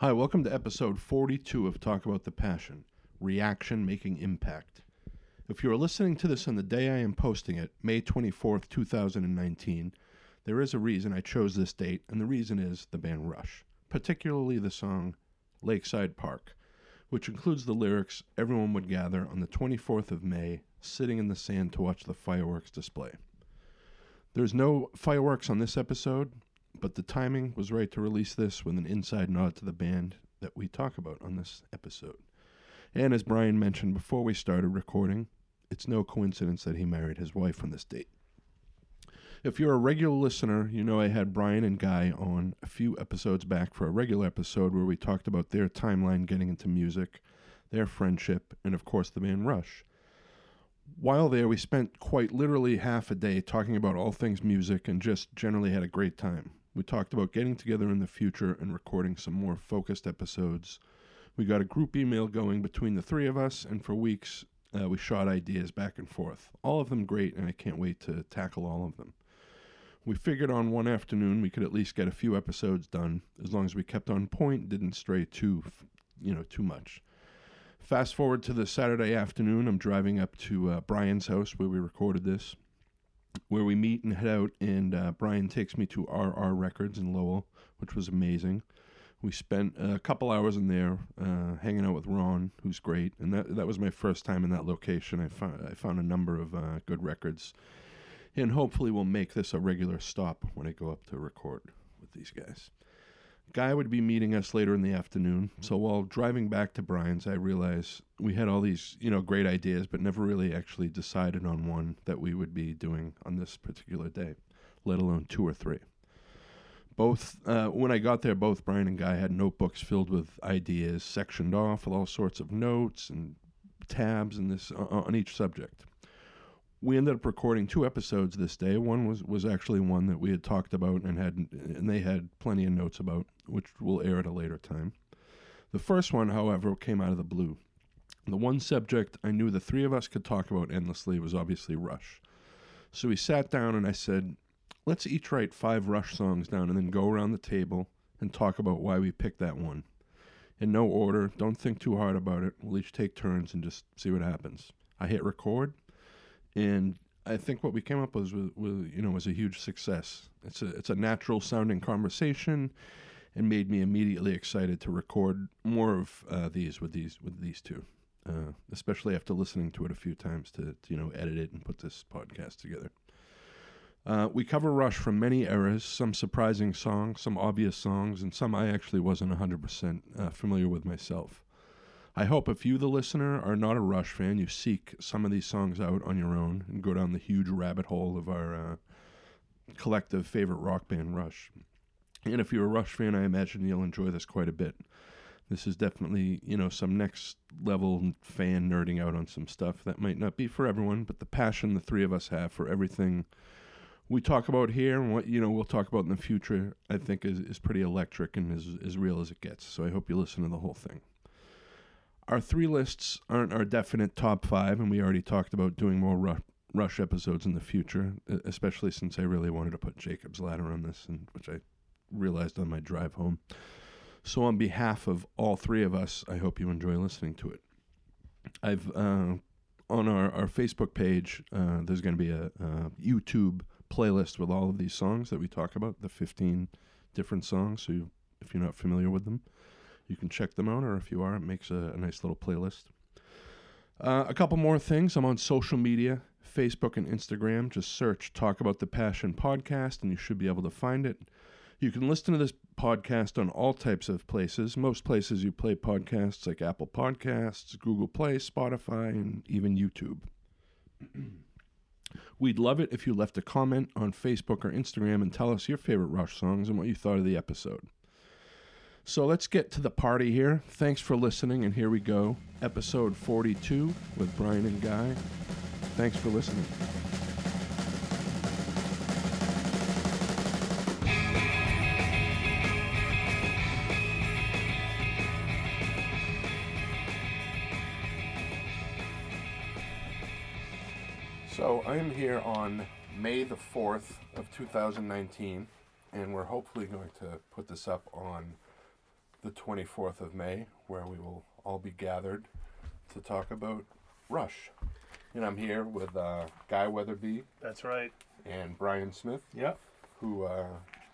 Hi, welcome to episode 42 of Talk About the Passion Reaction Making Impact. If you are listening to this on the day I am posting it, May 24th, 2019, there is a reason I chose this date, and the reason is the band Rush, particularly the song Lakeside Park, which includes the lyrics Everyone would gather on the 24th of May, sitting in the sand to watch the fireworks display. There's no fireworks on this episode, but the timing was right to release this with an inside nod to the band that we talk about on this episode. And as Brian mentioned before we started recording, it's no coincidence that he married his wife on this date. If you're a regular listener, you know I had Brian and Guy on a few episodes back for a regular episode where we talked about their timeline getting into music, their friendship, and of course the band Rush. While there, we spent quite literally half a day talking about all things music and just generally had a great time. We talked about getting together in the future and recording some more focused episodes. We got a group email going between the three of us, and for weeks uh, we shot ideas back and forth. All of them great, and I can't wait to tackle all of them. We figured on one afternoon we could at least get a few episodes done, as long as we kept on point, didn't stray too, you know, too much. Fast forward to the Saturday afternoon, I'm driving up to uh, Brian's house where we recorded this where we meet and head out. And uh, Brian takes me to RR Records in Lowell, which was amazing. We spent a couple hours in there uh, hanging out with Ron, who's great, and that that was my first time in that location. I found I found a number of uh, good records, and hopefully we'll make this a regular stop when I go up to record with these guys. Guy would be meeting us later in the afternoon. So while driving back to Brian's, I realized we had all these, you know, great ideas, but never really actually decided on one that we would be doing on this particular day, let alone two or three. Both, uh, when I got there, both Brian and Guy had notebooks filled with ideas, sectioned off with all sorts of notes and tabs and this uh, on each subject we ended up recording two episodes this day. One was was actually one that we had talked about and had and they had plenty of notes about, which we'll air at a later time. The first one, however, came out of the blue. The one subject I knew the three of us could talk about endlessly was obviously Rush. So we sat down and I said, "Let's each write five Rush songs down and then go around the table and talk about why we picked that one." In no order, don't think too hard about it. We'll each take turns and just see what happens. I hit record and I think what we came up with was, was, you know was a huge success. It's a it's a natural sounding conversation, and made me immediately excited to record more of uh, these with these with these two, uh, especially after listening to it a few times to, to, you know edit it and put this podcast together. Uh, we cover Rush from many eras, some surprising songs, some obvious songs, and some I actually wasn't 100% uh, familiar with myself. I hope if you, the listener, are not a Rush fan, you seek some of these songs out on your own and go down the huge rabbit hole of our uh, collective favorite rock band, Rush. And if you're a Rush fan, I imagine you'll enjoy this quite a bit. This is definitely, you know, some next level fan nerding out on some stuff that might not be for everyone, but the passion the three of us have for everything we talk about here and what you know we'll talk about in the future, I think is, is pretty electric and as as real as it gets. So I hope you listen to the whole thing our three lists aren't our definite top five, and we already talked about doing more Rush, Rush episodes in the future, especially since I really wanted to put Jacob's Ladder on this, and which I realized on my drive home. So, on behalf of all three of us, I hope you enjoy listening to it. I've uh, on our, our Facebook page, uh, there's going to be a, a, YouTube playlist with all of these songs that we talk about, the 15 different songs. So, you, if you're not familiar with them, you can check them out, or if you are, it makes a, a nice little playlist. Uh, a couple more things. I'm on social media Facebook and Instagram. Just search Talk About the Passion podcast, and you should be able to find it. You can listen to this podcast on all types of places. Most places you play podcasts like Apple Podcasts, Google Play, Spotify, and even YouTube. We'd love it if you left a comment on Facebook or Instagram and tell us your favorite Rush songs and what you thought of the episode. So let's get to the party here. Thanks for listening, and here we go. Episode 42 with Brian and Guy. Thanks for listening. So I'm here on May the 4th of 2019, and we're hopefully going to put this up on the 24th of May, where we will all be gathered to talk about Rush. And I'm here with uh, Guy Weatherby That's right. and Brian Smith, Yep. who uh,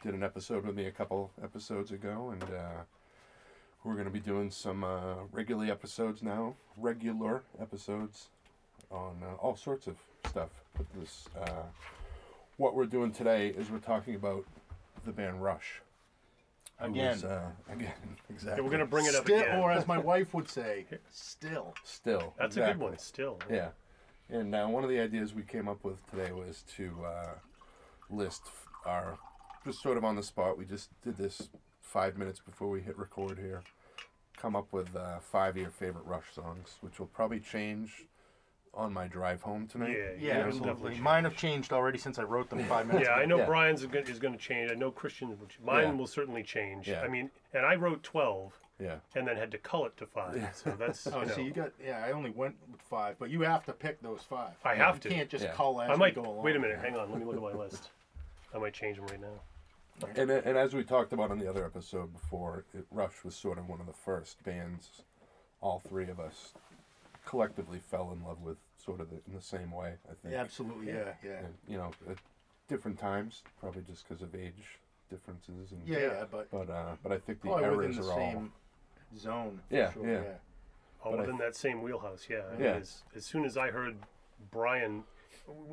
did an episode with me a couple episodes ago, and uh, we're going to be doing some uh, regular episodes now, regular episodes on uh, all sorts of stuff. But this, uh, what we're doing today is we're talking about the band Rush. Who Again. is, uh, again, exactly. Yeah, we're gonna bring it up Still, again. or as my wife would say, still. Still, That's a good one. Still. Yeah. And uh, one of the ideas we came up with today was to uh, list our, just sort of on the spot, we just did this five minutes before we hit record here, come up with uh, five of your favorite Rush songs, which will probably change on my drive home tonight. Yeah, Yeah, Yeah, absolutely. definitely. Mine have changed already since I wrote them five minutes Yeah, I know Yeah. Brian's is going to change. I know Christian, will ch- mine Yeah. will certainly change. Yeah. I mean, and I wrote 12 Yeah. and then had to cull it to five. Yeah. So that's, Oh, you know. so you got yeah. I only went with five, but you have to pick those five. I have you to. can't just Yeah. call as I might, we go along. wait a minute, hang on. Let me look at my list. I might change them right now. And, and as we talked about on the other episode before, it, Rush was sort of one of the first bands all three of us collectively fell in love with, sort of the, in the same way, I think. Yeah, absolutely. Yeah, yeah. and, you know, at different times, probably just because of age differences. And, Yeah, yeah, but But uh, but I think the probably within errors the are all. zone. for Yeah, sure, yeah. All But I- within that same wheelhouse, yeah. I mean, Yeah. As, as soon as I heard Brian,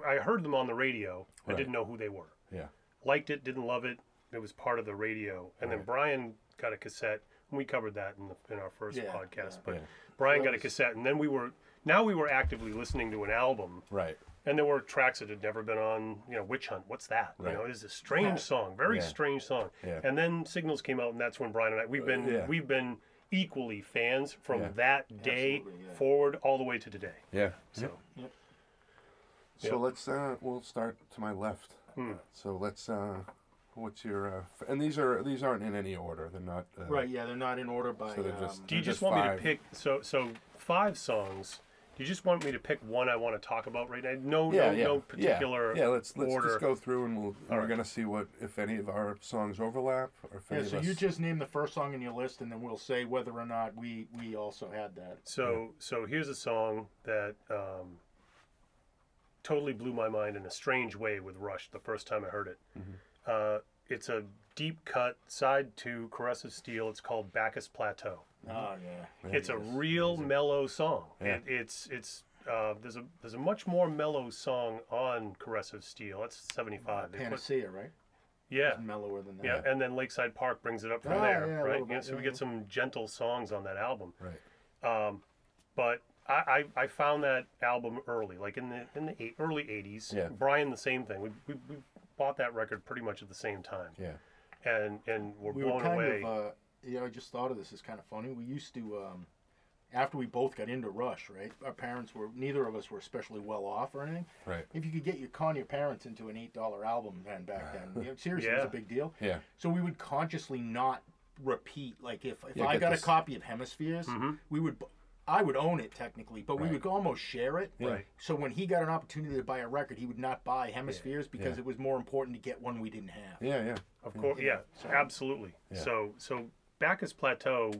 I heard them on the radio. I didn't know who they were. Yeah, Liked it, didn't love it. It was part of the radio. And then Brian got a cassette. And we covered that in, the, in our first Yeah, podcast. yeah. But Yeah. Brian That got a cassette, and then we were now we were actively listening to an album, right. and there were tracks that had never been on. You know, Witch Hunt. What's that? Right. You know, it is a strange song, very Yeah. strange song. Yeah. And then Signals came out, and that's when Brian and I we've been yeah. we've been equally fans from Yeah. that day yeah. forward all the way to today. Yeah. So So Yep. let's uh, we'll start to my left. Hmm. So let's. Uh, what's your? Uh, f- and these are these aren't in any order. They're not. Uh, Right. Yeah, they're not in order by. So they're just- um, do you Just just want me to pick so so five songs? Do you just want me to pick one I want to talk about right now? No, Yeah, no, yeah, no particular Yeah, yeah let's let's order. just go through and we'll All we're right. gonna see what if any of our songs overlap or if yeah, any so of us. you just name the first song in your list, and then we'll say whether or not we we also had that. So so here's a song that um, totally blew my mind in a strange way with Rush the first time I heard it. Mm-hmm. Uh, it's a deep cut side to Caress of Steel. It's called Bacchus Plateau. Oh yeah. Yeah, it's a yes. real mellow song. Yeah. It, it's it's uh, there's a there's a much more mellow song on Caress of Steel. That's 75. They put- Panacea, right? yeah. It's mellower than that. Yeah, and then Lakeside Park brings it up from Ah, there, yeah, right? little Yeah, bit, so we get some gentle songs on that album. Right. Um, but I, I, I found that album early, like in the in the eight, early '80s. Yeah. Brian, the same thing. We, we, we bought that record pretty much at the same time, Yeah. and and we're we were blown kind away. of uh, you know i just thought of this is kind of funny we used to um, after we both got into rush right our parents were neither of us were especially well off or anything Right. if you could get your con your parents into an eight dollar album then back then you know, seriously it was a big deal Yeah. so we would consciously not repeat like if, if Yeah, i got this- a copy of hemispheres Mm-hmm. we would i would own it technically but we would almost share it Right. so when he got an opportunity to buy a record he would not buy hemispheres because Yeah. it was more important to get one we didn't have Yeah. Yeah. Of course, yeah, absolutely. Yeah. So so Bacchus Plateau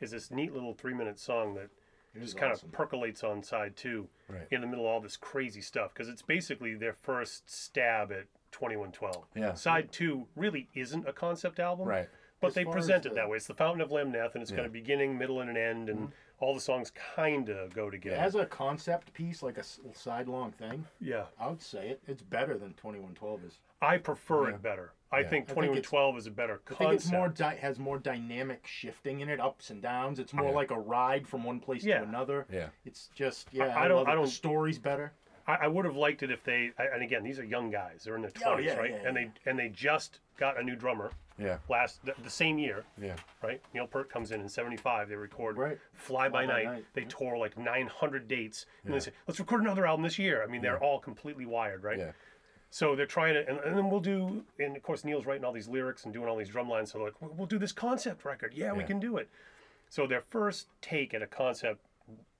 is this neat little three minute song that It is just kind awesome. of percolates on side two Right. in the middle of all this crazy stuff because it's basically their first stab at 2112. Yeah. Side two really isn't a concept album. Right. But As they present as it the- that way. It's the Fountain of Lamneth, and it's got Yeah. a beginning, middle, and an end, and mm-hmm. All the songs kind of go together. As a concept piece, like a s- sidelong thing, yeah, I would say it. It's better than Twenty One Twelve is. I prefer Yeah. it better. I Yeah. think I think Twenty One Twelve is a better I think concept. it's more di- has more dynamic shifting in it, ups and downs. It's more Yeah. like a ride from one place Yeah. to another. Yeah. It's just yeah. I I, don't- love I it. don't- The story's better. I, I would have liked it if they. I- And again, these are young guys. They're in their Oh, twenties, yeah, right? yeah, and they and they just got a new drummer Yeah. last the, the same year, Yeah. right? Neil Peart comes in in '75. They record Right. Fly, by, Fly By Night. Night, They yeah. tour like 900 dates, and Yeah. they say, "Let's record another album this year." I mean, they're all completely wired, right? Yeah. So they're trying to, and, and then we'll do, and of course Neil's writing all these lyrics and doing all these drum lines. So they're like, "We'll- we'll do this concept record. Yeah, we can do it. So their first take at a concept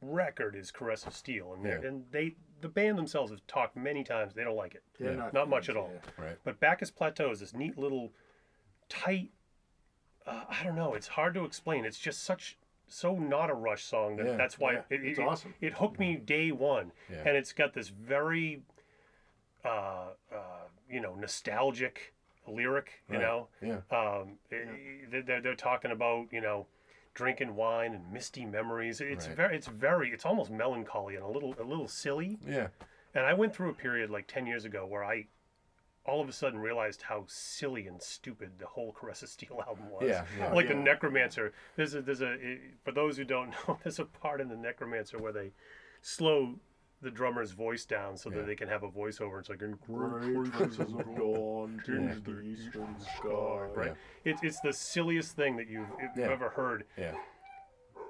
record is "Caress of Steel," and, they're Yeah. and they, the band themselves have talked many times. They don't like it. Yeah. Not much at all. yeah. Right. But Bacchus Plateau is this neat little tight uh, I don't know. It's hard to explain. It's just such so not a Rush song that Yeah, that's why yeah, it, it's it, awesome. It hooked me day one, Yeah. and it's got this very, uh, uh, you know, nostalgic lyric. You Right. know, Yeah. um, i- they're they're talking about you know. Drinking wine and misty memories. It's Right. very, it's very, it's almost melancholy and a little, a little silly. Yeah. And I went through a period like 10 years ago where I all of a sudden realized how silly and stupid the whole Caress of Steel album was. Yeah, yeah. Like Yeah. the Necromancer. There's a, there's a, for those who don't know, there's a part in the Necromancer where they slow the drummer's voice down so Yeah. that they can have a voiceover. It's like, in Great traces of dawn tinge the eastern sky. right? It's, it's the silliest thing that you've, you've Yeah. ever heard. Yeah.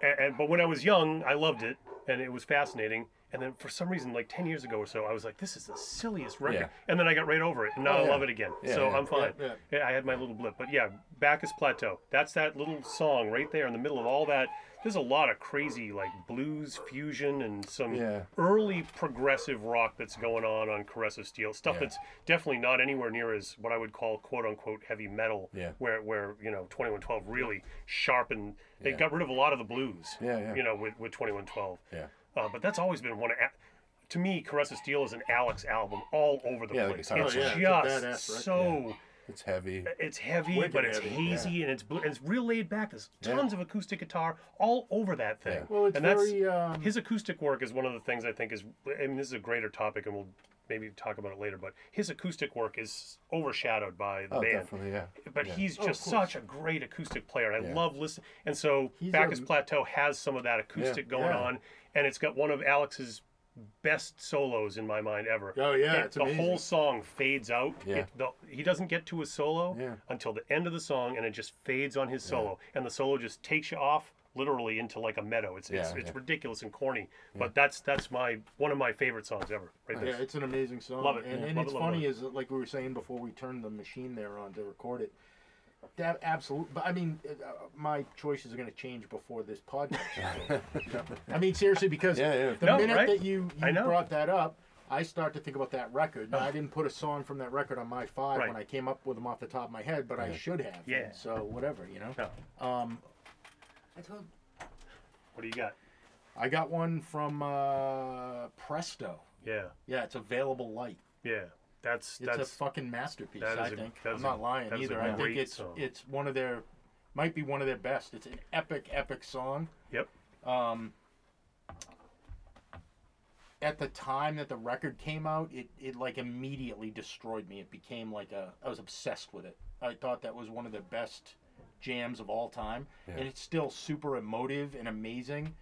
and, and but when I was young, I loved it, and it was fascinating. And then for some reason, like ten years ago or so, I was like, "This is the silliest record," Yeah. and then I got right over it, and now Oh, I yeah. love it again. Yeah, so yeah. I'm fine. Yeah, Yeah, I had my little blip, but yeah, Bacchus Plateau. That's that little song right there in the middle of all that. There's a lot of crazy like blues fusion and some Yeah. early progressive rock that's going on on Caress of Steel stuff Yeah. that's definitely not anywhere near as what I would call quote unquote heavy metal. Yeah. Where where you know 2112 really sharpened. They Yeah. got rid of a lot of the blues. Yeah, yeah. You know with with 2112. Yeah. Uh, but that's always been one of. To me, Caress of Steel is an Alex album all over the Yeah, place. guitar it's Oh, yeah, it's a just badass record, so It's heavy. it's heavy, Wicked but it's heavy, hazy and it's bl- and it's real laid back. There's Yeah. tons of acoustic guitar all over that thing. Yeah. Well, it's and that's very. Um, his acoustic work is one of the things I think is. I mean, this is a greater topic, and we'll maybe talk about it later. But his acoustic work is overshadowed by the Oh, band. definitely. Yeah. But Yeah. he's Oh, just course. such a great acoustic player. I Yeah. love listening. And so He's Bacchus a- Plateau has some of that acoustic going yeah. on, and it's got one of Alex's best solos in my mind ever. Oh, yeah, It- it's the amazing. whole song fades out. Yeah. It- the- he doesn't get to a solo Yeah. until the end of the song, and it just fades on his solo, and the solo just takes you off literally into like a meadow. It's it's, Yeah, it's yeah. ridiculous and corny, but that's that's my one of my favorite songs ever. Right there. Yeah, it's an amazing song. Love it, And, yeah. and Love it's it, love it, funny love is that, like we were saying before we turned the machine there on to record it. That absolute, but I mean, uh, my choices are going to change before this podcast. I mean, seriously, because Yeah, yeah. the No, minute right? that you, I you know. brought that up, I start to think about that record. Now, I didn't put a song from that record on my five Right. when I came up with them off the top of my head, but I should have. Yeah. So whatever, you know. No. Um, I told What do you got? I got one from uh, Presto. Yeah, Yeah, it's available light. yeah. That's It's that's a fucking masterpiece. that I think. that I'm not a- lying a either. I think it's song. it's one of their might be one of their best. It's an epic, epic song. yep. Um, at the time that the record came out, it, it like immediately destroyed me. It became like a I was obsessed with it. I thought that was one of the best jams of all time, and it's still super emotive and amazing.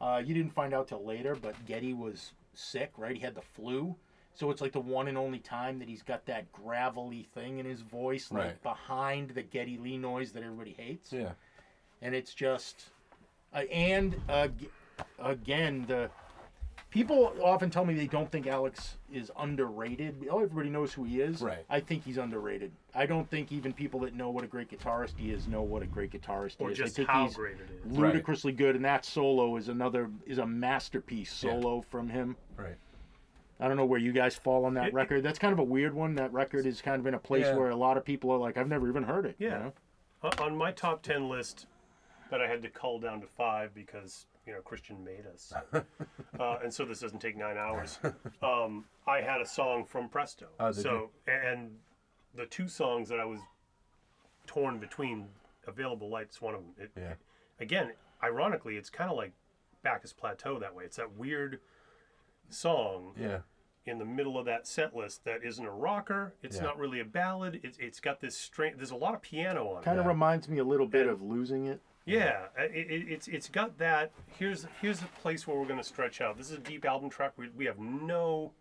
Uh, you didn't find out till later, but Geddy was sick, right? He had the flu. So it's like the one and only time that he's got that gravelly thing in his voice, like Right. behind the Geddy Lee noise that everybody hates Yeah. and it's just uh, and uh, again the people often tell me they don't think alex is underrated oh everybody knows who he is Right. i think he's underrated i don't think even people that know what a great guitarist he is know what a great guitarist Or he is i just think how he's great it is. ludicrously good and that solo is another is a masterpiece Yeah. solo from him Right. I don't know where you guys fall on that It- record. That's kind of a weird one. That record is kind of in a place Yeah. where a lot of people are like, I've never even heard it. you Yeah. know? On- On my top ten list, that I had to cull down to five because you know Christian made us, uh, and so this doesn't take nine hours. Um, I had a song from Presto. Oh, so and the two songs that I was torn between, Available Light's one of them. It, Yeah. Again, ironically, it's kind of like Bacchus Plateau that way. It's that weird song Yeah. in the middle of that set list that isn't a rocker. It's Yeah. not really a ballad. It's it's got this strange. There's a lot of piano on it. Kind of Yeah. reminds me a little bit And- of losing it. Yeah, uh, it, it, it's it's got that. Here's here's a place where we're going to stretch out. This is a deep album track. We, we have no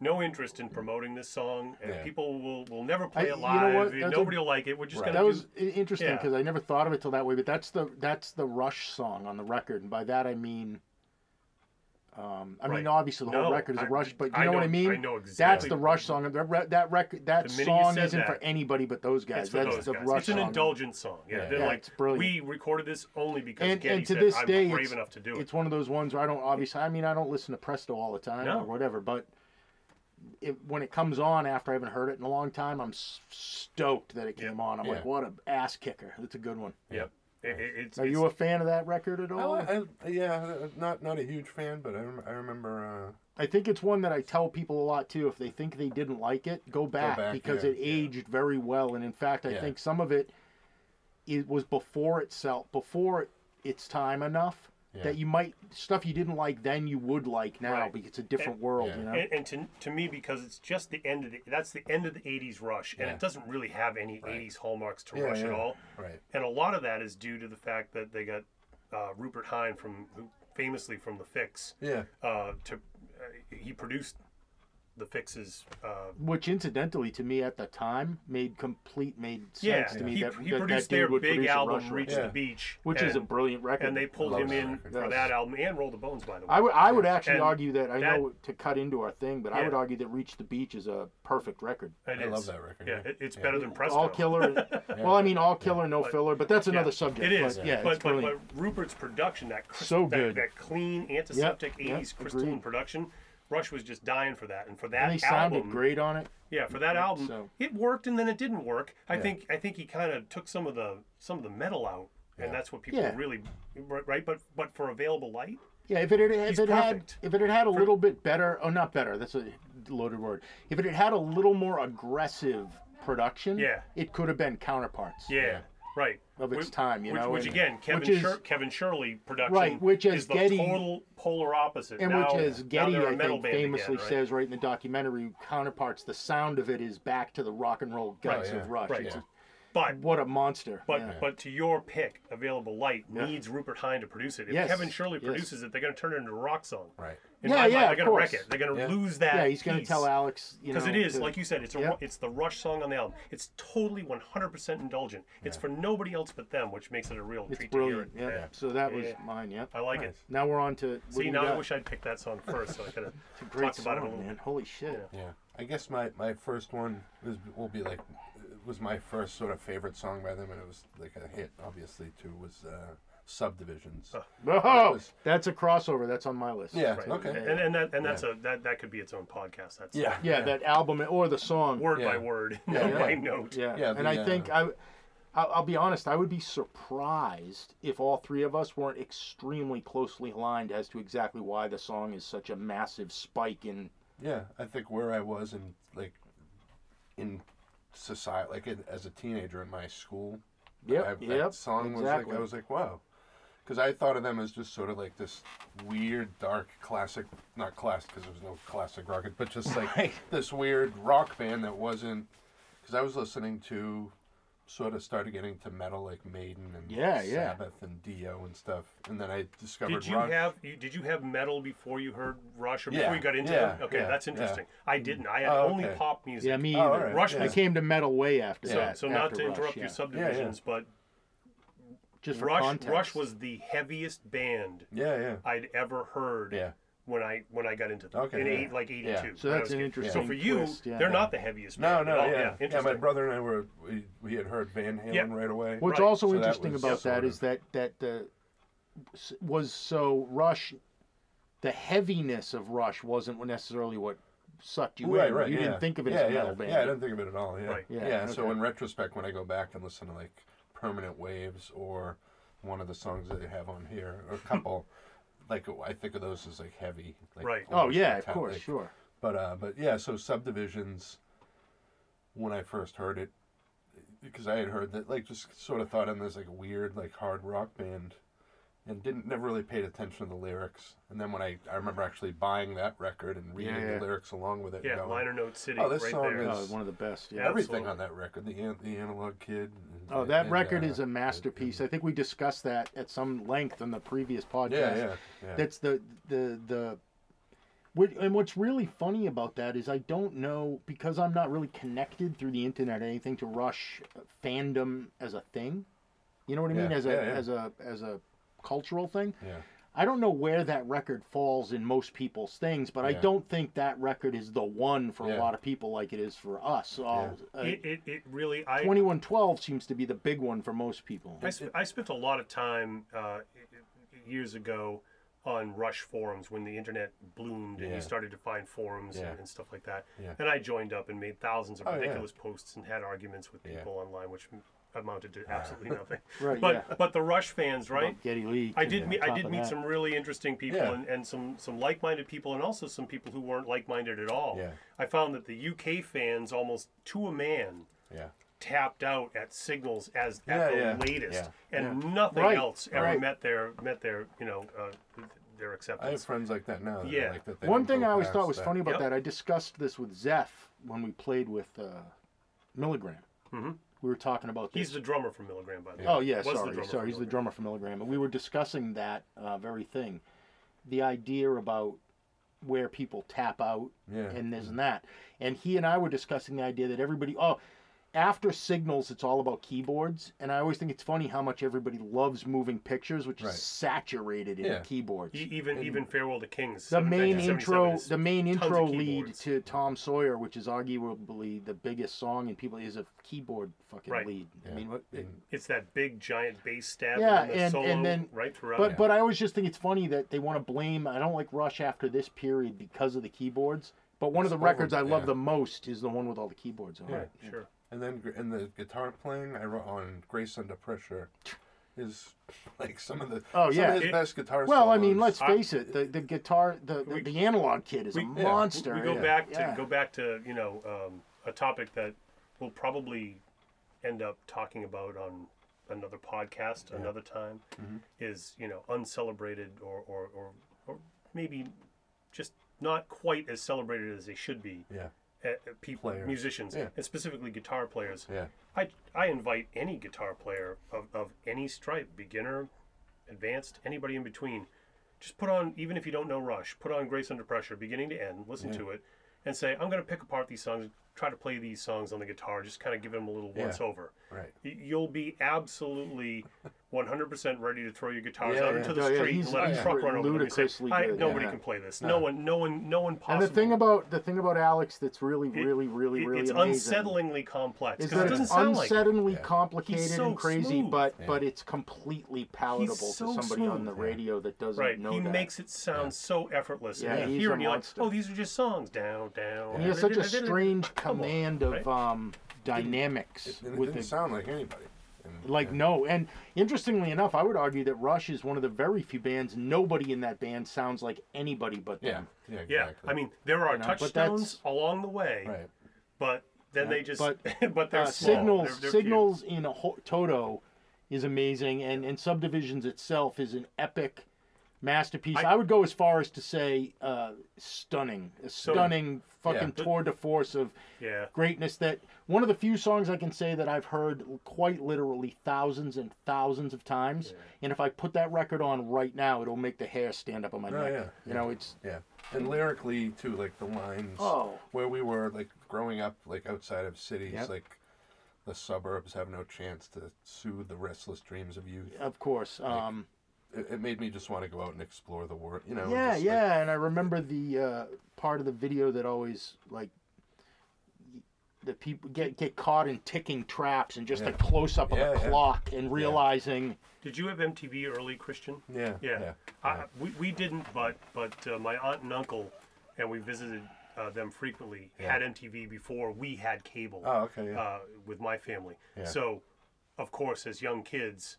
no interest in promoting this song, and Yeah. people will will never play I- it you know live. what? and That's a- Nobody will like it. We're just Right. going to That do. was i- interesting Yeah. because I never thought of it till that way. But that's the that's the Rush song on the record, and by that I mean, um, I mean obviously the whole No, record is a Rush, but you I know, what I mean. I know That's the Rush song. That re- that record that The minute you song isn't for anybody but those guys. That's those the guys. Rush It's an song. indulgent song. Yeah, Yeah. they're Yeah, like it's brilliant. we recorded this only because And, Geddy and to said this I'm day, brave it's, enough to do it. it's one of those ones where I don't obviously. I mean, I don't listen to Presto all the time No. or whatever, but it, when it comes on after I haven't heard it in a long time, I'm s- stoked that it came on. I'm like, what a ass kicker! It's a good one. Yep. It, it, it's, Are it's, you a fan of that record at all? li- I, yeah, uh, not not a huge fan, but I, rem- I remember. Uh, I think it's one that I tell people a lot too. If they think they didn't like it, go back, back, because yeah, it aged very well. And in fact, I Yeah. think some of it it was before itself, before its time enough Yeah. that you might stuff you didn't like then you would like now Right. because it's a different And- world. yeah. You know, and, and to, to me because it's just the end of the that's the end of the 80s rush and Yeah. it doesn't really have any Right. 80s hallmarks to Yeah, rush at yeah. all right. and a lot of that is due to the fact that they got uh, rupert hine from who famously from the Fixx Yeah. uh, to uh, he produced the Fixx's uh, which incidentally to me at the time made complete made sense yeah, to me he, that, he that, produced that dude their would big produce a album reach Yeah. the beach which and, is a brilliant record. and they pulled him in record. for Yes. that album and roll the bones by the way I would, I would actually And argue that I that- know to cut into our thing, but I would argue that "Reach the Beach" is a perfect record. It I love that record. yeah it, it's Yeah. better than presto All killer. Well, I mean, all killer, no But- filler, but that's another Yeah, subject. It is, But, yeah, but, it's but, brilliant. Rupert's production, that So good. that clean, antiseptic Yep, yep, '80s crystalline agreed. production, Rush was just dying for that, and for that and they sounded great on it. yeah, for that album, So- it worked, and then it didn't work. I Yeah. think, I think he kind of took some of the some of the metal out, Yeah. and that's what people Yeah. really, right? But but for available light, Yeah, if it had, if it had if it had had a little bit better, oh, not better. That's a loaded word. If it had had a little more aggressive production, Yeah. it could have been counterparts. yeah, Yeah. Right. Of its Which- time, you which, know, which and- again, Kevin which is- Shir- Kevin Shirley production, Right, which is the Geddy- total polar opposite. And now, which, as now Geddy, I think, band again, famously right? says right in the documentary, counterparts, the sound of it is back to the rock and roll guts Right, of Rush. right, It's yeah. A- But what a monster. But yeah. but to your pick, Available Light Yeah. needs Rupert Hine to produce it. If Yes, Kevin Shirley yes. produces it, they're going to turn it into a rock song. Right. In Yeah, yeah, mind, of they're going to wreck it. They're going to Yeah. lose that. yeah, he's going to tell Alex, you know, because it is to- like you said, it's a Yeah. it's the Rush song on the album. It's totally 100% indulgent. It's for nobody else but them, which makes it a real It's treat brilliant. to hear. Yeah. it. Yeah. So that was mine. Yeah. I like Nice. it. Now we're on to. See, you now I wish I'd picked that song first, so I could have great talked about it a little. man. Holy shit. Yeah. Yeah. I guess my, my first one was will be like it was my first sort of favorite song by them, and it was like a hit, obviously too. Was uh, Subdivisions. Oh. Oh, was- that's a crossover. That's on my list. Yeah. Right. Okay. And, and that and that's a that that could be its own podcast. That's Yeah. Yeah, that album or the song. word Yeah. by word, Yeah, note by note. Yeah. Yeah, and the, I think uh, I, I'll, I'll be honest. I would be surprised if all three of us weren't extremely closely aligned as to exactly why the song is such a massive spike in. Yeah, I think where I was in like in society, like in, as a teenager in my school, Yep. I, that yep. song was like I was like wow, because I thought of them as just sort of like this weird, dark, classic, not classic because there was no classic rock, but just like Right. this weird rock band that wasn't. Because I was listening to, sort of started getting to metal like Maiden and Yeah, yeah. Sabbath and Dio and stuff, and then I discovered Did you Rush. have you, did you have metal before you heard Rush or before Yeah, you got into yeah, it? Okay, yeah, that's yeah. interesting. I mm-hmm. didn't. I had Oh, only okay. pop music. Yeah, me Oh, either. all right, Rush yeah. I came to metal way after So, that. so not to Rush, interrupt yeah. your subdivisions, but Just for Rush context. Rush was the heaviest band Yeah, yeah, I'd ever heard yeah. When I when I got into them Okay, in yeah. eight, like eighty two. Yeah. So that's an interesting So for you, twist, yeah. they're not the heaviest. No, band no, at yeah, yeah, yeah. My brother and I were we, we had heard Van Halen Yeah. right away. What's Right. also So that interesting was about sort that that that the was so Rush, the heaviness of Rush wasn't necessarily what sucked you right, in. right. You yeah. didn't think of it yeah, as a yeah. metal band. Yeah, I didn't think of it at all. Yeah, Right. Yeah, yeah. So in retrospect, when I go back and listen to like Permanent Waves or one of the songs that they have on here, or a couple, like I think of those as like heavy. Like, Right. oh almost yeah, of metallic. course, sure. But uh, but yeah, so subdivisions. When I first heard it, because I had heard that, like, just sort of thought of them as like a weird, like hard rock band, and didn't never really paid attention to the lyrics. And then when I I remember actually buying that record and reading Yeah, yeah. the lyrics along with it. yeah, and going, liner note city, Oh, this right song there. is- Oh, one of the best. Yeah. Yeah. everything absolutely. on that record. The an- the analog kid. and- Oh, that and, record uh, is a masterpiece. I think we discussed that at some length on the previous podcast. Yeah, yeah, yeah. That's the the the. what- And what's really funny about that is I don't know because I'm not really connected through the internet or anything to Rush fandom as a thing. You know what I mean? Yeah, As a yeah, yeah. as a as a cultural thing. yeah. I don't know where that record falls in most people's things, but I don't think that record is the one for a lot of people like it is for us. All, uh, It, it, it really I 2112 seems to be the big one for most people. I, sp- I spent a lot of time uh, years ago on Rush forums when the internet bloomed and you started to find forums Yeah. and, and stuff like that. Yeah. And I joined up and made thousands of Oh, yeah. ridiculous posts and had arguments with Yeah. people online, which amounted to absolutely nothing. Right, But yeah. but the Rush fans, right? Geddy Lee. I did meet I did meet that. some really interesting people Yeah. and, and some some like-minded people and also some people who weren't like-minded at all. Yeah. I found that the UK fans almost to a man Yeah. tapped out at signals as Yeah, at the yeah, latest, yeah, and nothing Right, else ever right. met their met their you know uh, their acceptance. I have friends like that now. that Yeah. Like that One thing I always thought was that. funny about Yep. that, I discussed this with Zeph when we played with uh, Milligram. Mhm. We were talking about this. He's the drummer for Milligram, by the way. Oh yeah, Was sorry, drummer sorry. He's the drummer for Milligram, and we were discussing that uh, very thing, the idea about where people tap out Yeah. and this and that, and he and I were discussing the idea that everybody oh. After signals, it's all about keyboards, and I always think it's funny how much everybody loves moving pictures, which Right. is saturated in Yeah. keyboards. E- even even Farewell to Kings. the main 1977 intro is the main tons of intro lead keyboards. to Tom Sawyer, which is arguably the biggest song in people, is a keyboard fucking Right. lead. I Yeah. mean, what, it- mm-hmm. It's that big giant bass stab Yeah, and the and- solo and then- right throughout. but but I always just think it's funny that they want to blame. I don't like Rush after this period because of the keyboards. But one of the It's records I over- love yeah. the most is the one with all the keyboards on Yeah. it. sure. And then gr- and the guitar playing I wrote on Grace Under Pressure is like some of the Oh, some yeah. of his It- best guitar Well, I mean, let's I- face it. The the guitar, the the, We- the analog kid is we- a yeah, we- monster. We, go yeah. back to Yeah. go back to you know um, a topic that we'll probably end up talking about on another podcast another time Mm-hmm. is you know uncelebrated or, or or or maybe just not quite as celebrated as they should be. yeah Eh, people, Players. musicians, Yeah. and specifically guitar players. yeah I, I invite any guitar player of, of any stripe, beginner, advanced, anybody in between, just put on, even if you don't know Rush, put on Grace Under Pressure, beginning to end, listen Yeah. to it, and say, I'm going to pick apart these songs, try to play these songs on the guitar, just kind of give them a little once over. right Y- You'll be absolutely 100% ready to throw your guitars Yeah, out yeah. into the Oh, yeah, street he's- and let a he's truck run over them and say, I, nobody yeah. can play this. No. No one, no one, no one And the thing about the thing about Alex that's really, It- really, really, it- really it's amazing unsettlingly complex is that it doesn't it's sound like it. complicated so and crazy, smooth. but Yeah. but it's completely palatable so to somebody on smooth. the Yeah. radio that doesn't Right, know he that. makes it sound Yeah. so effortless. Yeah, and you he's hear a and you're like, oh, these are just songs. Down, down. he has such a strange command of um, dynamics it, it with didn't sound like anybody And- like and- no. And interestingly enough i would argue that rush is one of the very few bands nobody in that band sounds like anybody but them. Yeah Yeah, exactly. I mean, there are You know, touchstones along the way, right. but then Yeah, they just, but, but, they're uh, small. signals They're- they're few. signals in a ho- toto is amazing and and subdivisions itself is an epic masterpiece. I, I- would go as far as to say uh, stunning. A stunning fucking Yeah. tour de force of Yeah, greatness that one of the few songs i can say that i've heard quite literally thousands and thousands of times. And if i put that record on right now it'll make the hair stand up on my Oh, neck. yeah, you know it's yeah. And lyrically too like the lines oh. where we were like growing up like outside of cities Yep. like the suburbs have no chance to soothe the restless dreams of youth. Of course. Um it, it made me just want to go out and explore the world you know yeah, just, like, yeah, and I remember the uh, part of the video that always like the people get get caught in ticking traps and just a close up of Yeah, a yeah. clock and realizing did you have MTV early, Christian? yeah Yeah, yeah, I, we, we didn't, but but uh, my aunt and uncle, and we visited uh, them frequently. Yeah. Had MTV before we had cable. oh okay yeah uh, with my family. Yeah. So, of course, as young kids,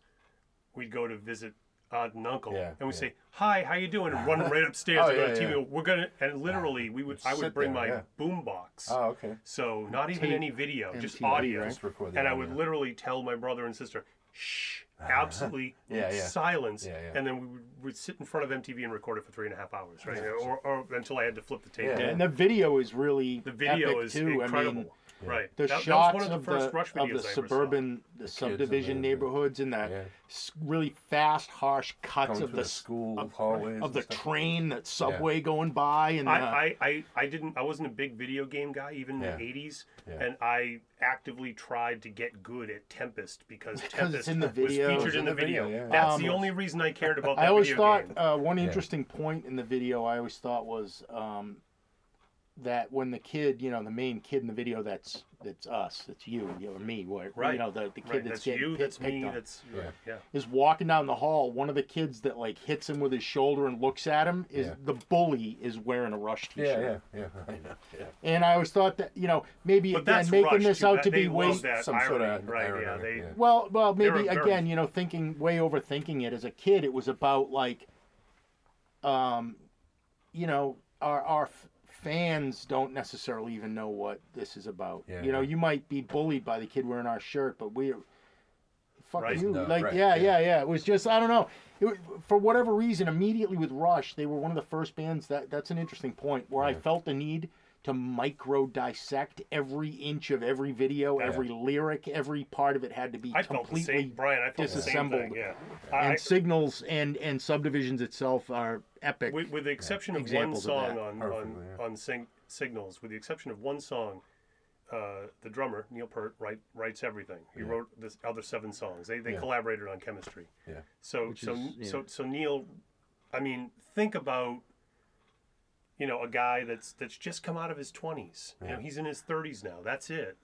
we'd go to visit aunt and uncle, Yeah, and we yeah. say, "Hi, how you doing?" and run right upstairs Oh, to go yeah, to TV. yeah. We're gonna, and literally, we would, I would bring there, my yeah. boom box. oh okay so not even Tape any video, just MTV, audio, right? just record the and I audio. would literally tell my brother and sister, "Shh." Uh-huh. Absolutely Yeah, yeah. silence, Yeah, yeah. and then we would would sit in front of MTV and record it for three and a half hours, right? Or, or until I had to flip the tape. Yeah. down. and the video is really The video epic is too. incredible, I mean, right? the that, shots that was one of the first Rush of videos the I ever saw. suburban, the, subdivision the- neighborhoods and the Yeah. s- really fast, harsh cuts Going of through the the s- school of, hallways of the stuff. train, that subway going by, and the, I, I, I, I didn't I wasn't a big video game guy even Yeah. in the eighties Yeah. and I actively tried to get good at Tempest because Because Tempest it's in the was featured It's in in the the video. video, yeah. That's Um, the only reason I cared about that I always video thought game. uh, one Yeah. interesting point in the video I always thought was um, that when the kid, you know, the main kid in the video, that's that's us, that's you, you or me, what, Right. you know, the, the kid Right, that's, that's getting you, pit- that's picked me, on, that's Yeah. yeah. is walking down the hall. One of the kids that like hits him with his shoulder and looks at him is Yeah. the bully is wearing a Rush T-shirt. Yeah, yeah, yeah. I know. Yeah. And I always thought that you know maybe But again making Rush, this out That- to be way love Some irony, sort of right? Yeah, they yeah. Well, well, maybe They're- they're- again, you know, thinking way overthinking it. As a kid, it was about like, um, you know, our our f- fans don't necessarily even know what this is about. Yeah, you know, yeah. you might be bullied by the kid wearing our shirt, but we're fuck Right. you. No, like, right, yeah, yeah. yeah, yeah. It was just I don't know. It, for whatever reason, immediately with Rush, they were one of the first bands that that's an interesting point where I felt the need to micro dissect every inch of every video, Yeah. every lyric, every part of it had to be I felt the completely same, Brian. I felt the same thing. disassembled. Yeah, and I, signals and and subdivisions itself are epic. with, with the exception of one Examples of song that. on on, yeah. on sing, signals, with the exception of one song, uh, the drummer Neil Peart write, writes everything. He Yeah. wrote this other seven songs. They they Yeah. collaborated on chemistry. Yeah. So Which so is- yeah. so so Neil, I mean, think about. You know, a guy that's that's just come out of his twenties. You know, he's in his thirties now. That's it.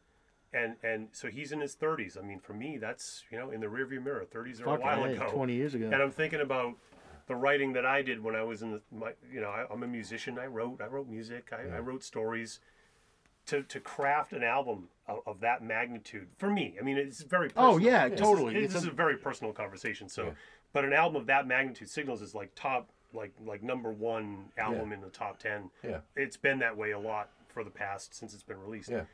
And and so he's in his thirties. I mean, for me, that's you know in the rearview mirror. Thirties are a while A, ago. twenty years ago. And I'm thinking about the writing that I did when I was in the, my, you know, I, I'm a musician. I wrote, I wrote music. I, Yeah. I wrote stories. To, to craft an album of, of that magnitude for me, I mean, it's very. Oh, personal. Oh, yeah, This is- totally. This, It's is a- a very personal conversation. So, Yeah. but an album of that magnitude, Signals is like top, like like number one album in the top ten. Yeah. It's been that way a lot for the past since it's been released Yeah.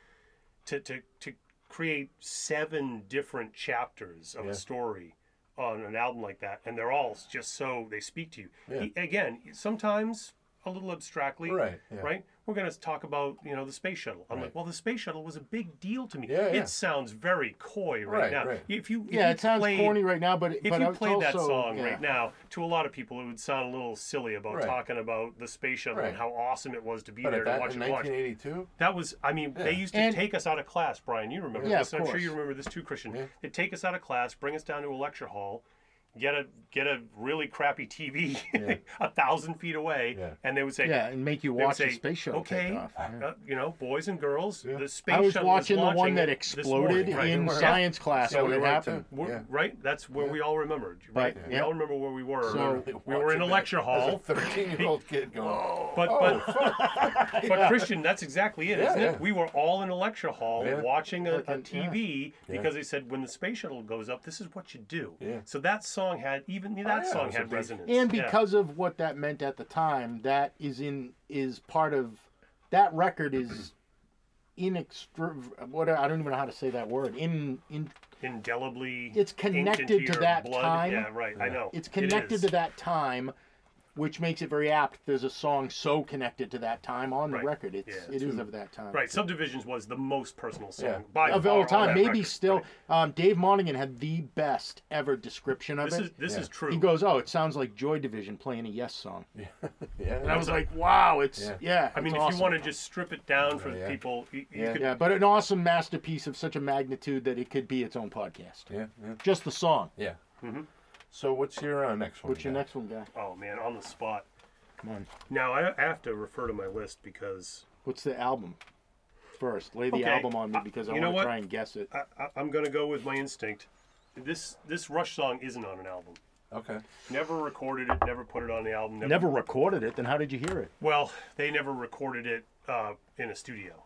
to, to, to create seven different chapters of Yeah. a story on an album like that, and they're all just so they speak to you. Yeah. E- Again, sometimes a little abstractly, Right, yeah. right? We're going to talk about you know the space shuttle. I'm Right. like, well, the space shuttle was a big deal to me. Yeah, yeah. It sounds very coy right, Right, now. right. If you if yeah, you it sounds played- corny right now, but if but you played that song yeah. right now, to a lot of people, it would sound a little silly about talking about the space shuttle and how awesome it was to be But there at to that watch in it launch. 1982, That was, I mean, they used to And- take us out of class, Brian. You remember this. I'm sure you remember this too, Christian. They'd take us out of class, bring us down to a lecture hall, get a get a really crappy TV Yeah. a thousand feet away, Yeah. and they would say, Yeah, and make you watch say, the space shuttle okay, take off. Yeah. uh, you know, boys and girls, Yeah. the space shuttle. I was shuttle watching is the one that exploded morning." Right. in Yeah. science class Yeah, when we it happened. too. We're- Yeah. Right, that's where Yeah. we all remembered. Right, But, we yeah. all remember where we were. So- we were in a lecture hall. A 13 year old kid going, oh, But but but Christian, that's exactly it, Yeah, not yeah. it? We were all in a lecture hall watching a, a TV because they said when the space shuttle goes up, this is what you do. Yeah. So that song had even that yeah, song had resonance. and Yeah. because of what that meant at the time, that is in is part of that record is inextra what I don't even know how to say that word in in indelibly It's connected to that blood. time. Yeah, right. I know. it's connected is. to that time which makes it very apt there's a song so connected to that time on the Right. record it's Yeah, it is of that time Right, Subdivisions was the most personal song Yeah. by of far all on time that maybe record. still Right. um, dave monaghan had the best ever description of it. This it is this Yeah. is true. he goes oh it sounds like joy division playing a yes song yeah. and i was like wow it's Yeah. yeah, I mean, it's if awesome. you want to just strip it down for Yeah, yeah. people, you, you Yeah. could yeah but an awesome masterpiece of such a magnitude that it could be its own podcast yeah, yeah, just the song yeah. So what's your uh, next one? what's your guy? next one guy Oh man, on the spot. come on Now I I have to refer to my list because what's the album first lay the Okay, album on me uh, because i you know want to what? try and guess it I, I, I'm gonna go with my instinct. This this Rush song isn't on an album. Okay. Never recorded it. Never put it on the album. Never. never recorded it then how did you hear it Well, they never recorded it uh, in a studio.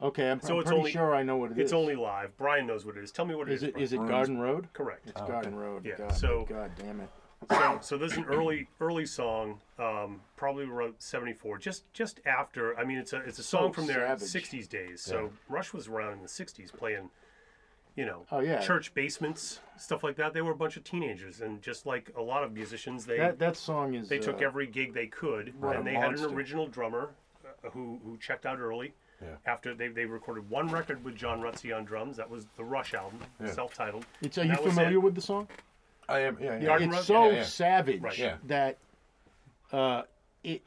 Okay i'm, So I'm it's pretty only- sure i know what it is It's only live. Brian knows what it is. Tell me what it is is. it is it garden road Correct. it's Oh, garden okay. road Yeah, god, so- god damn it so so this is an early early song um, probably wrote 74 just just after i mean it's a it's a So song from their savage. 60s days so rush was around in the 60s playing you know Oh, yeah. church basements stuff like that they were a bunch of teenagers and just like a lot of musicians they that that song is they took uh, every gig they could What and they had an original drummer uh, who who checked out early Yeah. after they, they recorded one record with John Rutsey on drums. That was the Rush album, Yeah. self-titled. it's are And you that was familiar it. with the song I am. Yeah. Yeah. Garden it's Road? so Yeah, yeah. savage Right. Yeah. that uh, it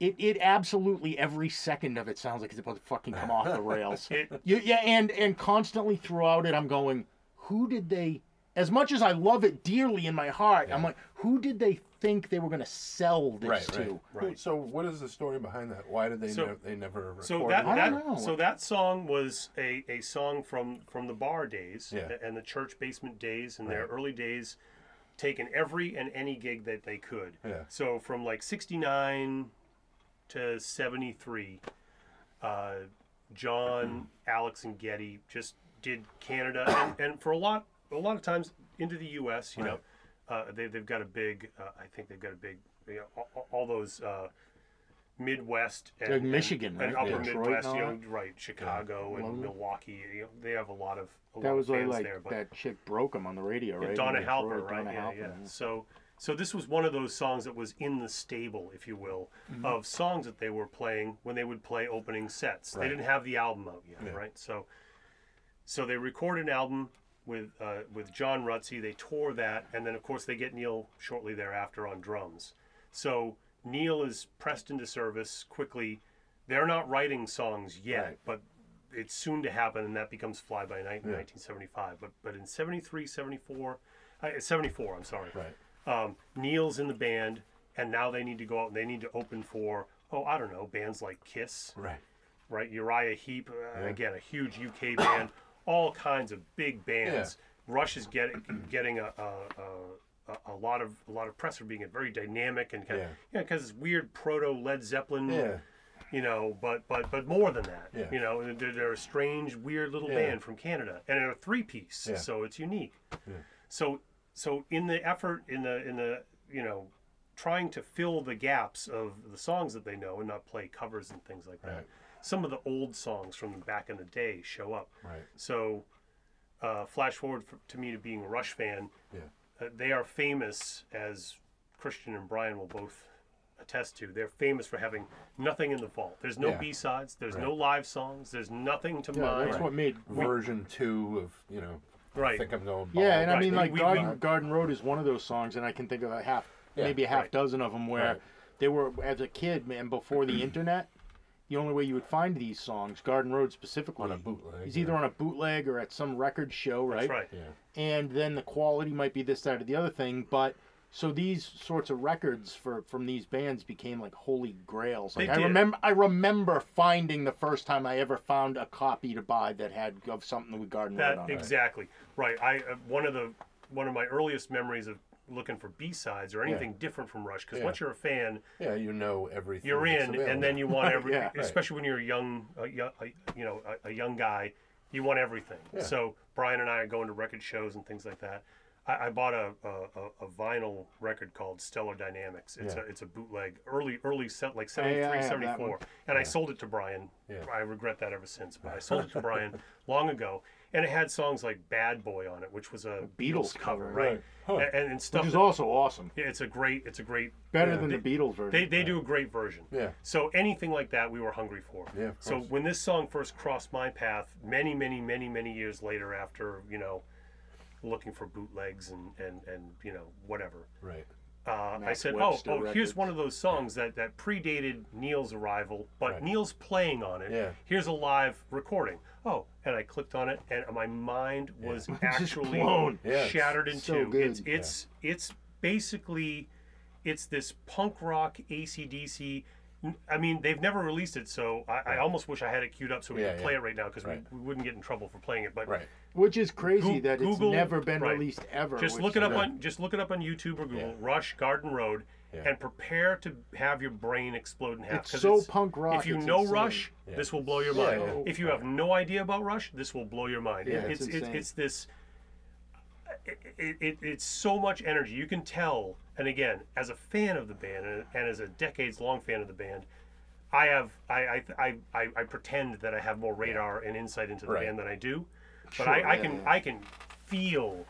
it it absolutely every second of it sounds like it's about to fucking come off the rails. It, You, yeah, and and constantly throughout it, I'm going, who did they as much as I love it dearly in my heart, I'm like, who did they think they were going to sell this Right, to? right, right. So, what is the story behind that? Why did they So- nev- they never recorded So that, I that don't know. so that song was a, a song from from the bar days Yeah. and the church basement days and their early days, taking every and any gig that they could. Yeah. So from like '69 to '73, uh, John, Alex, and Geddy just did Canada, and, and for a lot a lot of times into the U.S. You know, uh, they they've got a big. Uh, I think they've got a big. You know, all, all those. Uh, Midwest and, Like Michigan, and, right? upper Detroit Midwest, you know, right? Chicago and London. Milwaukee. You know, they have a lot of a That lot was of like, fans like there. But that chick broke him on the radio, yeah, right? Donna Halper, right? Donna yeah, Halper, yeah. So, so this was one of those songs that was in the stable, if you will, Mm-hmm. of songs that they were playing when they would play opening sets. They didn't have the album out yet, Yeah. right? So, so they recorded an album with uh, with John Rutsey. They tore that, and then of course they get Neil shortly thereafter on drums. So Neil is pressed into service quickly. They're not writing songs yet, Right. but it's soon to happen, and that becomes Fly By Night in Yeah. 1975. But but in 73, 74, uh, 74, I'm sorry Right. um, Neil's in the band, and now they need to go out and they need to open for oh I don't know bands like Kiss, Right. right? Uriah Heep, uh, Yeah. again a huge UK band, all kinds of big bands. Rush is getting getting a, a, a, a lot of a lot of press for being a very dynamic and kind Yeah. of yeah because it's weird proto Led Zeppelin. Yeah. You know, but but but more than that. Yeah. You know, they're, they're a strange, weird little Yeah. band from Canada, and they're a three piece, Yeah. so it's unique. So so in the effort in the in the you know trying to fill the gaps of the songs that they know and not play covers and things like that. Right. Some of the old songs from back in the day show up. Right. So uh, flash forward f to me to being a Rush fan. Yeah. Uh, they are famous as Christian and Brian will both attest to. They're famous for having nothing in the vault. There's no Yeah. B-sides. There's Right. no live songs. There's nothing to Yeah, mine. that's what made. Version two of you know. Right. I think I'm going. Yeah, and I mean, like we- Garden, we- Garden Road is one of those songs, and I can think of a half, Yeah, maybe a half right. dozen of them where Right. they were as a kid, man, before the internet. The only way you would find these songs, Garden Road specifically, On a bootleg, is either yeah. on a bootleg or at some record show, right? That's right. Yeah. and then the quality might be this, that, or the other thing. But so these sorts of records for from these bands became like holy grails. Like They I did. remember, I remember finding the first time I ever found a copy to buy that had of something with Garden Road That on it. exactly right. I uh, one of the one of my earliest memories of looking for B sides or anything different from Rush because Yeah. once you're a fan, Yeah, you know everything. you're in, and then you want every, Yeah. Right. especially when you're a young, a, a, you know, a, a young guy, you want everything. Yeah. So Brian and I are going to record shows and things like that. I, I bought a, a, vinyl record called Stellar Dynamics. It's Yeah. a it's a bootleg, early early set like Yeah, yeah, 73, I have that 74. one. and I sold it to Brian. Yeah. I regret that ever since, but I sold it to Brian long ago, and it had songs like Bad Boy on it, which was a Beatles Beatles cover, right? right. Huh. And, and, stuff. which is that- also awesome. yeah, it's a great, it's a great Better Yeah. than the Beatles version. they, they do a great version. Yeah. So anything like that, we were hungry for. Yeah, So when this song first crossed my path, many, many, many, many years later, after you know, looking for bootlegs and and and you know whatever, Right. Uh, I said, Webster oh, oh, here's one of those songs that that predated Neil's arrival, but Right. Neil's playing on it. Yeah. Here's a live recording. Oh, and I clicked on it, and my mind was actually blown. Yeah, it's shattered in so two. good. It's it's it's basically it's this punk rock ACDC. I mean, they've never released it, so I, I almost wish I had it queued up so we Yeah, could play yeah. it right now because Right. we, we wouldn't get in trouble for playing it. But Right. Which is crazy Goo- that Google- it's never been right. released ever. just which- look it up Yeah. on just look it up on YouTube or Google. Yeah. Rush Garden Road, Yeah. and prepare to have your brain explode in half. It's 'cause so punk rock, If you it's know insane. Rush, Yeah. this will blow your Yeah, mind. yeah. If you have no idea about Rush, this will blow your mind. Yeah, it's it's it's, insane. it's this. It, it, it, it's so much energy. You can tell, and again, as a fan of the band and, and as a decades-long fan of the band, I have I I, I, I, pretend that I have more radar and insight into the Right. band than I do, but Sure, I, I yeah, can yeah. I can feel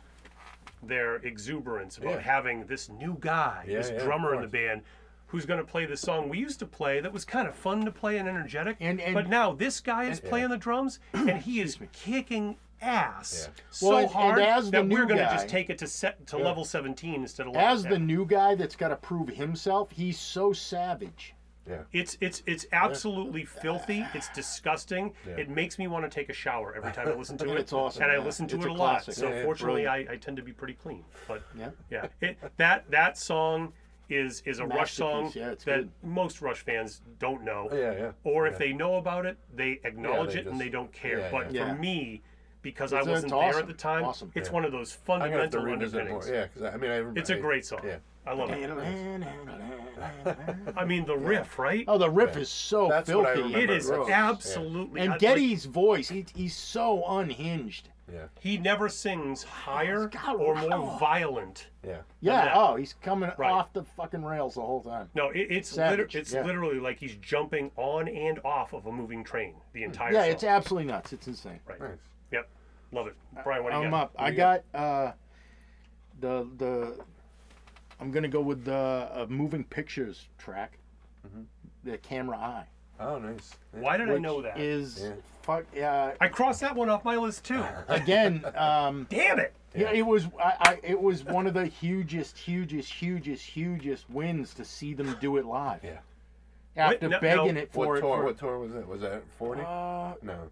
their exuberance about Yeah. having this new guy, this drummer in the band, who's going to play the song we used to play that was kind of fun to play and energetic. And- and- but now this guy is and- playing the drums and he is kicking ass Yeah. so Well, and- and hard as that we're going to just take it to set to level 17 instead of level As the new guy that's got to prove himself, he's so savage. Yeah. It's it's it's absolutely filthy. It's disgusting. Yeah. It makes me want to take a shower every time I listen to it. It's awesome, and I yeah. listen to It's it a a lot. So Yeah, yeah, fortunately, I, I tend to be pretty clean. But Yeah. yeah, it, that that song is is a Rush song yeah, that good. most Rush fans don't know. Yeah, yeah. Or if yeah. they know about it, they acknowledge they it and they don't care. yeah, but yeah. for me, because It's- I wasn't there awesome. at the time, Awesome. it's Yeah. one of those I'm gonna have to fundamental revisit underpinnings. Yeah, because I mean, I remember. It's a great song. Yeah. I love it. I mean, the riff, right? Oh, the riff Yeah. is so That's what I filthy. remember. it is gross. absolutely. I- And like, Geddy's voice, he, he's so unhinged. Yeah. he never sings higher God, or wow. more violent. Yeah. Yeah, that. oh, he's coming Right. off the fucking rails the whole time. No, it, it's liter- it's yeah. literally like he's jumping on and off of a moving train the entire Yeah, song. it's absolutely nuts. It's insane. right. Nice. Yep, love it. Brian, what do you I'm got? up. I got uh, the the. I'm gonna go with the uh, moving pictures track, the camera eye. Oh, nice. Yeah. Why did I which know that? Is Yeah. fuck yeah. I crossed that one off my list too. Again, um, Damn it! yeah, it was I, I it was one of the hugest, hugest, hugest, hugest wins to see them do it live. Yeah. After Wait, no- begging no. it for What it. tour? for- What tour was that? Was that 40? uh, no.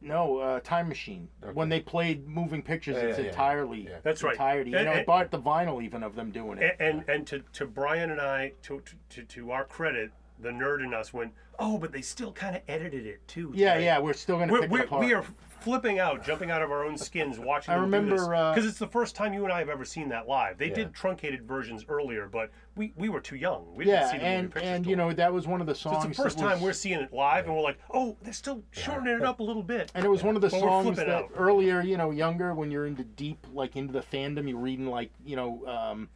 No, uh, Time Machine. When they played moving pictures, Yeah, it's yeah, yeah. entirely Yeah. That's right. entirety. And- you know, I and- bought the vinyl even of them doing it. And and, and to, to Brian and I, to, to to our credit, the nerd in us went, oh, but they still kind of edited it too. yeah, today." yeah, we're still gonna We're, pick it we're, apart. we are flipping out, jumping out of our own skins, watching I them remember, do this uh, because it's the first time you and I have ever seen that live. They Yeah. did truncated versions earlier, but we, we were too young. We didn't yeah, see the and picture and you know that was one of the So songs. it's the first that time was- we're seeing it live, and we're like, oh, they're still shortening it up a little bit. And it was one of the But songs that out. earlier, you know, younger when you're into deep, like into the fandom, you're reading like, you know, um,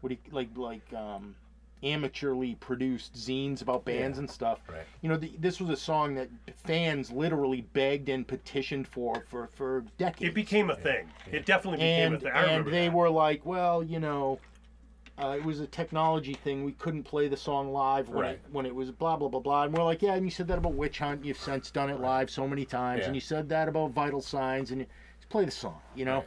what do you like, like um, amateurly produced zines about bands Yeah. and stuff. Right. You know, the, this was a song that fans literally begged and petitioned for for for decades. It became a thing. It definitely became and a thing. I and they that. were like, well, you know. Uh, it was a technology thing. We couldn't play the song live when Right. it when it was blah blah blah blah. And we're like, yeah. And you said that about Witch Hunt. You've since done it live so many times. Yeah. And you said that about Vital Signs. And you, just play the song, you know. Right.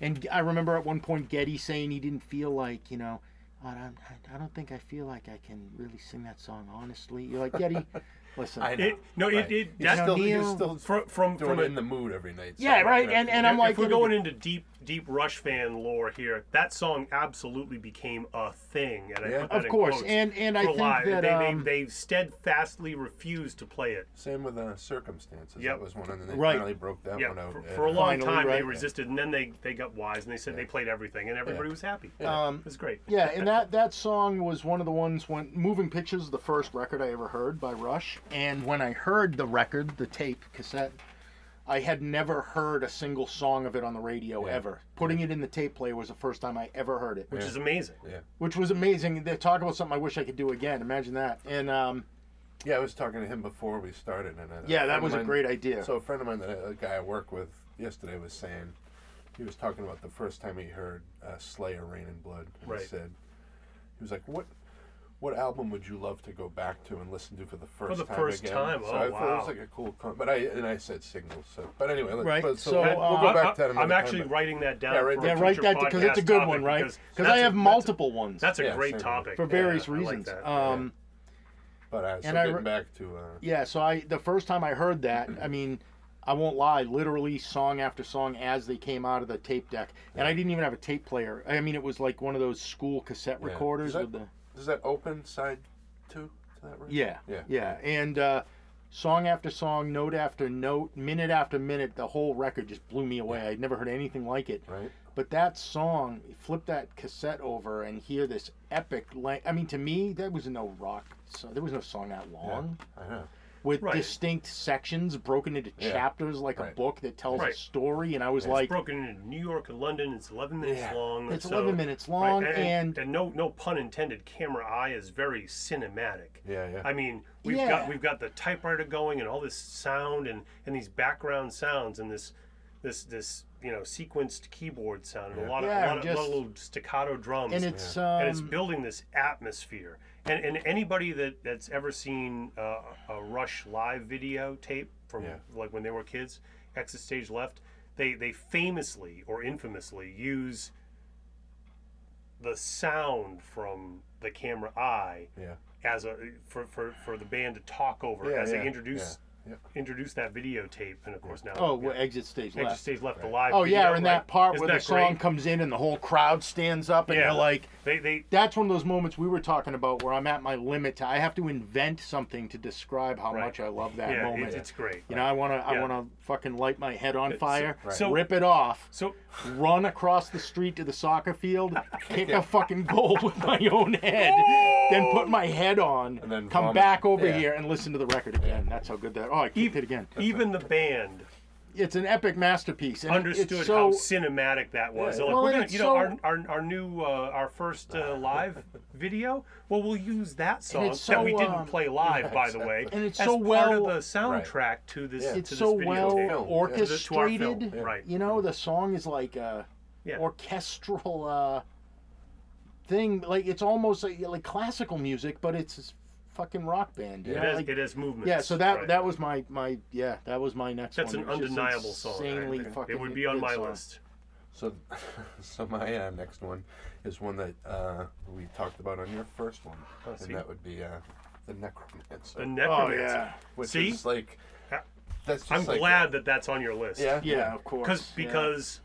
And I remember at one point Geddy saying he didn't feel like, you know, I don't, I don't think I feel like I can really sing that song honestly. You're like Geddy, listen. I know. It, no, right. it, it You're that, still, you're Neil- still from from from a, in the mood every night. so, Yeah, right, you and- and I'm like, if we're going into deep deep Rush fan lore here, that song absolutely became a thing, and I Yeah. put that of course, quotes and and I think live. that they, um, they they steadfastly refused to play it. Same with uh, circumstances. Yep. That was one, and then they Right. finally broke that Yeah, one out. for, yeah. for a long Finally, time they resisted, and then they they got wise and they said they played everything, and everybody was happy. um, It was great. Yeah, and that that song was one of the ones when Moving Pictures the first record I ever heard by Rush, and when I heard the record, the tape cassette, I had never heard a single song of it on the radio Yeah. ever. Putting it in the tape player was the first time I ever heard it, Which Yeah. is amazing. Yeah. which was amazing. They talk about something I wish I could do again. Imagine that. And um, Yeah, I was talking to him before we started, and uh, yeah, that of was a great idea. So a friend of mine, that a guy I work with yesterday, was saying he was talking about the first time he heard uh, Slayer, Rain and Blood. And Right. He said he was like, "What, what album would you love to go back to and listen to for the first for the time first again?" time, So oh, I thought it wow. was like a cool, con- but I and I said Signals. So, but anyway, let- Right, But, so, so, we'll, uh, we'll go back I, to that. am actually time, writing that down. Yeah, write for that a yeah, down. write that because it's a good one, right? Because Because that's I a- have that's a- multiple ones That's a Yeah, great topic for Yeah, various I like reasons. that. um, But uh, so And I re- back to uh, Yeah, so I the first time I heard that, I mean, I won't lie, literally song after song as they came out of the tape deck, and I didn't even have a tape player. I mean, it was like one of those school cassette Yeah. recorders Is with the does that open side two? Is that right? yeah, Yeah. yeah, and uh, song after song, note after note, minute after minute, the whole record just blew me away. I'd never heard anything like it. Right. But that song, flip that cassette over and hear this epic. La- I mean, to me, that was no rock. So there was no song that long. I know. With Right. distinct sections broken into Yeah. chapters like a book that tells Right. a story and i was It's like broken into New York and London. It's 11 minutes Yeah. long. it's so- 11 minutes right, long and, and, and no no pun intended. Camera eye is very cinematic. Yeah, yeah. I mean, we've Yeah. got we've got the typewriter going and all this sound and and these background sounds and this this this you know sequenced keyboard sound and a lot of, Yeah, a lot of, just- of little staccato drums. and it's and it's um, building this atmosphere. And, and anybody that, that's ever seen uh, a Rush live video tape from Yeah. like when they were kids, Exit Stage Left, they they famously or infamously use the sound from the camera eye Yeah. as a for, for, for the band to talk over Yeah, as they introduce yeah, introduce that videotape and of course now Oh, yeah, well, exit stage Exit left. Stage left alive. Oh yeah, video, and right? that part Isn't where the that song great? comes in and the whole crowd stands up and Yeah. you're like, They they that's one of those moments we were talking about where I'm at my limit. I have to invent something to describe how Right. much I love that yeah, moment. it's, it's great. you know, I want to, I want to fucking light my head on fire, Right. so- rip it off, So run across the street to the soccer field, kick a fucking goal with my own head, then put my head on, And then come vomit. back over here and listen to the record again. That's how good that. Oh, I kicked it again. even the band It's an epic masterpiece. And understood it's so, how cinematic that was. Yeah. So like, Well, we're and gonna, it's you know, so- our, our, our new uh, our first uh, live video. Well, we'll use that song it's that we so, didn't um, play live, by the way, And it's as so part well- of the soundtrack to this. Yeah. to it's this so video well tape. film. orchestrated. To our film, right. You know, the song is like a Yeah. orchestral uh, thing. Like it's almost like, like classical music, but it's a fucking rock band. You It know? has, like- it has movements. yeah, so that right. that was my my yeah that was my next that's one. an It was just undeniable song. Insanely think. fucking It would be on my song. list. So, so my uh, next one is one that uh, we talked about on your first one, and that would be uh, the Necromancer, The Oh Necromancer. yeah, which See? is like that's. Just I'm like glad that that's on your list. Yeah. yeah, of course. Because yeah. because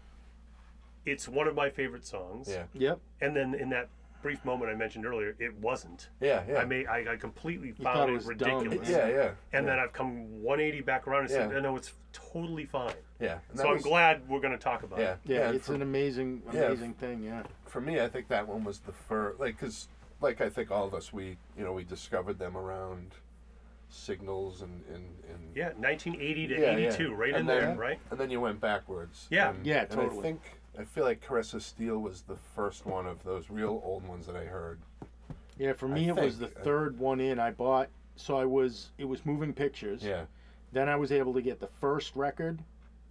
it's one of my favorite songs. Yeah. yep, And then in that brief moment I mentioned earlier, it wasn't. Yeah. Yeah. I made I, I completely thought found it it, was dumb, ridiculous. yeah. Yeah. And yeah. then I've come 180 back around and said, Yeah. no, it's totally fine. Yeah. And So that I'm was- glad we're going to talk about Yeah. it. yeah, and it's for, an amazing yeah. amazing thing. Yeah, for me, I think that one was the first, like, cause like I think all of us, we you know we discovered them around signals and and, and Yeah, 1980 to Yeah, yeah. 82, right And in then- there, right? and then you went backwards. Yeah. and, Yeah, and totally. I think I feel like Caress of Steel was the first one of those real old ones that I heard. yeah. For I me, it was the think, uh, third one in. I bought. So I was it was moving pictures. Yeah, Then I was able to get the first record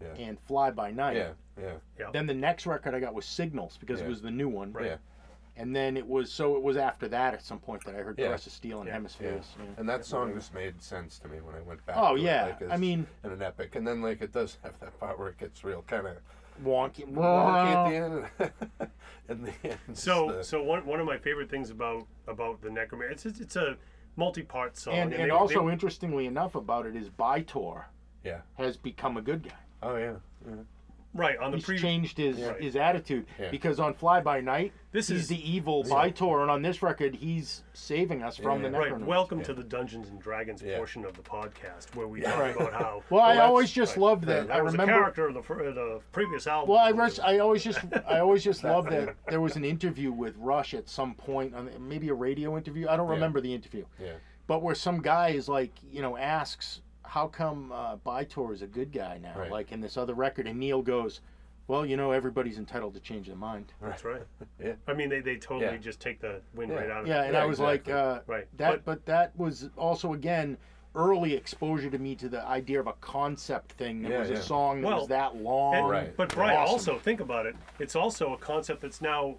Yeah. and Fly By Night. yeah, yeah, Yeah. Then the next record I got was Signals because Yeah. it was the new one. Right. yeah, And then it was so it was after that at some point that I heard Yeah. the rest of Steel and Yeah. yeah. Hemispheres. yeah. And that song just made sense to me when I went back. Oh to yeah, it, like, I mean in an epic, and then like it does have that part where it gets real kind of wonky. wonky at the end. and the end. So the- so one, one of my favorite things about about the Necromancer, it's, it's, it's a multi-part song. And, and they- also they- interestingly enough about it is Bytor yeah. has become a good guy. Oh yeah. yeah. Right, on the He's previous... changed his Right. his attitude Yeah. because on Fly By Night This he's is- the evil Bytor, and on this record he's saving us from Yeah, the yeah. Right, Necromancer. welcome to the Dungeons and Dragons Yeah. portion of the podcast where we Yeah. talk Right. about how... Well, I always just right. loved that, that. I was remember a character of the, fir- the previous album. Well, I, res- I always just I always just loved that there was an interview with Rush at some point, on maybe a radio interview. I don't Yeah. remember the interview, Yeah. but where some guy is like, you know, asks, "How come uh, Bytor is a good guy now?" Right. Like in this other record, and Neil goes, "Well, you know, everybody's entitled to change their mind." That's right. Yeah. I mean, they, they totally Yeah. just take the wind Yeah. right out of Yeah, it. Yeah, and Yeah, I was exactly. like, uh, Right. that, but, that was also again early exposure to me to the idea of a concept thing that Yeah, was yeah. a song that Well, was that long. And- Right. But Brian, Awesome. also think about it. It's also a concept that's now,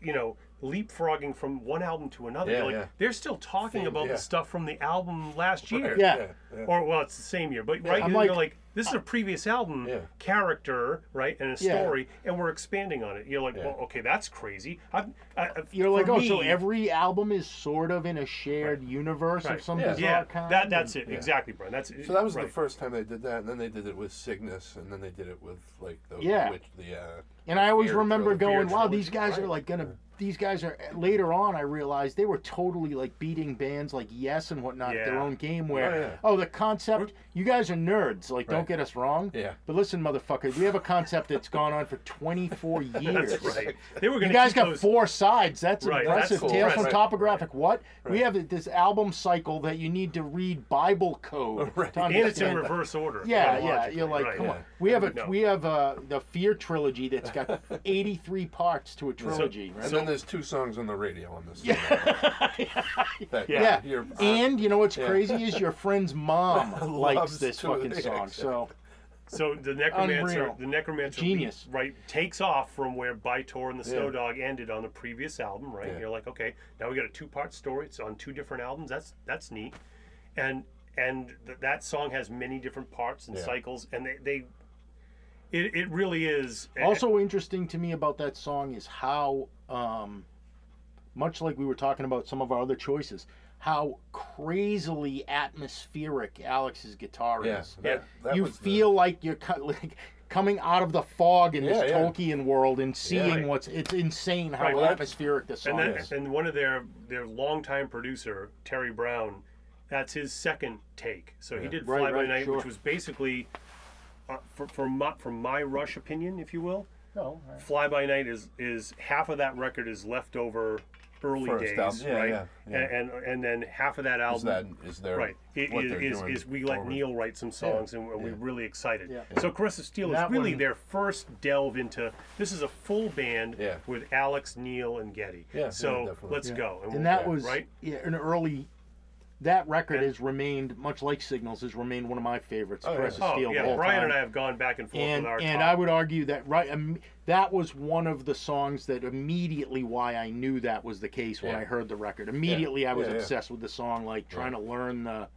you know, leapfrogging from one album to another. Yeah, You're like, yeah. They're still talking Same, about yeah. the stuff from the album last year. Right, Yeah. yeah. Or well, it's the same year, but right, I'm you're like- like, this is a previous album Yeah. character, right, and a Yeah. story, and we're expanding on it. You're like, Yeah. well, okay, that's crazy. I've, I, I- You're like, for oh, so every album is sort of in a shared universe Right. of some Yeah. bizarre yeah, kind. that that's it Yeah. exactly, Brian. That's So that was right. the first time they did that, and then they did it with Cygnus, and then they did it with like the Yeah. which the uh, And I always remember going, wow, these guys are like gonna. These guys are later on. I realized they were totally like beating bands like Yes and whatnot at their own game. Oh, where Oh, yeah. oh, the concept. You guys are nerds. Like, don't get us wrong. Yeah. But listen, motherfucker, we have a concept that's gone on for 24 years. That's right. They were You going to guys got those, four sides. That's Right, impressive. that's cool. Tales from Right. Topographic. What? We have this album cycle that you need to read Bible code. Right. to and it's in reverse order. Yeah, yeah. You're like, right. come yeah. on. We have a No. we have uh the Fear trilogy that's got 83 parts to a trilogy, and right? then there's two songs on the radio on this. Yeah. that, yeah. you're- And you know what's Yeah. crazy is your friend's mom likes Loves this fucking song. exactly. So So the necromancer, Unreal. the necromancer, Genius. right, takes off from where Bytor and the Snow Yeah. Dog ended on the previous album, right? Yeah. You're like, okay, now we got a two-part story. It's on two different albums. That's that's neat, and and th- that song has many different parts and Yeah. cycles, and they they, it, it really is. also interesting to me about that song is how um much like we were talking about some of our other choices, how crazily atmospheric Alex's guitar Yeah, is. that, that you was the- feel like you're cut, like coming out of the fog in this Yeah, yeah. Tolkien world and seeing Right. what's. It's insane how Right, well, atmospheric this song and then, is. and one of their their longtime producer Terry Brown, that's his second take. So he Yeah. did Right, Fly by right, Night, sure. which was basically, uh, for, for my, from my Rush opinion, if you will, No, Fly by Night is is half of that record is leftover early First days, album, yeah, right? yeah, yeah. And, and and then half of that album Is that is there Right. It, what is, is, doing is we let forward. Neil write some songs and we're Yeah. really excited. Yeah. So Caress of Steel is really one- their first delve into this is a full band Yeah. with Alex, Neil, and Geddy. Yeah, yeah, So definitely. let's go. we'll- and that yeah, was right? yeah, an early. That record And- has remained much like Signals has remained one of my favorites. Oh, yeah. Of Oh Steel the yeah, Brian time. and I have gone back and forth and with our and top. I would argue that right um, that was one of the songs that immediately why I knew that was the case when Yeah. I heard the record. Immediately I was Yeah, yeah. obsessed with the song, like trying to learn the.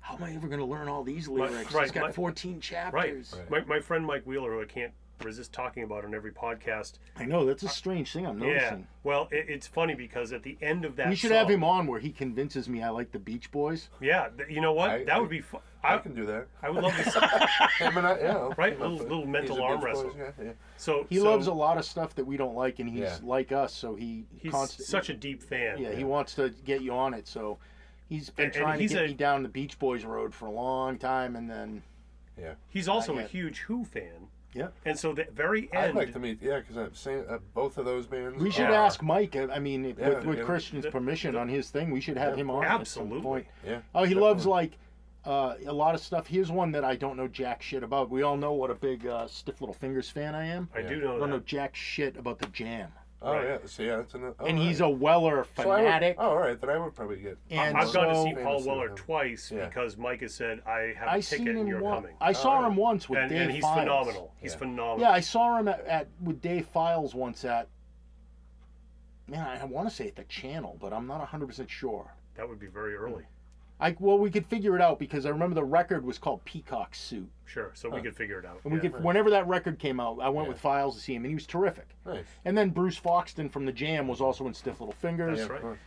How am I ever going to learn all these lyrics? right, it's got my- 14 right. chapters. My, my friend Mike Wheeler, who I can't resist talking about on every podcast. I know that's a strange thing I'm noticing. Yeah. noticing. Well, it, it's funny because at the end of that, We should song, have him on where he convinces me I like the Beach Boys. Yeah, th- you know what? I- that I- would be fun. I I, can do that. I would love to. See, Him and I, yeah. Right, little- little mental arm wrestle. guy, yeah. so He so loves a lot of stuff that we don't like, and he's Yeah. like us, so he He's const- such a deep fan. yeah, he wants to get you on it. So he's been And- and trying he's to get a- me down the Beach Boys road for a long time, and then Yeah. He's also a yet. huge Who fan, yeah. and so the very end. I'd like to meet, yeah, because I'm saying uh, both of those bands. We should Yeah. ask Mike. uh, I mean, Yeah, with, with yeah. Christian's The- permission on his thing, we should have Yeah. him on. at some Absolutely. point. Yeah. Oh, he loves like uh, a lot of stuff. Here's one that I don't know jack shit about. We all know what a big uh, Stiff Little Fingers fan I am. I Yeah. do I know don't know that. jack shit about the Jam. Oh Right. yeah. So yeah, it's an. Oh, and he's a Weller So I would- fanatic. oh, all right. Then I would probably get. And I've gone to so- see Paul Famous Weller him. twice Yeah. because Mike has said I have a I ticket and him you're once. coming. I saw right. him once with and, Dave and he's Files. phenomenal. He's Yeah. phenomenal. Yeah, I saw him at, at with Dave Files once at. Man, I want to say at the channel, but I'm not 100 percent sure. That would be very early. I well, we could figure it out because I remember the record was called Peacock Suit, Sure. So we uh, could figure it out. and we Yeah. could whenever that record came out, I went Yeah. with Files to see him, and he was terrific. Nice. And then Bruce Foxton from the Jam was also in Stiff Little Fingers, That's Yeah, right. of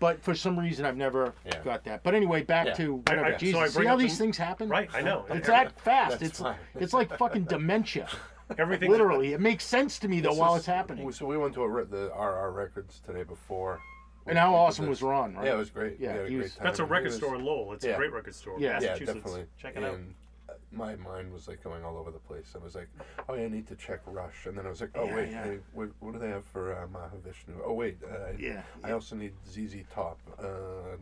but for some reason I've never Yeah. got that. But anyway, back Yeah. to I- whatever. I- so I see bring how up these the- things happen? Right. I know. It's that fast. That's it's fine. it's like fucking dementia. Everything. Literally, it makes sense to me though This while is- it's happening. So we went to a, re- the RR Records today before. And how awesome was Ron? Right? Yeah, it was great. Yeah, we had a he great was- time. That's a record was- store in Lowell. It's Yeah. a great record store. Yeah. Yeah, definitely. Check it out. and uh, my mind was like going all over the place. I was like, "Oh, yeah, I need to check Rush," and then I was like, "Oh Yeah, wait, yeah. hey, what, what do they have for uh, Mahavishnu? Oh wait, uh, Yeah, I also need ZZ Top, uh,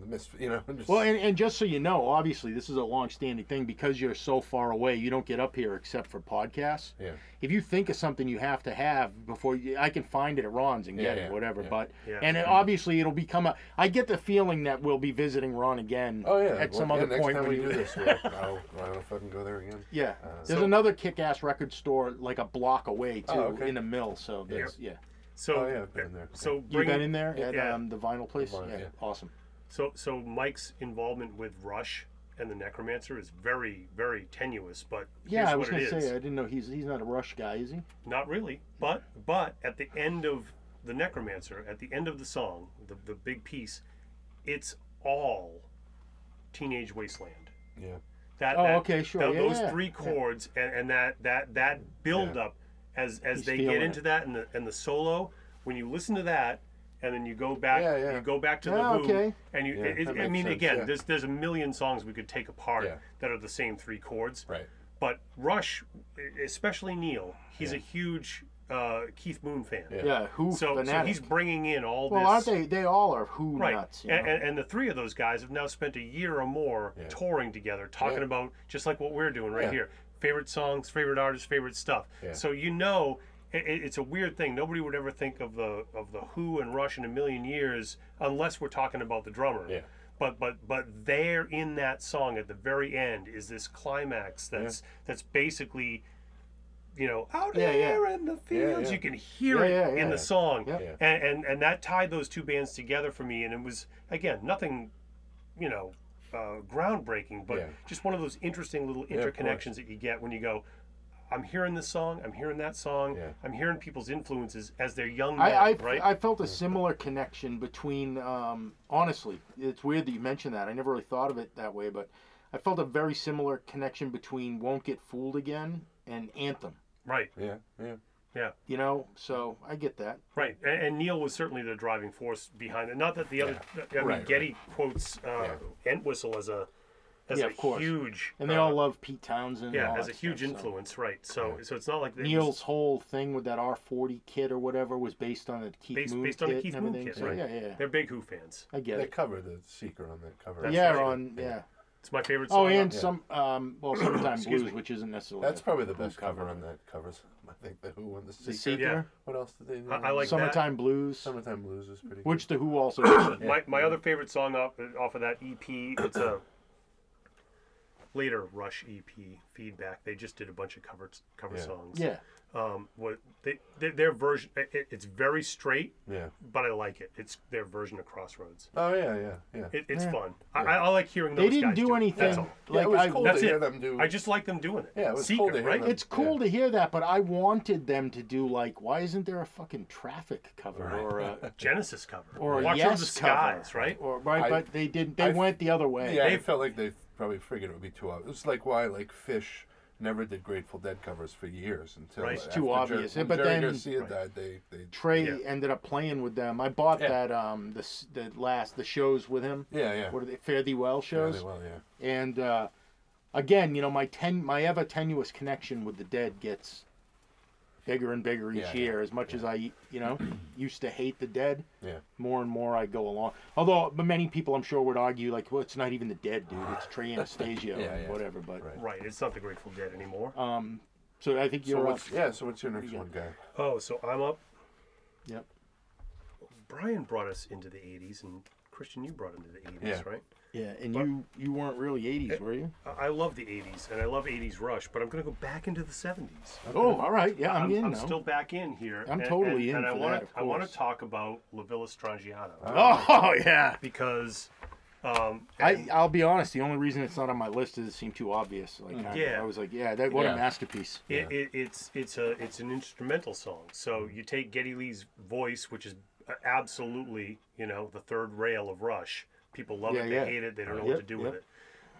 the Mis, you know." Just, Well, and, and just so you know, obviously this is a long-standing thing because you're so far away. You don't get up here except for podcasts. yeah, If you think of something you have to have before you, I can find it at Ron's and Yeah, get it, whatever. yeah. But Yeah. and it, obviously it'll become a. I get the feeling that we'll be visiting Ron again. oh yeah. At well, some yeah, other next point time we do this, we'll, I'll, I don't know if I can go there again. Yeah, Uh, there's So- another kick-ass record store like a block away too Oh, okay. in the mill. So there's, yeah. So. oh yeah, I've been there. So You bring been in there at Yeah. um, the vinyl place? The vinyl, yeah, yeah. awesome. So, so Mike's involvement with Rush and the Necromancer is very, very tenuous. But Yeah, here's I was what gonna is. say I didn't know he's he's not a Rush guy, is he? Not really, but but at the end of the Necromancer, at the end of the song, the the big piece, it's all Teenage Wasteland. Yeah, That, Oh, that- okay, sure. tho- Yeah, those yeah, three yeah. chords and, and that that that build up as as He's they feeling get it. into that and the and the solo. When you listen to that, and then you go back, Yeah, yeah. you go back to Yeah, the Who, okay. and you. Yeah, it, that I mean, sense, again, yeah. there's there's a million songs we could take apart Yeah. that are the same three chords. right. But Rush, especially Neil, he's Yeah. a huge uh, Keith Moon fan. Yeah. Yeah, Who So, so he's bringing in all well, this. Well, aren't they? They all are Who Right, nuts. you and, know? and, and the three of those guys have now spent a year or more Yeah. touring together, talking Yeah. about just like what we're doing right Yeah. here: favorite songs, favorite artists, favorite stuff. Yeah. So you know, it, it's a weird thing. Nobody would ever think of the of the Who and Rush in a million years unless we're talking about the drummer. Yeah. But but but there in that song at the very end is this climax that's that's basically. You know, out Yeah, yeah. there in the fields, yeah. you can hear Yeah, it yeah, in yeah. the song, Yeah. Yeah. and, and and that tied those two bands together for me and it was again nothing you know uh, groundbreaking but Yeah. just one of those interesting little interconnections that you get when you go I'm hearing this song, I'm hearing that song, Yeah. I'm hearing people's influences as they're young men, I, I, right? I felt a similar connection between, um, honestly, it's weird that you mentioned that. I never really thought of it that way, but I felt a very similar connection between Won't Get Fooled Again and Anthem. right, Yeah, yeah. Yeah. You know, so I get that. right. And, and Neil was certainly the driving force behind it. Not that the other, I mean, Right, Geddy quotes uh, Entwistle as a as Yeah, a of course. huge, And they uh, all love Pete Townshend. yeah, as a huge stuff, so. influence, right? So, so it's not like it was- Neil's whole thing with that R40 kit or whatever was based on a Keith Based- Moon based on a Keith and Moon kit, so, right. yeah, yeah, they're big Who fans. I get They it. cover the seeker on that cover. That's yeah, right. on yeah. It's my favorite song. Oh, and Yeah. some um, well, summertime blues, me. which isn't necessarily. That's probably the best cover on that covers. I think the Who won the The Seeker. Seeker, Yeah. What else did they do? I- I like that. summertime blues, Summertime Blues is pretty. which the Who also. did. my my other favorite song off off of that EP. It's a later Rush EP feedback. They just did a bunch of cover cover Yeah. songs. yeah, Um, what they, they their version? It, it's very straight. Yeah. but I like it. It's their version of Crossroads. Oh yeah, yeah, yeah. It, it's Yeah. fun. I, I like hearing those they didn't guys do anything. all. Yeah, Like it was I, cool That's to hear it. them do. I just like them doing it. Yeah, it was Seeker, cool to hear right? them. it's cool to hear that, but I wanted them to do like, why isn't there a fucking traffic cover Right. or a Genesis cover or a Watch yes over the skies, cover, right? Or right, I- but they didn't. They I- went the other way. Yeah, I They- felt like they probably figured it would be too obvious. It's like why like Phish never did Grateful Dead covers for years until Right. It's after too Jer- obvious. when But Jerry then- Garcia Right. died, they they Trey Yeah. ended up playing with them. I bought Yeah. that um the the last the shows with him. yeah yeah. What are they? Fare Thee Well yeah, shows. they- well, yeah. And uh, again, you know, my ten my ever tenuous connection with the dead gets bigger and bigger each Yeah, year. yeah, As much as I, you know, used to hate the dead, Yeah. more and more I go along. Although but many people, I'm sure, would argue like, well, it's not even the dead, dude. It's Trey Anastasio Yeah, and yeah. whatever. But Right. Right. It's not the Grateful Dead anymore. um, so I think you're up. yeah? So what's your next Yeah. one, guy? Oh, so I'm up. Yep. Brian brought us into the '80s, and Christian, you brought into the '80s, Yeah. right? Yeah, and But- you you weren't really '80s, were you? I I love the '80s, and I love '80s Rush, but I'm going to go back into the '70s. Oh, all right. Yeah, I'm, I'm, in I'm now. still back in here. I'm and- totally and, in and I wanna, I want to talk about La Villa Strangiato Oh yeah. because um, I I'll be honest. The only reason it's not on my list is it seemed too obvious. Like kind of. Yeah. I was like, yeah, that what Yeah. a masterpiece. It, it, it's it's a it's an instrumental song. So you take Geddy Lee's voice, which is absolutely you know the third rail of Rush. People love Yeah, it, yeah. they hate it, they don't know Yep, what to do yep. with it.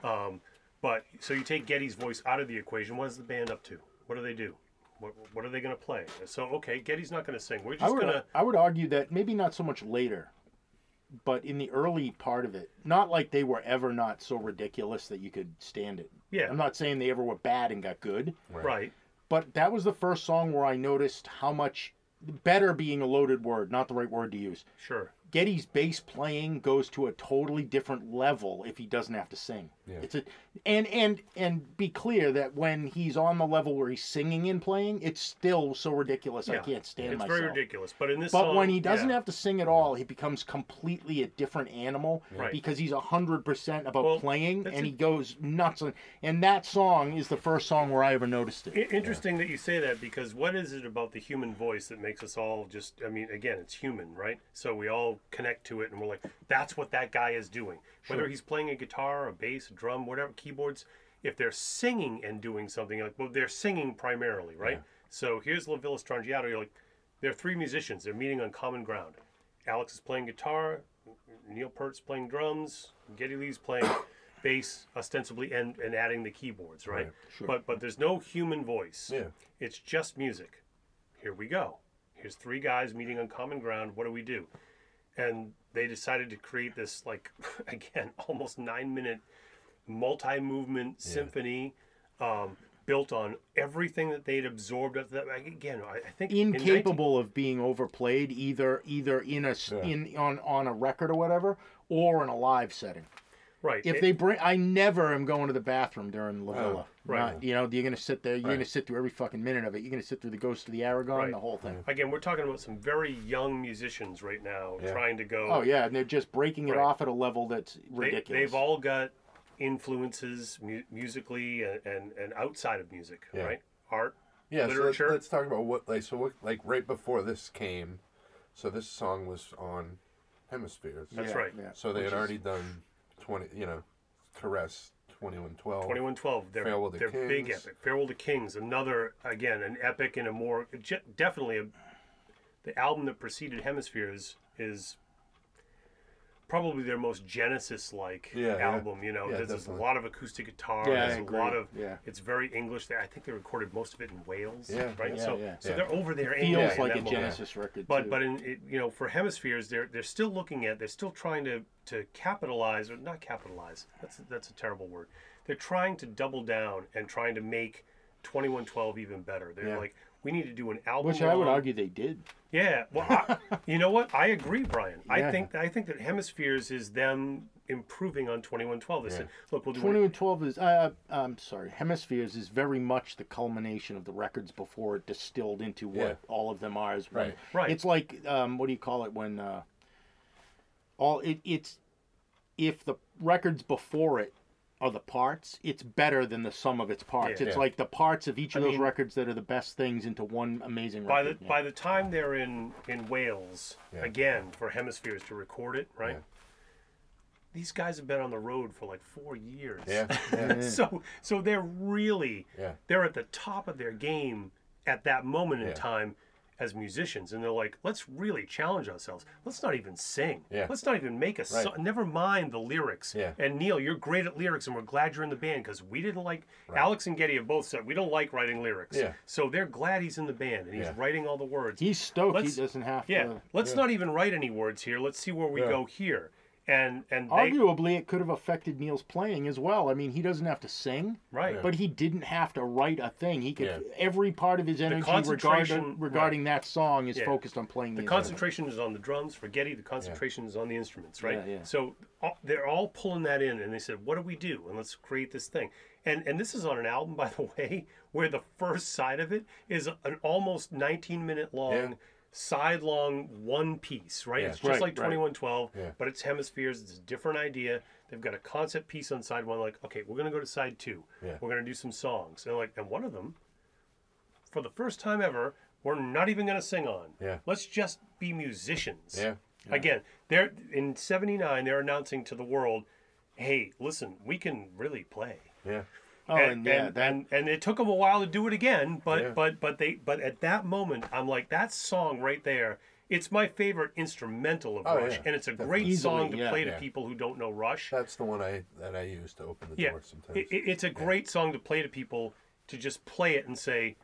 Um, but so you take Geddy's voice out of the equation. What is the band up to? What do they do? What, what are they going to play? So okay, Geddy's not going to sing. We're just going to I would argue that maybe not so much later, but in the early part of it, not like they were ever not so ridiculous that you could stand it. yeah I'm not saying they ever were bad and got good, right. but that was the first song where I noticed how much better being a loaded word, not the right word to use. Sure. Geddy's bass playing goes to a totally different level if he doesn't have to sing. Yeah. It's a and and and be clear that when he's on the level where he's singing and playing, it's still so ridiculous I can't stand It's myself. It's very ridiculous. But in this But song, when he doesn't yeah. have to sing at all, he becomes completely a different animal Right. because he's hundred percent about Well, playing and a- he goes nuts. And, and that song is the first song where I ever noticed it. Interesting that you say that because what is it about the human voice that makes us all just, I mean, again, it's human, right? So we all connect to it and we're like, that's what that guy is doing. Whether he's playing a guitar, a bass, a drum, whatever, keyboards, if they're singing and doing something, like, well, they're singing primarily, right? So here's La Villa Strangiato. You're like, there are three musicians. They're meeting on common ground. Alex is playing guitar, Neil Peart's playing drums, Geddy Lee's playing bass ostensibly and, and adding the keyboards, right? Right, sure. But but there's no human voice. Yeah. It's just music. Here we go. Here's three guys meeting on common ground. What do we do? And they decided to create this like again almost nine minute multi-movement symphony um, built on everything that they'd absorbed. Of that again, I, I think in 19 Incapable of being overplayed either either in a Yeah. in on on a record or whatever or in a live setting. Right. If it- they bring, I never am going to the bathroom during La oh, Villa. Oh, right. Not- you know, you're gonna sit there. You're gonna sit through every fucking minute of it. You're gonna sit through the Ghost of the Aragon, Right. the whole thing. again, we're talking about some very young musicians right now Yeah. trying to go. Oh yeah, and they're just breaking it Right. off at a level that's ridiculous. they've all got influences mu- musically and, and, and outside of music, Yeah. right? Art. Yeah, so let's, let's talk about what like so what like right before this came, so this song was on Hemispheres. That's Yeah, right. yeah. So they Which had is- already done twenty, you know, Caress 2112. 2112. They're, Farewell to they're big epic. Farewell to Kings. Another, again, an epic and a more, definitely a, the album that preceded Hemispheres is probably their most Genesis like Yeah, yeah. album. You know, Yeah, there's, there's a lot of acoustic guitar. Yeah, I there's a agree. lot of, Yeah. it's very English. I think they recorded most of it in Wales. Yeah, Right. yeah, so, yeah. so they're over there Feels anyway. in like a moment. Genesis record. But too. but in it, you know for hemispheres they're they're still looking at they're still trying to to capitalize or not capitalize that's that's a terrible word they're trying to double down and trying to make 2112 even better they're Yeah. like we need to do an album which I would argue they did. yeah well I, you know what I agree Brian I Yeah. think I think that hemispheres is them improving on 2112 they said look we'll do 2112 is, uh, I'm sorry, Hemispheres is very much the culmination of the records before it distilled into what Yeah. all of them are. Is when- Right. Right. It's like, um, what do you call it when uh, all it, it's if the records before it are the parts, it's better than the sum of its parts. Yeah. it's Yeah. like the parts of each of I those mean- records that are the best things into one amazing by the yeah. by the time they're in in Wales again for hemispheres to record it right these guys have been on the road for like four years Yeah. so so they're really they're at the top of their game at that moment in time as musicians and they're like let's really challenge ourselves let's not even sing Yeah. let's not even make a song never mind the lyrics Yeah. and neil you're great at lyrics and we're glad you're in the band because we didn't like alex and geddy have both said we don't like writing lyrics Yeah. so they're glad he's in the band and he's Yeah. writing all the words He's stoked. Let's- he doesn't have yeah to. let's not even write any words here let's see where we Yeah. go here and and they Arguably, it could have affected Neil's playing as well. I mean, he doesn't have to sing. right But he didn't have to write a thing. He could Yeah. every part of his energy concentration- regarding regarding that song is Yeah. focused on playing the, The instrument. concentration is on the drums for Geddy. The concentration is on the instruments, right? Yeah, yeah. So all, they're all pulling that in, and they said, "What do we do? And let's create this thing." And and this is on an album, by the way, where the first side of it is an almost 19 minute long. Yeah. Side-long one piece, right? Yeah. It's just Right, like right. 2112, Yeah. but it's hemispheres. It's a different idea. They've got a concept piece on side one. Like, okay, we're gonna go to side two. Yeah. We're gonna do some songs. And like, and one of them, for the first time ever, we're not even gonna sing on. Yeah. Let's just be musicians. Yeah. Again, they're in '79. They're announcing to the world, "Hey, listen, we can really play." Yeah. Oh, and, and, yeah, and, that and and it took them a while to do it again, but Yeah. but but they but at that moment, I'm like, that song right there. It's my favorite instrumental of Oh, Rush, yeah. and it's a great Easily, song to yeah. play to people who don't know Rush. That's the one I that I use to open the door sometimes. it, it- it's a great song to play to people to just play it and say,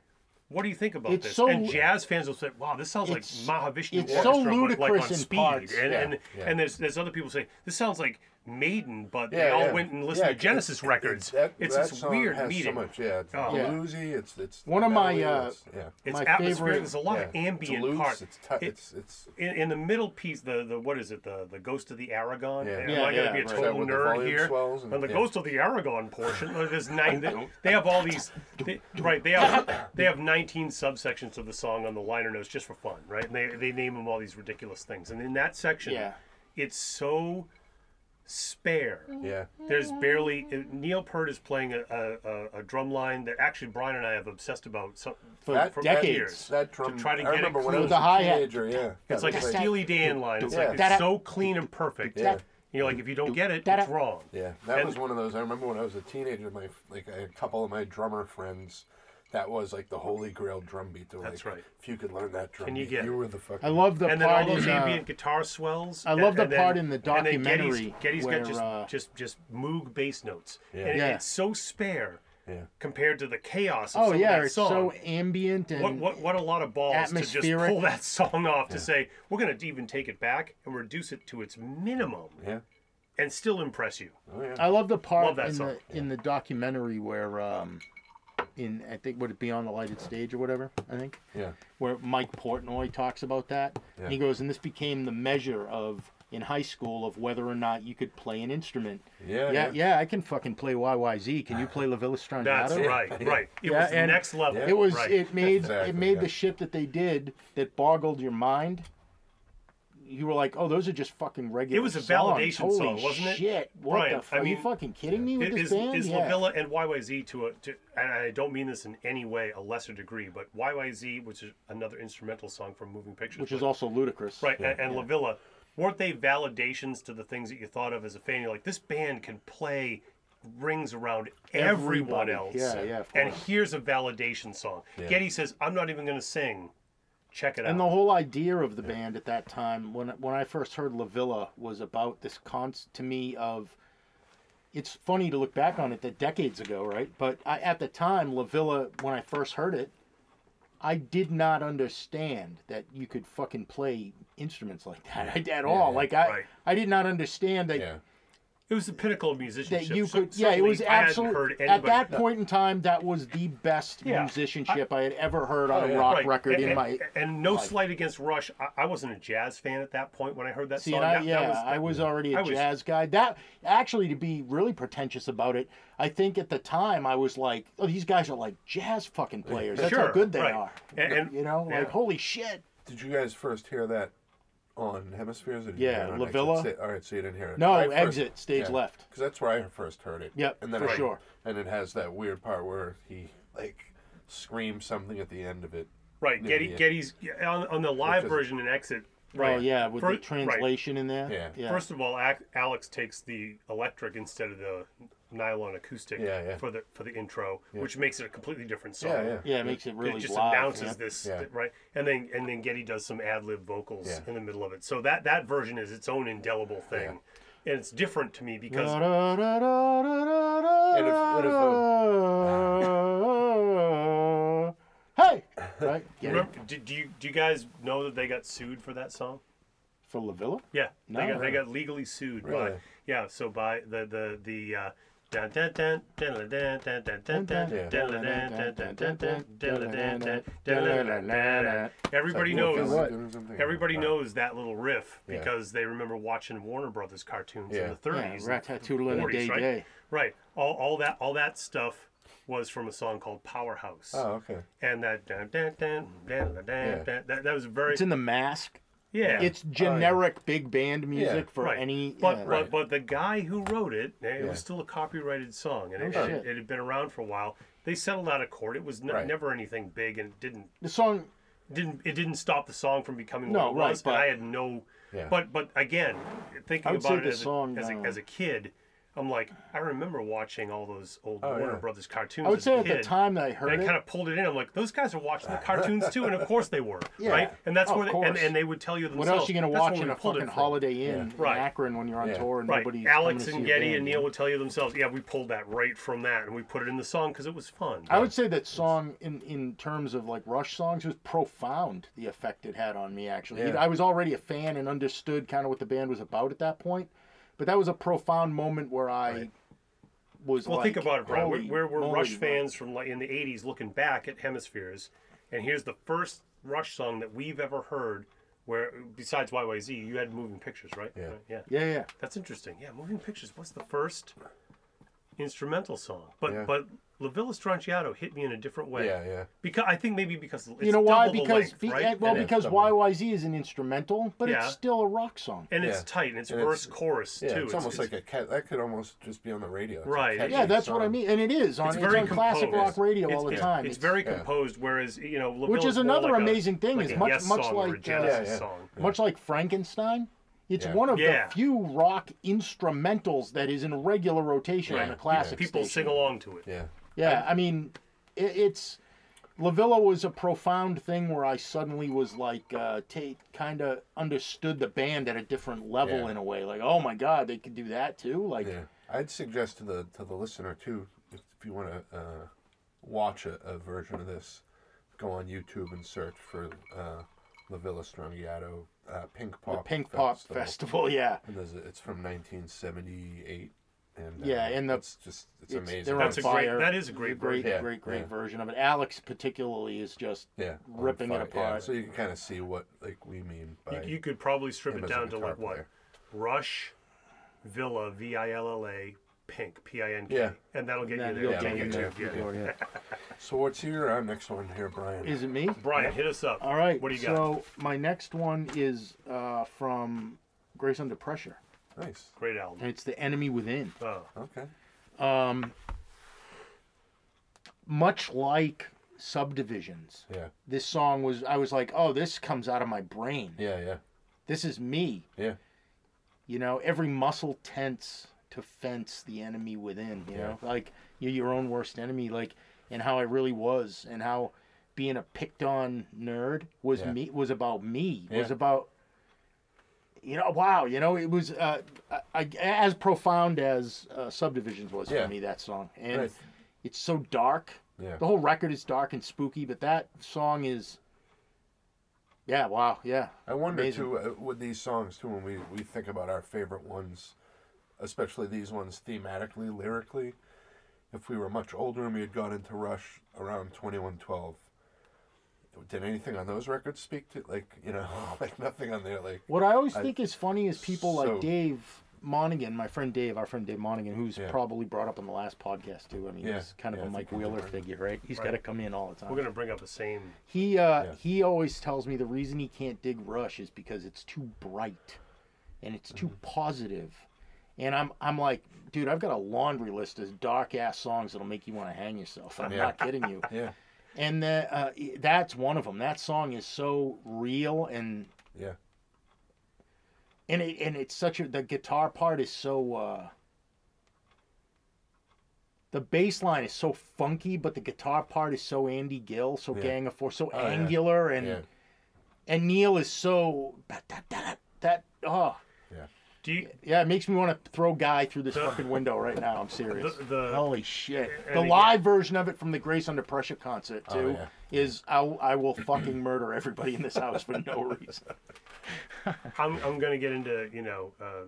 "What do you think about It's this?" so- and jazz fans will say, "Wow, this sounds like Mahavishnu it's Orchestra, so but like ludicrous on speed." parts. And Yeah, and, yeah. and there's there's other people saying this sounds like Maiden, but they all yeah. went and listened Yeah, to Genesis it's- records. that- it's that this weird has meeting. So much, yeah. It's Oh. Bluesy. It's it's One of my, melody, uh, it's- yeah. It's My atmospheric. favorite- There's a lot yeah. of ambient it's loose, part. It's, t- It- it's it's in, in the middle piece, the, the what is it? The the Ghost of the Aragon. Yeah. Am Yeah, I going to yeah, be a total That with the nerd here? swells and- On the yeah. Ghost of the Aragon portion, there's nine. They, they have all these. They, right. They have they have 19 subsections of the song on the liner notes just for fun, right? And they they name them all these ridiculous things. And in that section, Yeah. it's so spare. yeah. There's barely Neil Peart is playing a, a, a, a drum line that actually Brian and I have obsessed about so, for That- for decades. years. That drum. try to I get it remember when I was The a hi-hat. teenager. Yeah. It's like a Steely Dan line. It's Yeah. like Da-da. it's so clean and perfect. Yeah. You're like, if you don't get it, Da-da. it's wrong. Yeah, that And- was one of those. I remember when I was a teenager, my like a couple of my drummer friends. That was like the holy grail drum beat. They were That's like, right. If you could learn that drum Can you beat, get you were the fucking. I love the and then all part those in, uh, ambient guitar swells. I love the and then- part in the and then Geddy's- documentary Geddy's where, got just, uh, just just moog bass notes. Yeah. And Yeah. it's so spare Yeah. compared to the chaos of Oh some yeah, of that it's song. so ambient and what, what, what a lot of balls to just atmospheric. pull that song off to say we're going to even take it back and reduce it to its minimum Yeah. and still impress you. Oh yeah. I love the part Love that in song. the in the documentary where um in I think would it be on the lighted stage or whatever I think yeah. where Mike Portnoy talks about that. Yeah. He goes and this became the measure of in high school of whether or not you could play an instrument. Yeah. Yeah, yeah, I can fucking play YYZ. Can you play La Villa Strangiato? That's Yeah. right, right. It Yeah, was the and next level. Yeah. It was right. it made Exactly, it made yeah. the shit that they did that boggled your mind. You were like, oh, those are just fucking regular. It was a songs. validation Holy song, wasn't it? Shit! What Brian, the? F- I are you fucking kidding me with Is, this band? is yeah. La Villa and YYZ to a, to, and I don't mean this in any way, a lesser degree, but YYZ, which is another instrumental song from Moving Pictures, which but- is also ludicrous. right, and, and La Villa, weren't they validations to the things that you thought of as a fan? You're like, this band can play rings around everyone Everybody. else. Yeah, yeah, of And here's a validation song. Yeah. Geddy says, "I'm not even going to sing. Check it out. And the whole idea of the band at that time, when when I first heard La Villa, was about this const to me of. It's funny to look back on it that decades ago, right? But I, at the time, La Villa, when I first heard it, I did not understand that you could fucking play instruments like that at all. yeah. Like I, Right. I did not understand that Yeah. It was the pinnacle of musicianship. that you So- could. Yeah, it was I absolutely heard at anybody- that point in time. That was the best Yeah. musicianship I, had ever heard on Oh, a yeah. rock Right. record and, in and- my. and no life. slight against Rush. I, I wasn't a jazz fan at that point when I heard that See, song. I, That- yeah, that was, I was already a was- jazz guy. That actually, to be really pretentious about it, I think at the time I was like, "Oh, these guys are like jazz fucking players. That's how good they right. are." And- and- you know, yeah. like holy shit. Did you guys first hear that on Hemispheres? Or Yeah, you hear it on La Exit? Villa. Sta- All right, so you didn't hear it. No, first- exit stage yeah. left. Because that's where I first heard it. Yep, and then for I- sure. And it has that weird part where he like screams something at the end of it. right. Yeah, Geddy, yeah. Geddy's on, on the live is- version and exit. Right. Oh yeah, with the Fir- right. translation in there. Yeah. yeah. First of all, Ac- Alex takes the electric instead of the nylon acoustic Yeah, yeah. for the for the intro, which makes it a completely different song. Yeah, yeah. yeah, it makes it It really just live. announces yeah. this Yeah. right, and then and then Geddy does some ad lib vocals Yeah. in the middle of it. So that that version is its own indelible thing, and it's different to me because And if- and if, hey, right? Get it? remember, do, do you do you guys know that they got sued for that song? For La Villa? Yeah, No. they got they got legally sued by Really? yeah. So by the the the. Uh, Everybody knows. Everybody knows that little riff because they remember watching Warner Brothers cartoons in the 30s, right? Day. Right. All, all that all that stuff was from a song called Powerhouse. Oh, okay. And that that, that was very. It's in the mask yeah. It's generic big band music for right. any. But, yeah. but but the guy who wrote it, eh, it Yeah. was still a copyrighted song, and it, Oh, it, shit. it had been around for a while. They settled out of court. It was ne- Right. never anything big, and it didn't the song, didn't it didn't stop the song from becoming No, what it right, was. but- and I had no. Yeah. But but again, thinking I would say about it the as, song, a, as, a, uh, as a kid, I'm like I remember watching all those old Oh, Warner yeah. Brothers cartoons. I would as say at the time that I And heard I it, kind of pulled it in. I'm like, those guys are watching the cartoons too, and of course they were, Yeah. right? And that's Of where they, and, and they would tell you themselves. what else are you gonna watch where in a fucking. Holiday Inn in Right. Akron when you're on Yeah. tour and Right. nobody's Alex to and Geddy and Neil would tell you themselves, yeah, we pulled that right from that, and we put it in the song because it was fun. I would say that song, in in terms of like Rush songs, was profound. The effect it had on me, actually. Yeah. I was already a fan and understood kind of what the band was about at that point, but that was a profound moment where I Right. was Well, like, think about it, Brian. We're, holy we're, we're Rush fans from like in the '80s, looking back at Hemispheres, and here's the first Rush song that we've ever heard. Where besides YYZ, you had Moving Pictures, right? Yeah. Right, yeah. Yeah, yeah. That's interesting. Yeah, Moving Pictures was the first instrumental song, but Yeah. but La Villa Strangiato hit me in a different way. Yeah, yeah. Because I think maybe because it's you know why? double the Because length, be- right? eh, well, and, Yeah, because double. YYZ is an instrumental, but Yeah. it's still a rock song. and it's tight and it's And verse it's- chorus Yeah, too. it's, almost like a cat. That could almost just be on the radio. It's Right. Yeah, that's what I mean, and it is on, It's it's very on classic composed. rock radio it's, all the it's- time. It's, very yeah. composed, whereas you know, La Which is another like a- amazing thing, like is much- Yes much song or a like, uh, Genesis Yeah, yeah. much like Frankenstein. It's Yeah. one of Yeah. the few rock instrumentals that is in regular rotation on Yeah. a classic People station. sing along to it. Yeah. Yeah, I mean, it, it's La Villa was a profound thing where I suddenly was like, uh, kind of understood the band at a different level Yeah. in a way. Like, oh my god, they could do that too. Like, Yeah, I'd suggest to the to the listener too, if, if you want to uh, watch a, a version of this, go on YouTube and search for uh, La Villa Strangiato uh, Pink the Pop Pink Pop Festival. Festival. Yeah, And a, it's from 1978, and uh, Yeah, and the- it's just it's, it's- amazing. they're on That's a great. That is a great, great, version. Yeah, great, great yeah. version of it. Alex particularly is just yeah, ripping it fire, yeah, apart. so you can kind of see what like we mean by You, you could probably strip it down to guitar like what. Rush, Villa, V I L L A, Pink, P I N K, Yeah. and that'll get that you you'll there. get Take in it there too, for yeah. sure, yeah. So what's your uh, next one here, Brian? Is it me? Brian, hit us up. All right. What do you got? so my next one is uh, from Grace Under Pressure, nice. Great album. and it's "The Enemy Within." Oh, Okay. Um, much like Subdivisions, Yeah. this song was. I was like, "Oh, this comes out of my brain. Yeah. Yeah. This is me." Yeah. You know, every muscle tense, to fence the enemy within. You Yeah. know, like you're your own worst enemy. Like, and how I really was, and how being a picked on nerd was Yeah. me was about me. Was Yeah. about you know, wow, you know, it was uh, I, as profound as uh, Subdivisions was Yeah. for me. That song, and Right. it's so dark. Yeah. The whole record is dark and spooky, but that song is, yeah, wow, yeah. I wonder Amazing. too uh, with these songs too when we we think about our favorite ones, especially these ones thematically, lyrically. If we were much older and we had gone into Rush around twenty one twelve, did anything on those records speak to like you know like nothing on there like What I always I- think is funny is people so- like Dave Monaghan, my friend Dave, our friend Dave Monaghan, who's Yeah. probably brought up on the last podcast too. I mean, Yeah, he's kind of yeah, a I Mike think he did, Wheeler figure, right? He's Right. got to come in all the time. We're gonna bring up the same. He uh, Yeah. he always tells me the reason he can't dig Rush is because it's too bright, and it's too Mm-hmm. And I'm I'm like, dude, I've got a laundry list of dark ass songs that'll make you want to hang yourself. I'm Yeah. not kidding you. yeah And that, uh, that's one of them. That song is so real and yeah and it and it's such a the guitar part is so uh the bass line is so funky, but the guitar part is so Andy Gill, so Yeah. Gang of Four, so Oh, yeah. angular, and yeah and Neil is so that that oh Do you? yeah, it makes me want to throw Guy through this fucking window right now. I'm serious. The, the Holy shit! and The again- live version of it from the Grace Under Pressure concert Oh, too yeah. is I, I will fucking murder everybody in this house for no reason. I'm I'm gonna get into you know uh,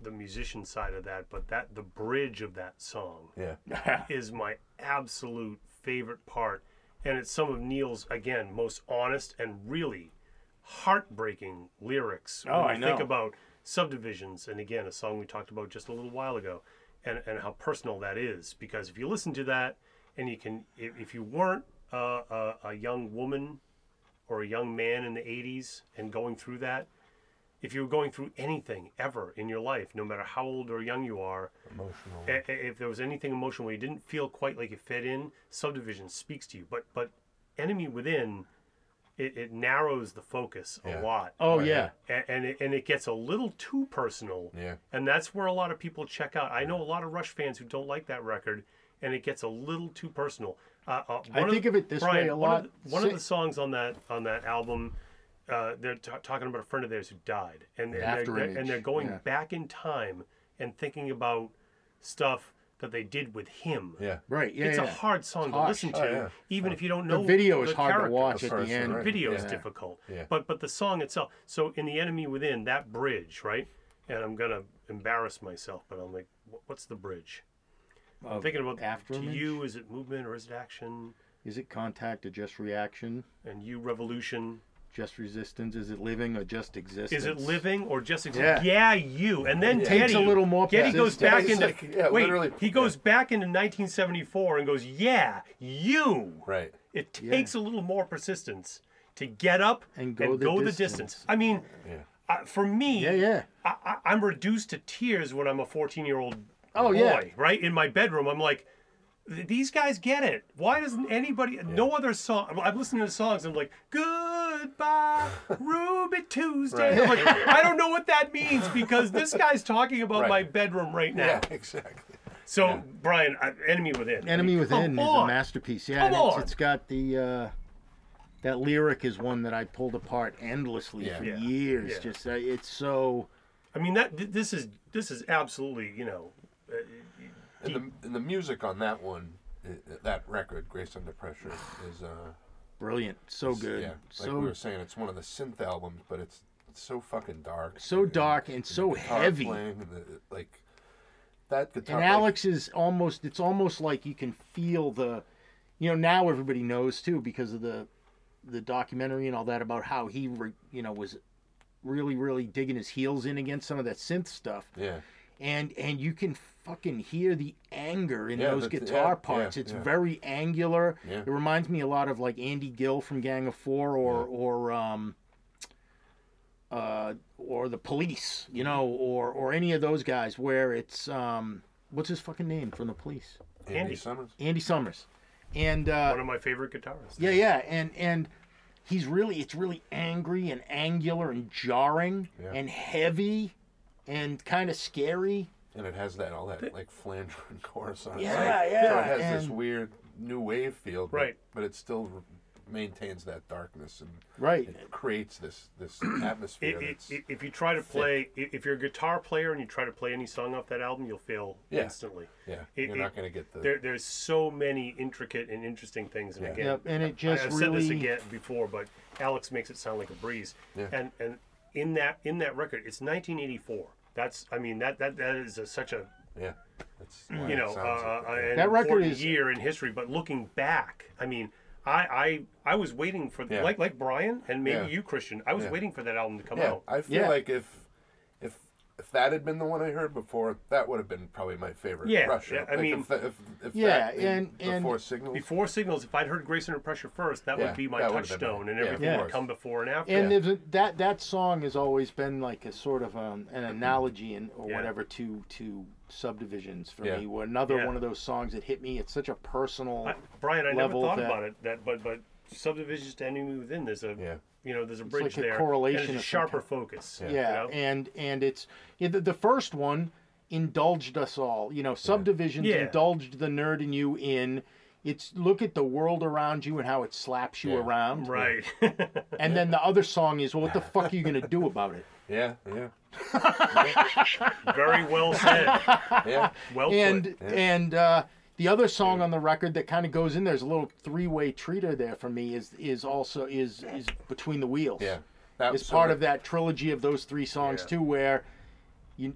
the musician side of that, but that the bridge of that song yeah is my absolute favorite part, and it's some of Neil's again most honest and really heartbreaking lyrics. Oh, when I you think know. about subdivisions, and again a song we talked about just a little while ago, and and how personal that is. Because if you listen to that, and you can, if, if you weren't uh, a, a young woman or a young man in the 80s and going through that, if you were going through anything ever in your life, no matter how old or young you are, emotional if there was anything emotional where you didn't feel quite like you fit in, subdivision speaks to you. But but enemy within, it, it narrows the focus a Yeah. lot, Oh yeah. yeah. and and it, and it gets a little too personal. yeah And that's where a lot of people check out. I know a lot of Rush fans who don't like that record, and it gets a little too personal. Uh, uh, I one think of it this Brian, way a one lot. Of the, one of Si- the songs on that on that album, uh, they're t- talking about a friend of theirs who died, and, and, After they're, Image, and they're going yeah. back in time and thinking about stuff that they did with him. yeah Right. Yeah. it's yeah. a hard song to listen to, Oh, yeah. even if you don't know. The know video is hard to watch at the end. right. Video is difficult, Yeah. but but the song itself. So in the enemy within that bridge, right? And I'm gonna embarrass myself, but I'm like, what's the bridge? I'm Of thinking about after to you. Is it movement or is it action? Is it contact or just reaction? And you revolution. Just resistance? Is it living or just existence? Is it living or just exi- Yeah. yeah. you. And then Takes Geddy, a little more Geddy goes back into like, yeah, wait. literally, he goes back into 1974 and goes, yeah, you. right It Yeah. takes a little more persistence to get up And go the the distance. distance. I mean, yeah uh, for me, Yeah, yeah. I, I, I'm reduced to tears when I'm a 14 year old Oh, boy, yeah. right? In my bedroom, I'm like, "Th- these guys get it. Why doesn't anybody, no other song, I'm listening to songs, and I'm like, goodbye, Ruby Tuesday. I'm like, I don't know what that means because this guy's talking about Right. my bedroom right now. yeah exactly So, Brian, uh, Enemy Within. I Enemy mean, Within come is a masterpiece. Yeah, Come and it's, on. it's got the uh, that lyric is one that I pulled apart endlessly Yeah. for Yeah. years. Yeah. Just uh, it's so I mean, that th- this is this is absolutely, you know, uh, and the, and the music on that one that record Grace Under Pressure is uh brilliant, so good, yeah like so we were saying it's one of the synth albums but it's it's so fucking dark. So dark and the so heavy. the, like that guitar And like- Alex is almost it's almost like you can feel the you know now everybody knows too because of the the documentary and all that about how he re, you know was really really digging his heels in against some of that synth stuff. Yeah. And and you can fucking hear the anger in Yeah, those guitar yeah, parts yeah, it's yeah. very angular Yeah. it reminds me a lot of like Andy Gill from Gang of 4 or or um uh or the police you know or or any of those guys where it's um what's his fucking name from the police Andy, Andy. Summers Andy Summers and uh one of my favorite guitarists. yeah yeah and and he's really it's really angry and angular and jarring Yeah. and heavy and kind of scary and it has that all that like Flandrin chorus on it. Yeah, so, yeah, So it has this weird new wave feel, but, Right. But it still maintains that darkness and Right. it creates this this atmosphere. It, it, that's, it- if you try to play, i- if you're a guitar player and you try to play any song off that album, you'll fail Yeah. instantly. yeah, it- you're it- not going to get the There, there's so many intricate and interesting things, and Yeah. again, Yep, and it just I've said this again before, but Alex makes it sound like a breeze. Yeah. And and in that in that record, it's 1984. That's I mean that that that is a, such a yeah. That's you know uh, like an That record is- year in history. But looking back, I mean, I I, I was waiting for Yeah. like like Brian and maybe Yeah. you Christian. I was Yeah. waiting for that album to come yeah. out. I feel Yeah. like if if if that had been the one I heard before, that would have been probably my favorite. Yeah, Rush yeah. I Like, mean- if, if, if Yeah, that and- and- before Signals, Before Signals, if I'd heard Grace Under Pressure first, that Yeah, would be my that would've been touchstone, mine. and everything of would come before and after. And Yeah. a, that that song has always been like a sort of um, an analogy and or Yeah. whatever to to subdivisions for Yeah. me. Were another Yeah. one of those songs that hit me. It's such a personal. I, Brian, I never thought that- about it. That, but but subdivision standing within there's a yeah, you know there's a bridge like a there. correlation and it's a sharper focus. Yeah. you know? and and it's yeah, the, the first one indulged us all. You know, subdivisions Yeah. indulged the nerd in you in. It's look at the world around you and how it slaps you Yeah. around. right. And then the other song is, well, what the fuck are you gonna do about it? yeah, yeah, Very well said. yeah. Well and put. Yeah. and uh, the other song on the record that kind of goes in there's a little three-way treater there for me is is also is is between the wheels Yeah, that is part of that trilogy of those three songs Yeah. too where you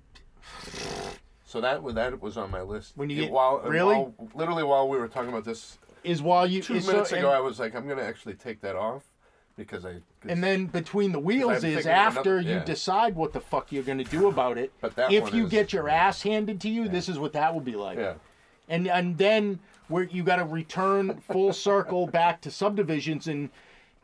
So that was that was on my list. When you get- while, really? while- literally while we were talking about this is while you two is so- minutes ago, and, I was like, I'm gonna actually take that off because I. and then between the wheels is after another- you yeah. decide what the fuck you're going to do about it But that if you is- get your ass handed to you this is what that will be like yeah, and and then where you got to return full circle back to subdivisions and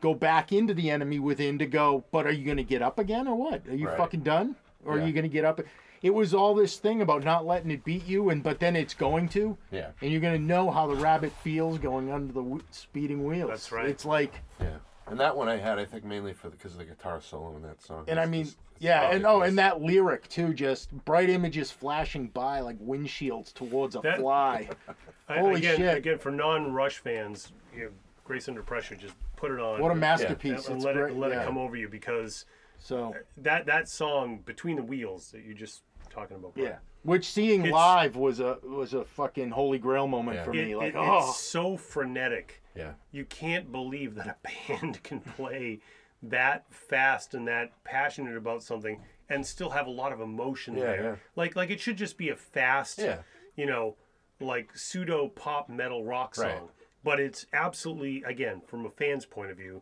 go back into the enemy within to go but are you going to get up again or what? Are you Right. fucking done? Or are you going to get up? It was all this thing about not letting it beat you and but then it's going to. Yeah, and you're going to know how the rabbit feels going under the w- speeding wheels. That's right. it's like yeah. And that one I had, I think, mainly for because of the guitar solo in that song. and i mean just- it's yeah and oh just- and that lyric too just bright images flashing by like windshields towards a That- fly I- holy again, shit. again for non-Rush fans, you know, Grace Under Pressure, just put it on. what a and- masterpiece and it's let great it let yeah. it come over you because so that that song between the wheels that you're just talking about. Brian, Yeah. Which seeing It's- live was a was a fucking holy grail moment Yeah. for me. it- Like, oh. it's oh, so frenetic. yeah, You can't believe that a band can play that fast and that passionate about something and still have a lot of emotion Yeah, there. yeah. Like like it should just be a fast, Yeah. you know, like pseudo pop metal rock song. Right. But it's absolutely again from a fan's point of view.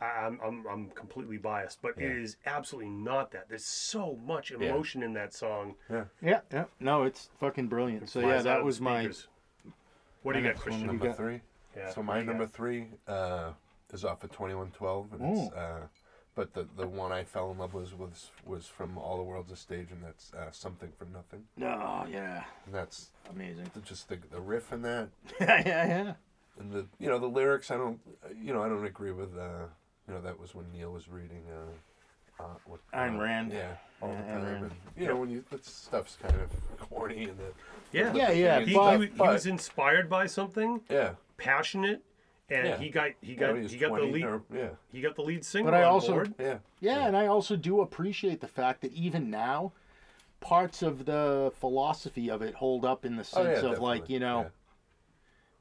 I, I'm, I'm I'm completely biased, but it is absolutely not that. There's so much emotion in that song. yeah. yeah, yeah. No, it's fucking brilliant. So yeah, that was my. speakers. What do you got, Christian? Number got- three. Yeah, So my number got? three uh, is off of Twenty One Twelve, uh, but the the one I fell in love with was was from All the World's a Stage, and that's uh, Something for Nothing, Oh yeah, and that's amazing. the- just the the riff in that, yeah, yeah, yeah. And the you know the lyrics. I don't you know I don't agree with. Uh, you know that was when Neil was reading. Uh, uh, what, Ayn uh, Rand. Yeah, all Yeah, the time. Rand. And, you know when you that stuff's kind of corny and the Yeah, Yeah, yeah, He, but- he, he but- was inspired by something yeah. passionate, and Yeah. he got he got know, he he got the lead or- yeah, he got the lead singer But I on also- board. yeah, Yeah, and I also do appreciate the fact that even now, parts of the philosophy of it hold up in the Oh, sense yeah, of like you know.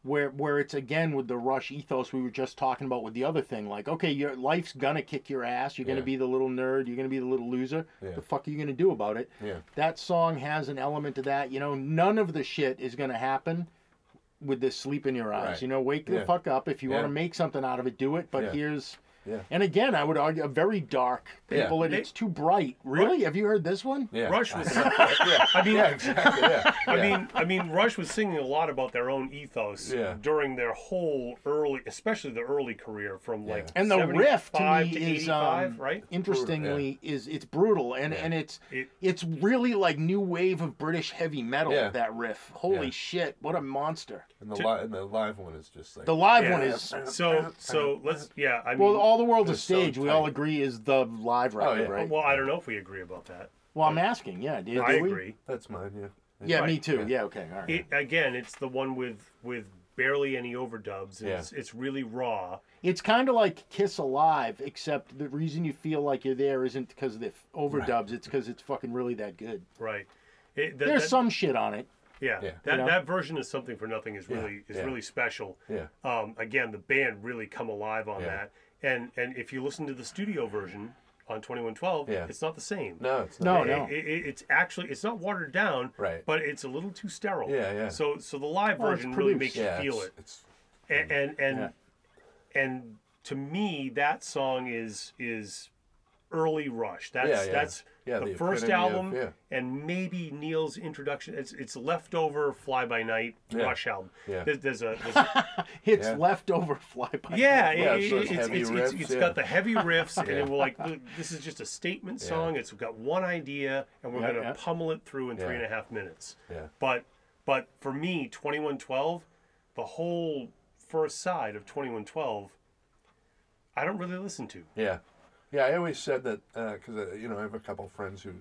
Where, where it's again with the rush ethos we were just talking about with the other thing like okay your life's gonna kick your ass you're gonna Yeah. be the little nerd you're gonna be the little loser Yeah. the fuck are you gonna do about it Yeah. that song has an element of that. You know, none of the shit is to happen with this sleep in your eyes. Right. You know, wake the fuck up. If you want to make something out of it, do it. But here's, Yeah. and again, I would argue a very dark Yeah. people. and They- it's too bright. Really? Have you heard this one? Yeah. Rush was. yeah. I mean, Yeah, exactly. Yeah. I yeah. mean, I mean, Rush was singing a lot about their own ethos Yeah. during their whole early, especially the early career from like Yeah. And the riff to me to is um, right? interestingly is it's brutal and Yeah. and it's It- it's really like new wave of British heavy metal. Yeah. That riff. Holy Yeah. shit! What a monster. And the, to- li- and the live one is just like The live Yeah. one is. So, so let's, yeah. I mean, Well, all the world's a It's so stage. we all tight. agree is the live record, yeah. right? well, I don't know if we agree about that. Well, I'm asking. Yeah, do, I do we? agree. That's mine. Yeah. Yeah, Right. me too. Yeah. Yeah. Okay. All right. It, again, it's the one with with barely any overdubs. and Yeah. It's, it's really raw. It's kind of like Kiss Alive, except the reason you feel like you're there isn't because of the f- overdubs. It's because it's fucking really that good. Right. It, that- There's that- some shit on it. Yeah, Yeah. that You know? that version of something for nothing is Yeah, really is yeah. really special. Yeah. Um, again, the band really come alive on Yeah. that, and and if you listen to the studio version on Twenty One Twelve, Yeah. it's not the same. No, it's No, not. no. It, it, it's actually it's not watered down, Right. But it's a little too sterile. Yeah, yeah. So so the live Well, it's version really produced. makes you Yeah, feel it's, it, It's and and and, Yeah. and to me that song is is early Rush. That's Yeah, yeah. that's Yeah, the, the first epitome of- album, yeah. and maybe Neil's introduction. It's it's leftover Fly By Night Yeah. Rush album. Yeah. There's, there's a there's a- It's Yeah. leftover flyby. yeah, Night. Yeah, it- so it- it's it's it's, it's, riffs, it's yeah. got the heavy riffs, and Yeah. it will like this is just a statement Yeah. song. It's got one idea, and we're Yeah, gonna yeah. pummel it through in three Yeah. and a half minutes. Yeah. But but for me, twenty one twelve, the whole first side of twenty one twelve, I don't really listen to. Yeah, yeah. I always said that because uh, you know I have a couple friends who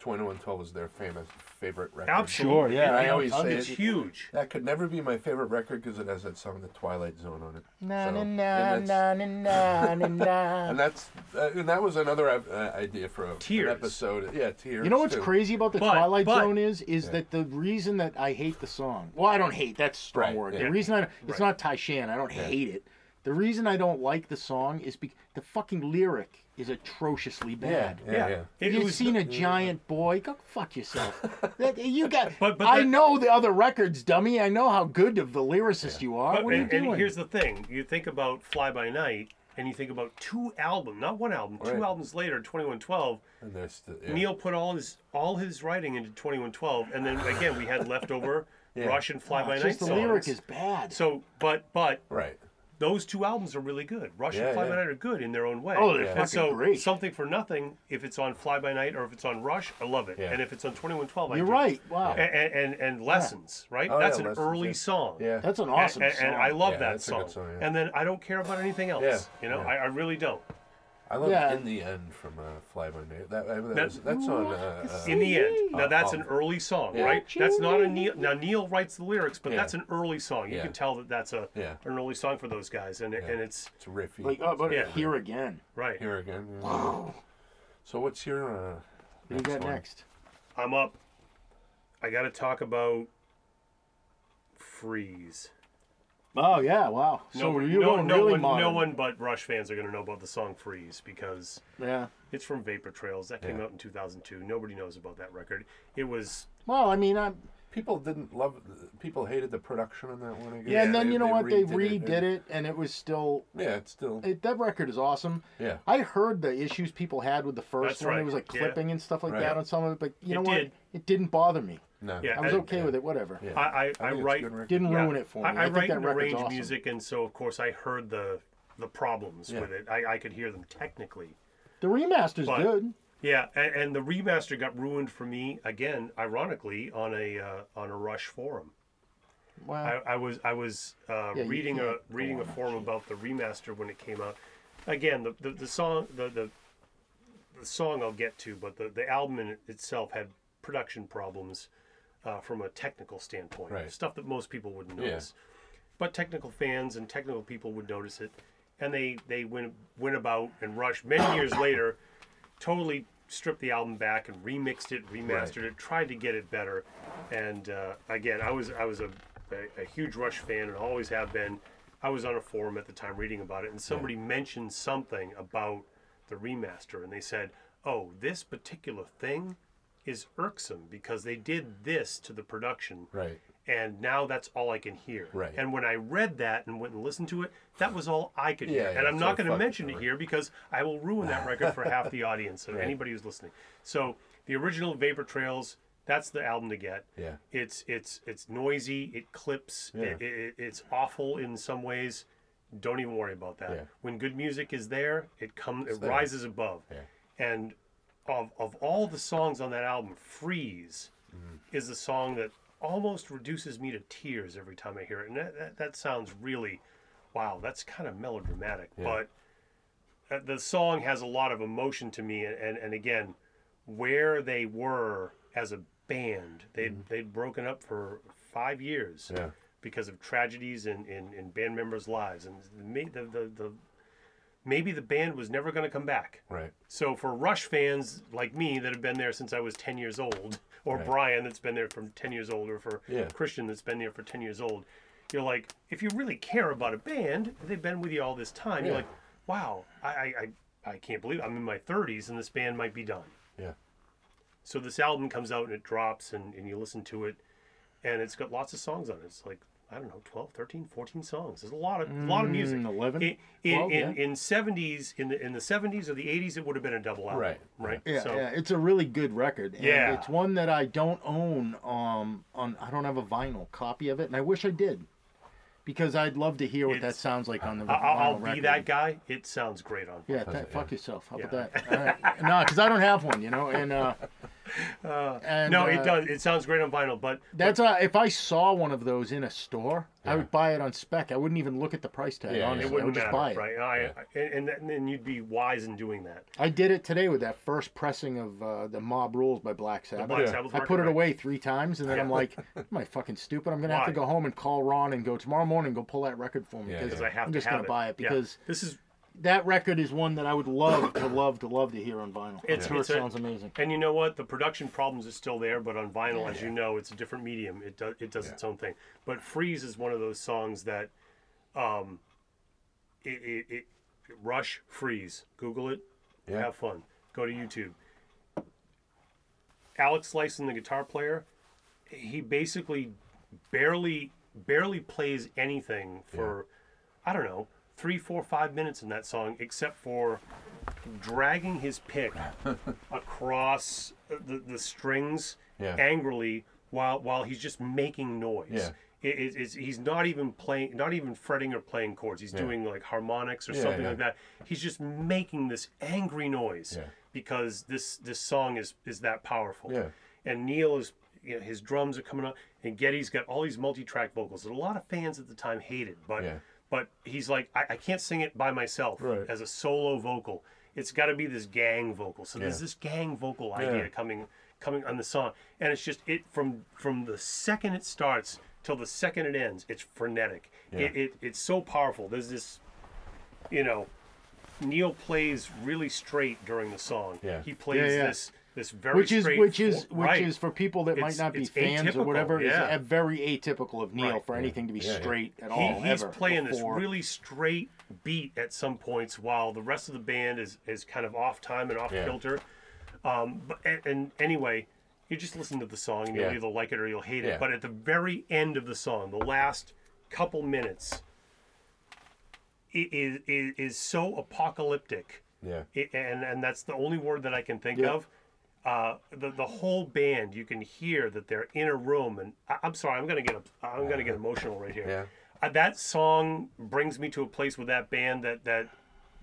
Twenty One Twelve is their famous favorite record. Absolutely, yeah, I always say it's it- huge. That could never be my favorite record because it has that song, "The Twilight Zone," on it. Na So, na and na that's- na na na na. And that's uh, and that was another uh, idea for a, an episode. Yeah, tears. You know what's too. crazy about the But- Twilight but- Zone is is that the reason that I hate the song. Well, I don't hate. That's a strong Right, word. yeah. The reason I it's Right. not Tai Shan. I don't hate it. The reason I don't like the song is because the fucking lyric is atrociously Yeah, bad. yeah, yeah. It You've was- seen a mm-hmm. giant boy? Go fuck yourself. That- you got. But- but I that- know the other records, dummy. I know how good of the lyricist you are. But, what are you and, doing? and here's the thing: you think about Fly By Night, and you think about two albums, not one album, two Right. albums later, twenty one twelve. And there's the, yeah. Neil put all his all his writing into twenty one twelve, and then again we had leftover Yeah. Rush Fly Oh, By it's Night just the songs. lyric is bad. So, but but Right. Those two albums are really good. Rush Yeah, and Fly yeah. By Night are good in their own way. Oh, they're Yeah. fucking and so great. something for nothing. If it's on Fly By Night or if it's on Rush, I love it. Yeah. And if it's on twenty one twelve, I You're right. Wow. And, and and, and lessons, right? Oh, That's yeah, an Lessons, early yeah. song. Yeah. That's an awesome and, song. and I love Yeah, that that's a song. good song, yeah. And then I don't care about anything else. Yeah, You know, yeah. I, I really don't. I love Yeah. "In the End" from uh, Fly By Night. That, that, That- was, that's on. Uh, uh, In the end, now that's an early song, Yeah. right? That's not a Neil. Now Neil writes the lyrics, but Yeah. that's an early song. You Yeah. can tell that that's a Yeah. an early song for those guys, and it and it's it's riffy. like, oh, but Yeah. here again. right. Here again. yeah. So what's your? Uh, What do you got one? next? I'm up. I got to talk about Freeze. Oh yeah, wow. So no, you're no, going no really one, modern. no one but Rush fans are going to know about the song Freeze because Yeah. it's from Vapor Trails. That came Yeah. out in 2002. Nobody knows about that record. It was Well, I mean, I'm, People didn't love. People hated the production on that one. I guess. yeah, and then They- you know what? They redid redid it, and it was still. Yeah, it's still. It, that record is awesome. Yeah. I heard the issues people had with the first That's one. right, It was like yeah. clipping and stuff like Right. that on some of it, but you It know did. what? It didn't bother me. No. Yeah, I was and- okay with it. Whatever. Yeah. I I, I, think it's a write. Didn't yeah, ruin it for me. I, I, think write that and record's arrange awesome. music, and so of course I heard the the problems Yeah. with it. I, I could hear them technically. The remaster's But- good. Yeah, and, and the remaster got ruined for me again, ironically, on a uh, on a Rush forum. Wow. I, I was I was uh, Yeah, reading a reading a forum shit. about the remaster when it came out. Again, the the, the song the, the the song I'll get to, but the, the album in itself had production problems uh, from a technical standpoint, Right. stuff that most people wouldn't Yeah. notice. But technical fans and technical people would notice it, and they they went went about and Rush many years later, totally stripped the album back and remixed it, remastered it, tried to get it better. And uh, again, I was I was a, a, a huge Rush fan and always have been. I was on a forum at the time reading about it, and somebody mentioned something about the remaster, and they said, "Oh, this particular thing is irksome because they did this to the production." Right. and now that's all I can hear. Right. And when I read that and went and listened to it, that was all I could hear. Yeah, yeah, and I'm not going to mention it here because I will ruin that record for half the audience and Right. anybody who's listening. So the original Vapor Trails, that's the album to get. Yeah. It's it's it's noisy. It clips. Yeah. It, it, it's awful in some ways. Don't even worry about that. Yeah. When good music is there, it comes. It rises above. Yeah. And of of all the songs on that album, Freeze Mm-hmm. is the song that almost reduces me to tears every time I hear it. And that, that, that sounds really, wow, that's kind of melodramatic. Yeah. But uh, the song has a lot of emotion to me. And, and, and again, where they were as a band. They'd they'd broken up for five years Yeah. because of tragedies in, in, in band members' lives, and the, the the maybe the band was never going to come back. Right. So for Rush fans like me that have been there since I was 10 years old, or Right. Brian that's been there from 10 years old, or for Yeah. Christian that's been there for 10 years old, you're like, if you really care about a band, they've been with you all this time. You're like, wow, I, I, I, I can't believe I'm in my 30s and this band might be done. Yeah. So this album comes out and it drops, and, and you listen to it, and it's got lots of songs on it. It's like, I don't know, 12, 13, 14 songs. There's a lot of, lot of music. Mm, 11? In, in, 12, in, yeah. in 70s, in the in the 70s or the 80s, it would have been a double album. Right. Right. Yeah, so, yeah, it's a really good record. And Yeah. it's one that I don't own. Um, on I don't have a vinyl copy of it, and I wish I did, because I'd love to hear what that sounds like on the I- I'll, I'll be that guy. It sounds great on. Yeah, that, it, fuck yeah. yourself. How Yeah. about that? All right. no, because I don't have one, you know. And uh, and no, uh, it does. It sounds great on vinyl, but That's uh, if I saw one of those in a store, I would buy it on spec. I wouldn't even look at the price tag. Yeah, honestly, it I would wouldn't just matter, buy it. right? I, I, and and then you'd be wise in doing that. I did it today with that first pressing of uh, the Mob Rules by Black Sabbath. Black Yeah. Sabbath I put it right? away three times, and then I'm Yeah. like, "Am I fucking stupid? I'm gonna have to go home and call Ron and go tomorrow morning. Go pull that record for me Yeah, because because I have I'm to just gonna it. buy it Yeah. because this is that record is one that I would love to love to love to hear on vinyl. It's- I'm it's it a- sounds amazing. And you know what? The production problems are still there, but on vinyl, as you know, it's a different medium. It does it does Yeah. its own thing. But Freeze is one of those songs that, um, it, it, it Rush Freeze. Google it. Yeah. Have fun. Go to YouTube. Alex Lifeson, the guitar player, he basically barely barely plays anything for I don't know three, four, five minutes in that song, except for dragging his pick across the, the strings Yeah. angrily while while he's just making noise. Yeah. It, it, he's not even playing, not even fretting or playing chords. He's Yeah. doing like harmonics or Yeah, something like that. He's just making this angry noise because this this song is is that powerful. Yeah. And Neil is, you know, his drums are coming up, and Geddy's got all these multi-track vocals that a lot of fans at the time hated, but. But he's like, I, I can't sing it by myself Right. as a solo vocal. It's got to be this gang vocal. So there's this gang vocal idea Yeah. coming coming on the song, and it's just it from from the second it starts till the second it ends. It's frenetic. Yeah. It, it it's so powerful. There's this, you know, Neil plays really straight during the song. Yeah. He plays Yeah, yeah. this this very Which is which is fo- which right. is for people that might not be it's fans or atypical, whatever is yeah. a very atypical of Neil Right. for anything to be Yeah, yeah. straight at he, all. he's ever playing before. this really straight beat at some points while the rest of the band is, is kind of off time and off Yeah. kilter. Um, but and, and anyway, you just listen to the song and you'll Yeah. either like it or you'll hate Yeah. it. But at the very end of the song, the last couple minutes, it is is, is so apocalyptic. Yeah. It, and and that's the only word that I can think Yeah. of. Uh, the the whole band, you can hear that they're in a room, and I, I'm sorry, I'm gonna get I'm gonna get emotional right here. Yeah. Uh, that song brings me to a place with that band that that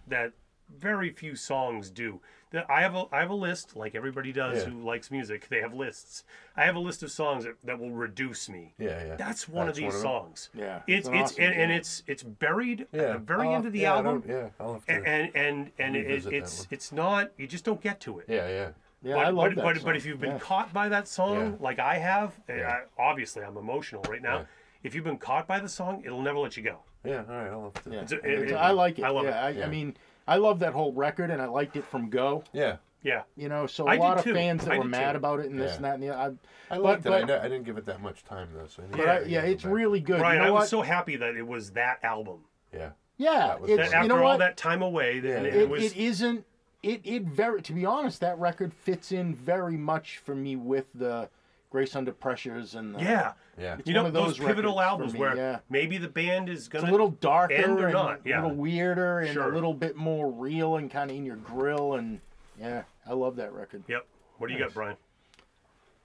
that very few songs do. That I have a I have a list like everybody does Yeah. who likes music. They have lists. I have a list of songs that, that will reduce me. Yeah. Yeah. That's one That's of these them. songs. Yeah, It's it's an it's awesome and, and it's it's buried at the very I'll- end of the yeah, album. don't- Yeah. I'll have to. And and and, and it, it's it's not you just don't get to it. yeah. Yeah. Yeah, but, I love but, that but, song. but if you've been Yeah. caught by that song, Yeah. like I have, eh, Yeah. I, obviously I'm emotional right now. Yeah. If you've been caught by the song, it'll never let you go. Yeah. All right. I'll have to. Yeah. It's a- And it's- it- I like it. I love it. I, Yeah. I mean, I love that whole record, and I liked it from go. Yeah. Yeah. You know, so I a did lot of too. fans that I were mad too. about it and this Yeah. and that and the other. I But- liked it. I, but- know- I didn't give it that much time though. So I need But I, yeah, it's really good. Right. you know I was what? so happy that it was that album. Yeah. yeah, That was That after you know all what? that time away, Yeah, and yeah. it, it, was it isn't it it very to be honest that record fits in very much for me with the grace under pressures and the, yeah. Yeah. It's You one know of those, those pivotal albums me, where yeah. maybe the band is gonna a little darker end or and not, a little weirder and Sure. a little bit more real and kind of in your grill and yeah i love that record Yep. What do you got, Brian?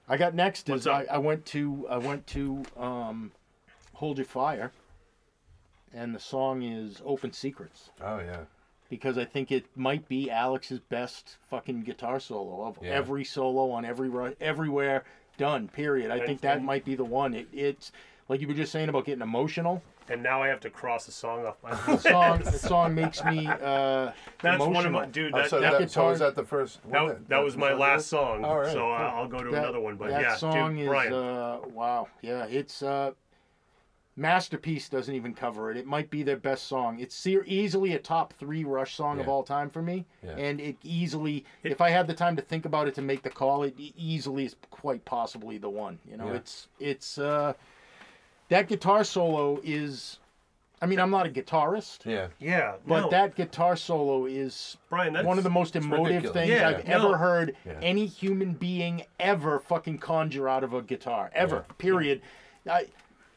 i got next What's is? I, I went to i went to um hold your fire and the song is open secrets Oh yeah. Because I think it might be Alex's best fucking guitar solo of Yeah. every solo on every ru- everywhere done. Period. I And- think that and- might be the one. It, it's like you were just saying about getting emotional. And now I have to cross a song off my The list. song, the song makes me uh, That's emotional. one of my dude. Oh, That, so, that, that, that so was that the first? that, one that was my on last this? song. All right, so cool. I'll go to That- another one. But that yeah, song dude, is Brian. uh, wow. Yeah, it's uh, masterpiece. Doesn't even cover it. It might be their best song. It's easily a top three Rush song of all time for me, Yeah. and it easily, It- if I had the time to think about it to make the call, it easily is quite possibly the one. You know, Yeah. it's it's uh, that guitar solo is. I mean, I'm not a guitarist. Yeah. yeah, But no, that guitar solo is Brian, that's one of the most emotive ridiculous. things Yeah, I've no. ever heard Yeah. any human being ever fucking conjure out of a guitar. Ever. Yeah. Period. I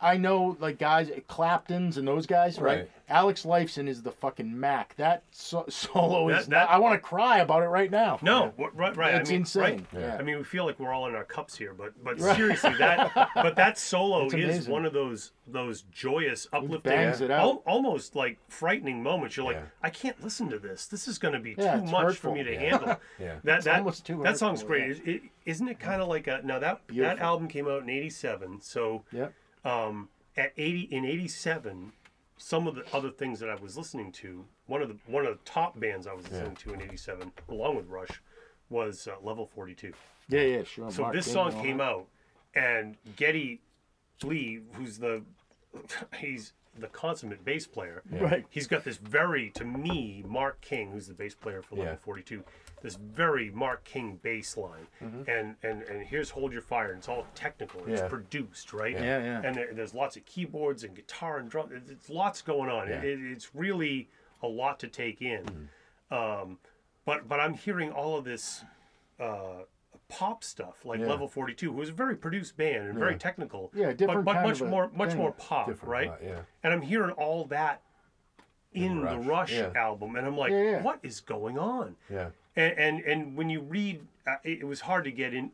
I know like guys Clapton's and those guys, right? Right. Alex Lifeson is the fucking Mac. That so- solo is That- that- I want to cry about it right now. No, wh- right, right. It's I mean, insane. Right? Yeah. I mean, we feel like we're all in our cups here, but but Right. seriously, that but that solo is one of those those joyous, uplifting, it al- almost like frightening moments. You're like, Yeah. I can't listen to this. This is going to be Yeah, too much hurtful. for me to Yeah. handle. Yeah. That It's that almost too that song's great. Is it, isn't it kind of like a now that that album came out in '87, so Yep. Um, at 80 in 87 some of the other things that i was listening to one of the one of the top bands i was listening to in 87 along with rush was uh, level 42 Yeah, yeah, sure. so Mark this song came that. out and geddy lee who's the he's the consummate bass player Right. he's got this very to me mark king who's the bass player for level Yeah. 42 this very mark king bass line. And and and here's hold your fire and it's all technical it's Yeah. produced right? Yeah, yeah. and there, there's lots of keyboards and guitar and drum it's, lots going on. Yeah. it, it's really a lot to take in. Um, but but i'm hearing all of this uh, pop stuff like Yeah. level 42 who is a very produced band and very technical Yeah, but, different but kind much more much more pop Different right? yeah. and i'm hearing all that in, the Rush, rush album and i'm like what is going on? Yeah. And and, and when you read uh, it, it was hard to get in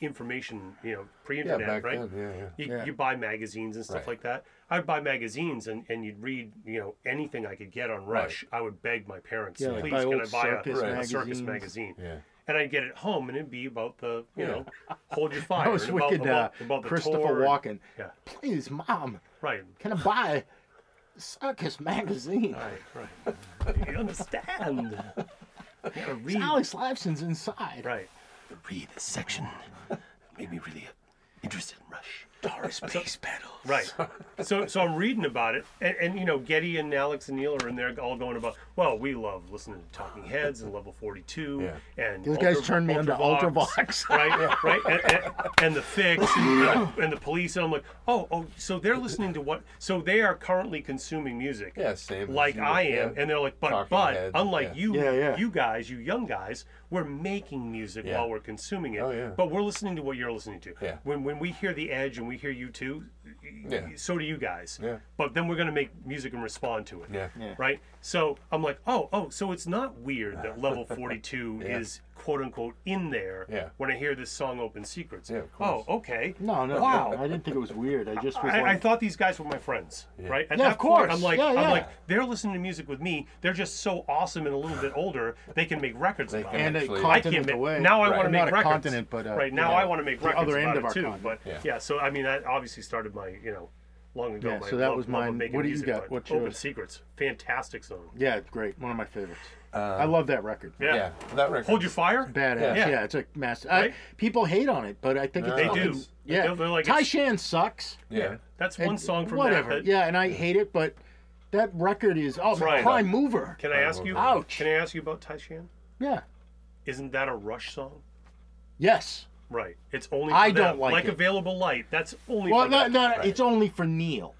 information you know pre-internet Back right then. Yeah. Yeah. you, Yeah. you buy magazines and stuff Right. like that. I'd buy magazines and, and you'd read, you know, anything I could get on Rush. I would beg my parents, Yeah, please, buy can I buy a, circus a circus magazine? Yeah. And I'd get it home and it'd be about the, you Yeah. know, hold your fire. That was about, wicked. about, uh, about the Christopher tour. Walken. Yeah, Please, mom, right. can I buy circus magazine? Right, right. you understand. Gotta read. Alex Lifeson's inside. Right. The read this section made me really uh, interested in Rush. Doris bass pedals. Right. So so I'm reading about it, and, and you know Geddy and Alex and Neil are in there all going about. Well, we love listening to Talking Heads and Level 42, Yeah. and Those guys turned me onto Ultravox. right? Right, and, and, and the Fixx and, and the Police. And I'm like, oh, oh, so they're listening to what? So they are currently consuming music. Yeah. Same. Like you, I am, yeah. and they're like, but Talking but Heads, unlike yeah. you, Yeah, yeah. you guys, you young guys, we're making music Yeah. while we're consuming it. Oh, yeah. But we're listening to what you're listening to. Yeah. When when we hear the Edge and we hear U2, Yeah. so do you guys. Yeah. But then we're gonna make music and respond to it. Yeah. Yeah. Right. So I'm like, oh, oh, so it's not weird that level 42 Yeah. is quote unquote in there Yeah. when I hear this song "Open Secrets." Yeah, of oh, okay. No, no, Wow. I didn't think it was weird. I just was I, I thought these guys were my friends, right? At Yeah, that of course. Point, I'm like, Yeah, I'm like, they're listening to music with me. They're just so awesome and a little bit older. They can make records They about can it. and actually- I can't continent make, away. now I Right. want to Not make a records. continent, but uh, right now yeah. I want to make The records other end about of our too. continent. But Yeah. yeah. so I mean that obviously started my you know long ago. Yeah, my so that love, was love of mine. What do you music, got? but What's Open yours? Secrets, fantastic song. Yeah, it's great. One of my favorites. Uh, I love that record. Yeah. Yeah. That record. Hold your fire. Badass. Yeah. Yeah, it's a master. Right? I, people hate on it, but I think it's They fucking- do. Yeah, They're- they're like, Ty it's- Shan sucks. Yeah. That's one And song from whatever. that. that- yeah, and I hate it, but that record is oh Brian. prime mover. Can I ask you? Ouch. Can I ask you about Tai Shan? Yeah. Isn't that a Rush song? Yes. Right. It's only. For I them. don't like it. Available Light. That's only. Well, for no, them. no, Right. it's only for Neil.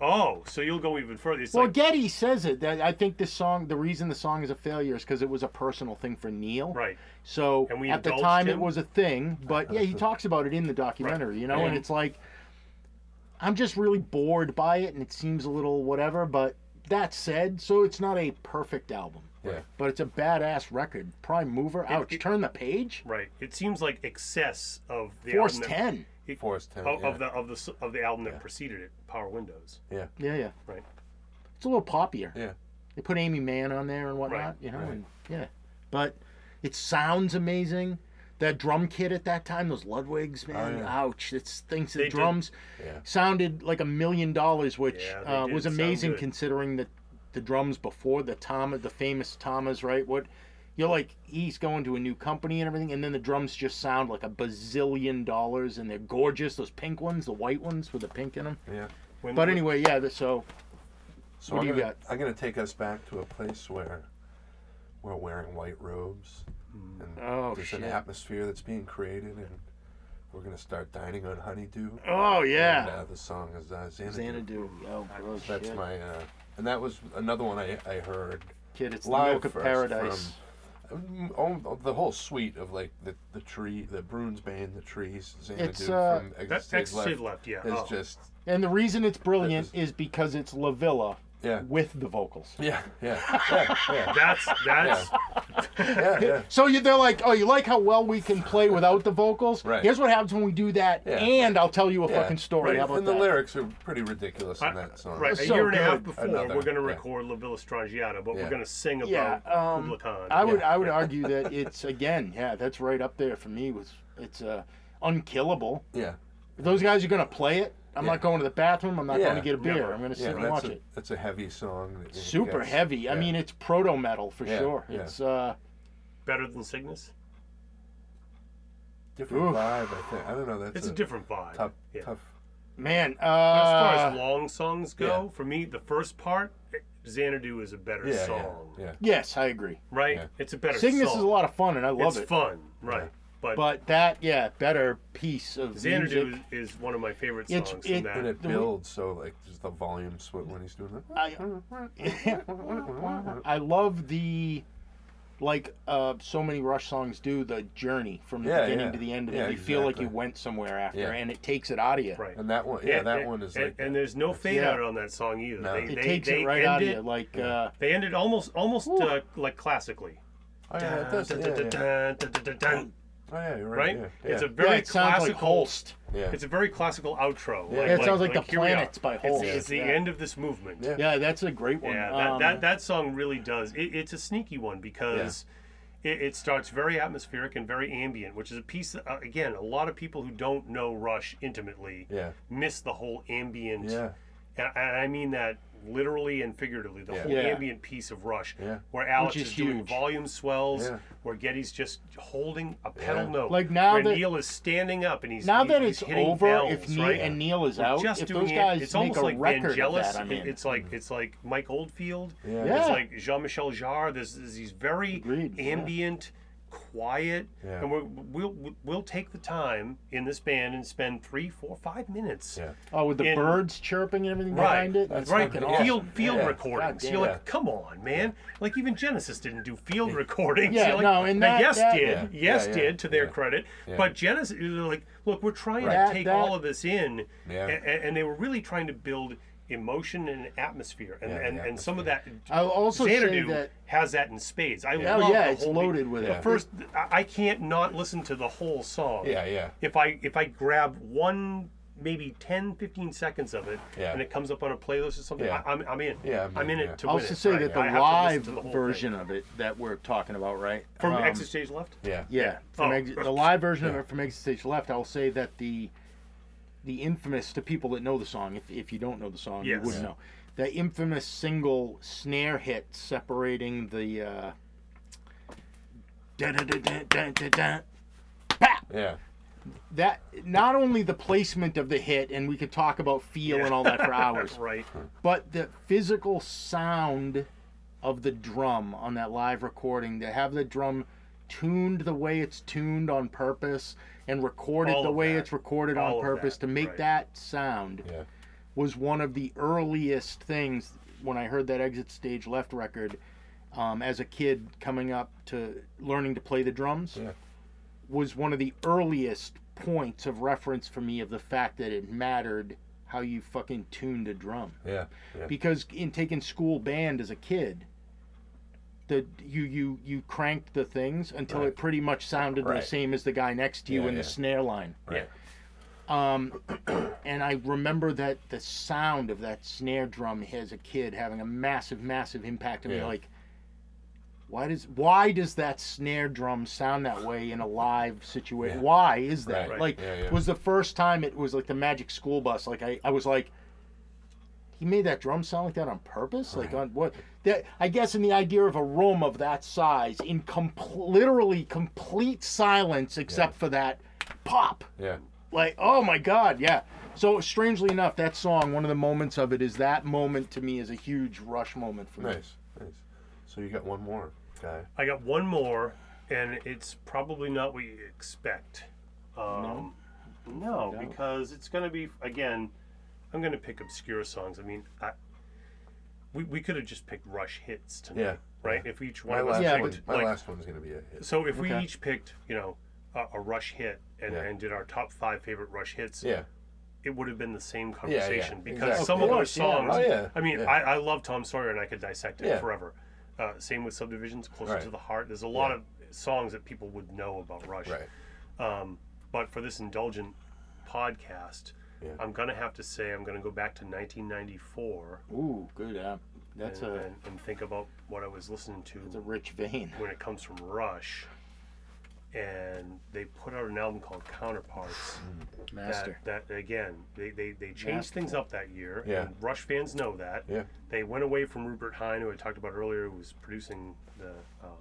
Oh, so you'll go even further. It's Well, like Geddy says it. That I think this song, the reason the song is a failure is because it was a personal thing for Neil. right. So And we at the time him? it was a thing, but yeah, he talks about it in the documentary, you know, and it's like I'm just really bored by it and it seems a little whatever, but that said, so it's not a perfect album. Yeah. But it's a badass record. Prime mover. Ouch. it- Turn the page. Right. It seems like excess of the Force album that- 10. Force ten. of, yeah. of the of the of the album that preceded it, Power Windows. yeah. Yeah, yeah. Right. It's a little poppier. Yeah. They put Aimee Mann on there and whatnot, Right, you know, right. and yeah. But it sounds amazing. that drum kit at that time, those Ludwigs, man, yeah. ouch! It's things They the drums Yeah. sounded like a million dollars, which Yeah, uh, was amazing considering that the drums before the Tama, the famous Thomas, right? What you're like, he's going to a new company and everything, and then the drums just sound like a bazillion dollars, and they're gorgeous. Those pink ones, the white ones with the pink in them. Yeah. When- But when- anyway, yeah. the- So So What I'm do you gonna, got? I'm gonna take us back to a place where we're wearing white robes, Mm. and Oh, there's shit. an atmosphere that's being created, and we're gonna start dining on honeydew. oh And, yeah, uh, the song is uh, Xanadu. Xanadu. Oh, gross That's shit. my, uh, and that was another one I, I heard kid. It's the milk of paradise. from the whole suite of like the the tree, the Bruins band, the trees, Xanadu It's, uh, from Exit that Stage Left left, yeah. is Oh. just And the reason it's brilliant is because it's La Villa yeah, with the vocals. yeah, yeah, yeah, yeah, That's that's yeah, yeah. So you, they're like, oh, you like how well we can play without the vocals? Right. Here's what happens when we do that, Yeah. and I'll tell you a Yeah, fucking story. right, How about and that? the lyrics are pretty ridiculous in that song. right. A So year and a half before, Another, we're going to yeah. record La Villa Strangiato, but Yeah. we're going to sing about Yeah, um, Kubla Khan. I would, Yeah. I would argue that it's again, yeah, that's right up there for me. Was it's uh, unkillable. Yeah, If those guys are gonna play it, I'm Yeah. not going to the bathroom. I'm not going to get a beer. Never. I'm going to yeah. sit and watch a it. that's a heavy song. Super gets- heavy. I mean, it's proto metal for Yeah, sure. yeah. It's uh, Better than Cygnus? different Oof. vibe. I think I don't know. That's It's a, different vibe. tough, yeah. tough. man. Uh, as far as long songs go, yeah. for me, the first part, Xanadu is a better Yeah, yeah, song, yeah. yes, I agree. right? Yeah. It's a better Cygnus song. is a lot of fun, and I love it's it. It's fun, right? Yeah. But, But that, yeah, better piece of Xanadu music. is, is one of my favorite It's- songs it- from And it builds so like just the volume sw- when he's doing that. I, I love the, like uh, so many Rush songs do, the journey from the Yeah, beginning yeah. to the end of Yeah, it. You feel like you went somewhere after, Yeah. and it takes it out of you. Right. And that one, yeah, And- that and- one is and, like and there's no fade Yeah. out on that song either. No. They, It they, takes they it right out of you. Like, uh, They ended almost almost uh, like classically. oh yeah, it does, Oh yeah, you're right. Right? Yeah, It's a very yeah, it sounds like classical. Holst. yeah. It's a very classical outro. Yeah. Like, Yeah, it sounds like The here we are. Planets by It's, Holst. it's the Yeah. end of this movement. Yeah. Yeah, that's a great one. Yeah, that, Um, that, that song really does. It, it's a sneaky one because it, it starts very atmospheric and very ambient, which is a piece, that, uh, again, a lot of people who don't know Rush intimately Yeah. miss the whole ambient. Yeah. And, and I mean that literally and figuratively, the Yeah. whole Yeah. ambient piece of Rush, Yeah. where Alex Which is is, doing volume swells, Yeah. where Geddy's just holding a pedal Yeah. note. Like now where that- Neil is standing up and he's now he- that he's it's hitting over, bells, if Neil right? and Neil is out, just if doing those it- it's almost like record Vangelis. that, I'm it- in. it's like it's like Mike Oldfield. Yeah. Yeah. It's like Jean-Michel Jarre. There's, there's these very Agreed, yeah. ambient, quiet, Yeah. and we're, we'll we'll take the time in this band and spend three, four, five minutes. Yeah. oh, with the in- birds chirping and everything Right, behind it. That's right. awesome. Field field Yeah. recordings. You're damn. like, come on, man. Like even Genesis didn't do field recordings. Yeah, like, no, and that- yes that- did, Yeah. yes Yeah, yeah, did to their yeah. credit. Yeah. But Genesis, they're like, look, we're trying Right. to take That- all of this in, Yeah. and, and they were really trying to build emotion and atmosphere, and Yeah, and, the and some of that. I'll also say Xanadu that has that in spades. I Oh, love yeah, the it's whole loaded with the it. first. I I can't not listen to the whole song. Yeah, yeah. If I if I grab one maybe 10 15 seconds of it Yeah. and it comes up on a playlist or something Yeah. I, I'm, I'm in Yeah, I'm I'm in in, it yeah. to I'll win also it, say right? that the I have to listen live to the whole version thing. of it that we're talking about, right? from Um, exit stage left Yeah. Yeah, from Oh. exit, the live version of it from Exit Stage Left. I'll say that the the infamous to people that know the song. If, if you don't know the song, you wouldn't know. The infamous single snare hit separating the. Uh! Yeah. That not only the placement of the hit, and we could talk about feel and all that for hours, right but the physical sound of the drum on that live recording to have the drum tuned the way it's tuned on purpose and recorded All the way that. it's recorded All on purpose that, to make right. that sound Yeah. was one of the earliest things when I heard that exit stage left record um, as a kid coming up to learning to play the drums Yeah. was one of the earliest points of reference for me of the fact that it mattered how you fucking tuned a drum Yeah. Yeah. because in taking school band as a kid the you you you cranked the things until Right. it pretty much sounded the same as the guy next to you Yeah, in yeah. the snare line Right. um and i remember that the sound of that snare drum as a kid having a massive massive impact on me like why does why does that snare drum sound that way in a live situation? Yeah. Why is that? Right. Like Yeah, yeah. it was the first time it was like the Magic School Bus. Like I, I was like, he made that drum sound like that on purpose. Like on what? That I guess in the idea of a room of that size, in compl- literally complete silence, except for that pop. Yeah. Like, oh my God, yeah. So strangely enough, that song, one of the moments of it is that moment to me is a huge rush moment for me. Nice. Nice. So you got one more guy. I got one more, and it's probably not what you expect. Um, no, No. because it's going to be again. I'm going to pick obscure songs. I mean, I, we we could have just picked Rush hits tonight, Yeah. right? If each one My of us last Yeah, one. picked, My like, last one's gonna be a hit. so if we each picked, you know, a, a Rush hit and, Yeah. and did our top five favorite Rush hits, Yeah. it would have been the same yeah, conversation because exactly. some Of of course, those yeah. songs. Oh yeah. I mean, yeah. I, I love Tom Sawyer and I could dissect it Yeah. forever. Uh, same with Subdivisions, Closer Right. to the Heart. There's a lot Yeah. of songs that people would know about Rush. right. Um, but for this indulgent podcast, Yeah. I'm going to have to say I'm going to go back to 1994 Ooh, good. Yeah. That's and, a and, and think about what I was listening to It's a rich vein. when it comes from Rush. And they put out an album called Counterparts. Master. That, that again, they, they, they changed Masterful. things up that year. Yeah. And Rush fans know that. Yeah. They went away from Rupert Hine, who I talked about earlier, who was producing the um,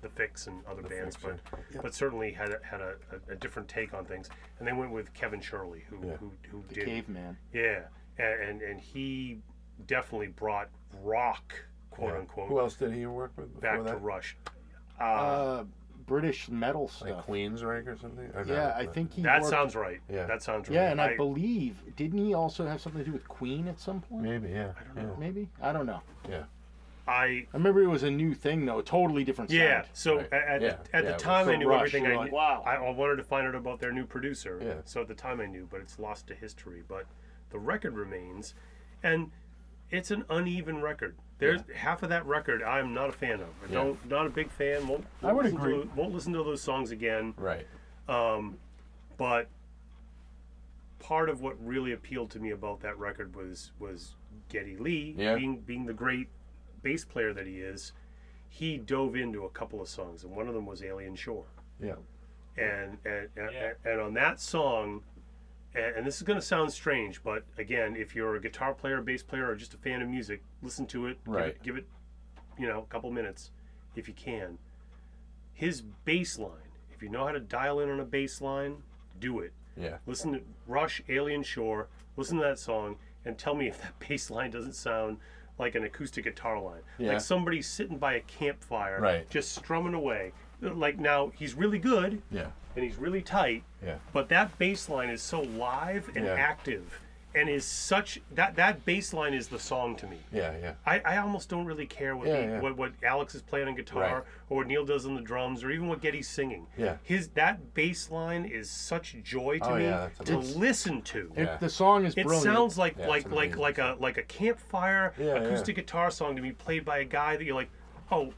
the Fixx and other bands, Fixx, but but certainly had a, had a, a, a different take on things. And they went with Kevin Shirley, who Yeah. who, who The did caveman. yeah, and, and and he definitely brought rock, quote Yeah. unquote, Who else did he work with before back that? to Rush. Uh, Uh, British metal like stuff. Queensryche or something? Or no, yeah, I but- think he. that worked- sounds right. Yeah. that sounds right. Yeah, and I, believe didn't he also have something to do with Queen at some point? Maybe, yeah. I don't yeah. know. Maybe I don't know. Yeah. I I remember it was a new thing though, totally different sound. yeah. So Right. at, at, Yeah, at yeah, the it time, so I knew Rush, everything. you're I like, knew. wow. I, I wanted to find out about their new producer. Yeah. So at the time, I knew, but it's lost to history. But the record remains, and it's an uneven record. There's half of that record I'm not a fan of. I Yeah. don't, not a big fan. Won't, I would listen to agree. won't listen to those songs again. Right. Um, but part of what really appealed to me about that record was was Geddy Lee Yeah. being being the great bass player that he is. He dove into a couple of songs, and one of them was Alien Shore. Yeah. And and and, Yeah. and on that song, and, and this is going to sound strange, but again, if you're a guitar player, bass player, or just a fan of music, listen to it. give it- Right. Give it, you know, a couple minutes, if you can. His bass line, if you know how to dial in on a bass line, do it. Yeah. Listen to Rush, Alien Shore. Listen to that song and tell me if that bass line doesn't sound like an acoustic guitar line. Yeah. Like somebody sitting by a campfire, Right. just strumming away. Like now, he's really good Yeah. and he's really tight, Yeah. but that bass line is so live and Yeah. active and is such that that bass line is the song to me. Yeah. Yeah. I, I almost don't really care what, Yeah, the, yeah. what what Alex is playing on guitar Right. or what Neil does on the drums or even what Geddy's singing. Yeah. His that bass line is such joy to Oh, me yeah, to listen to. It, Yeah. The song is It brilliant. sounds like Yeah, like like like a like a campfire Yeah, acoustic yeah. guitar song to be played by a guy that you're like, oh,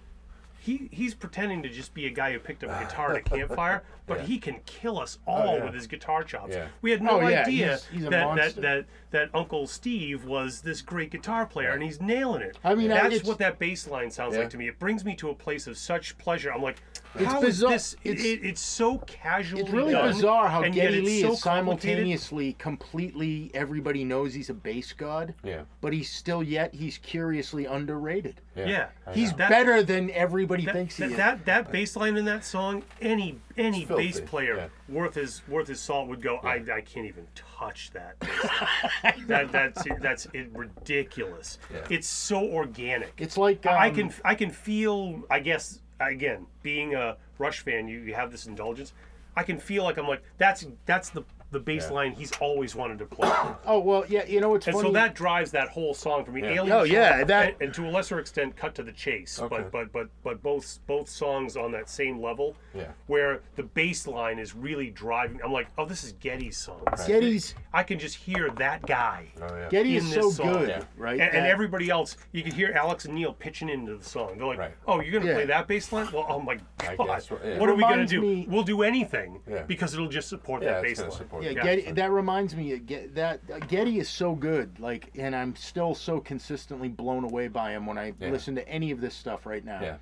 he he's pretending to just be a guy who picked up a guitar at a campfire, but Yeah. he can kill us oh, all yeah. with his guitar chops. Yeah. We had no Oh, yeah, idea he's- he's that, that that that Uncle Steve was this great guitar player, and he's nailing it. I mean, that's it's- what that bass line sounds Yeah. like to me. It brings me to a place of such pleasure. I'm like, It's how is bizarre- this? it's- it, it's so casually It's really done, bizarre how and Geddy Lee so is simultaneously completely everybody knows he's a bass god, Yeah. but he's still yet he's curiously underrated. Yeah. Yeah, He's. That- better than everybody that, thinks he that, is. that that bass line in that song, any any bass player yeah. worth his worth his salt would go. I, I can't even touch that. that that's that's it, ridiculous. Yeah. It's so organic. it's like I um, can I can feel. I guess again, being a Rush fan, you, you have this indulgence. I can feel like I'm like that's that's the the bass Yeah. line he's always wanted to play. Oh well, yeah. You know what's And funny? so that drives that whole song for me. Yeah. Alien Oh, yeah, that- and, and to a lesser extent, cut to the chase. Okay. But but but but both both songs on that same level. Yeah. Where the bass line is really driving. I'm like, oh, this is Geddy's song. Geddy's I can just hear that guy. Oh yeah. Geddy in is this so song. good, Yeah. right? And, and That- everybody else, you can hear Alex and Neil pitching into the song. They're like, Right. "Oh, you're gonna play that bass line? Well, oh my I god, guess what- yeah. what are we gonna Reminds do? me- We'll do anything Yeah. because it'll just support Yeah, that it's bass gonna line." support Yeah. Yeah. Geddy, that reminds me Get, that uh, Geddy is so good. Like, and I'm still so consistently blown away by him when I Yeah. listen to any of this stuff right now. Yeah.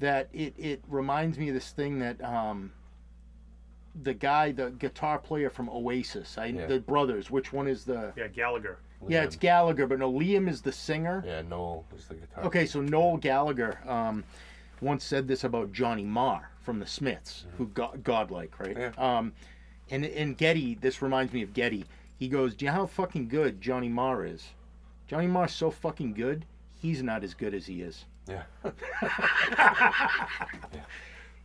that it it reminds me of this thing that um the guy the guitar player from Oasis I Yeah. the brothers which one is the Yeah, Gallagher. yeah it's Gallagher but no Liam is the singer Yeah, Noel is the guitar. okay so Noel Gallagher um once said this about Johnny Marr from the Smiths who got godlike right Yeah. um and and Geddy this reminds me of Geddy he goes do you know how fucking good Johnny Marr is Johnny Marr's so fucking good he's not as good as he is Yeah.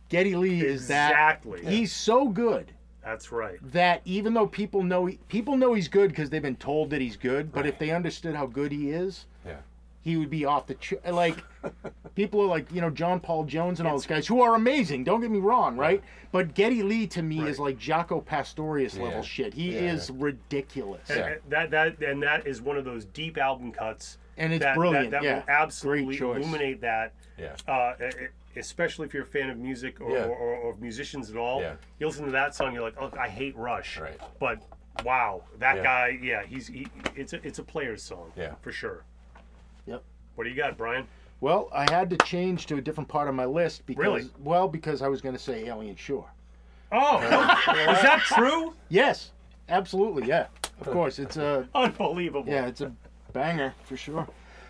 Geddy Lee is that Exactly. he's so good That's right. that even though people know people know he's good because they've been told that he's good, but if they understood how good he is, Yeah. He would be off the ch- like. people are like you know John Paul Jones and all those guys who are amazing. Don't get me wrong, right? But Geddy Lee to me is like Jaco Pastorius level Yeah. shit. He Yeah. is ridiculous, And- Yeah. and that that and that is one of those deep album cuts. and it's that, brilliant. That, that yeah, will absolutely illuminate that. Yeah. Uh, e- especially if you're a fan of music or, Yeah. or, or, or musicians at all. Yeah. You listen to that song, you're like, oh, I hate Rush. Right. But wow, that Yeah. guy, yeah, he's he, it's a it's a player's song. Yeah. For sure. What do you got, Brian? Well, I had to change to a different part of my list because Really? well because I was going to say Alien Shore. Oh, uh, is that true? Yes, absolutely. Yeah, of course. It's a Unbelievable. yeah, it's a banger for sure.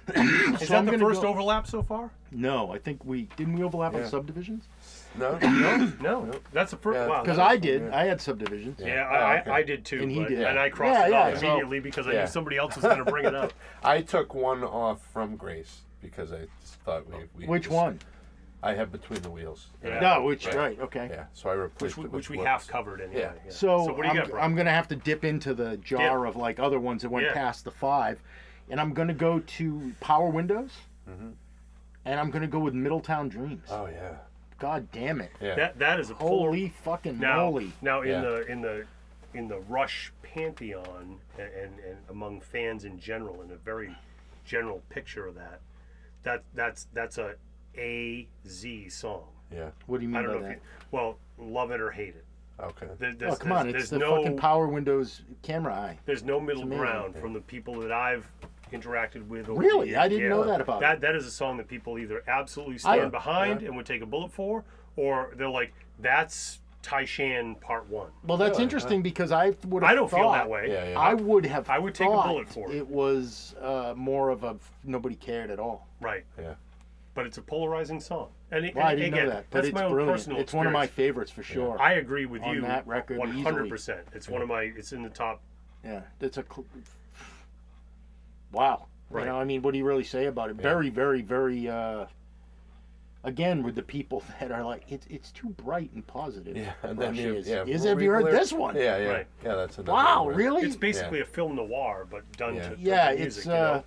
Is that the first overlap so far? No, I think we didn't we overlap on subdivisions No. No, no. That's the first. Yeah. Wow. because I did. Yeah. I had subdivisions. Yeah, Oh, I, okay. I, I did too. And he but- did. And I crossed Yeah, it yeah, off so- immediately because I Yeah. knew somebody else was going to bring it up. I took one off from Grace because I just thought we. we Which just- one? I have between the wheels. Yeah. No, which Right. right, okay. Yeah. So I replaced Which, we- it with which we Looks. half covered anyway. Yeah. Yeah. So, what do you I'm, got, Brian? I'm gonna have to dip into the jar Yeah. of like other ones that went Yeah. past the five, and I'm gonna go to Power Windows, Mm-hmm. and I'm gonna go with Middletown Dreams. Oh yeah. God damn it! Yeah. That that is a polar. Holy fucking now, moly! now in Yeah. the in the in the Rush pantheon and, and, and among fans in general, in a very general picture of that, that that's that's a A Z song. Yeah. What do you mean I don't by know if you, well, love it or hate it. Okay. There- Oh There's, come on! there's, It's there's the no fucking Power Windows camera eye. there's no middle ground from the people that I've interacted with. over Really? the. I didn't Yeah. know that about that. it. That is a song that people either absolutely I- stand behind yeah. and would take a bullet for, or they're like, "That's Tai Shan Part One." Well, that's Really? interesting because I would have. I don't feel that way. Yeah. Yeah. I would have. I would take a bullet for it. It was uh, more of a nobody cared at all. Right. Yeah. But it's a polarizing song. And, it- Well, I didn't again, know that, but that's it's my own brilliant. personal It's one of my favorites for sure. I agree with on you. that record hundred percent. It's one of my. It's in the top. Yeah, it's a. Cl- wow. Right. You know, I mean, what do you really say about it? Very, very, very. uh Again, with the people that are like, it's it's too bright and positive. Yeah. And then you, is. yeah. Is have you heard this one? Yeah. Yeah. Right. Yeah. That's another. Wow, one. really? It's basically a film noir, but done Yeah. to, to Yeah, to music, it's you uh, know?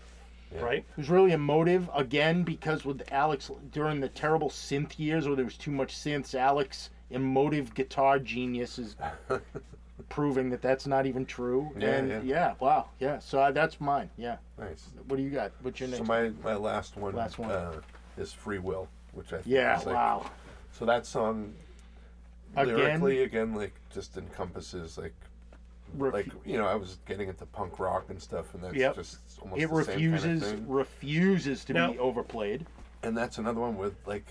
Yeah. right. it was really emotive again because with Alex during the terrible synth years where there was too much synths, Alex emotive guitar genius is proving that that's not even true. Yeah, and yeah. wow, yeah. So I, that's mine. Yeah. Nice. What do you got? What's your next? So my my last one. Last one. Uh, is Free Will, which I think yeah. is like, wow. So that song, Again? lyrically, again, like just encompasses like Refu- like you know I was getting into punk rock and stuff, and that's Yep. just almost it the same kind of refuses thing. refuses to Now- be overplayed. And that's another one with like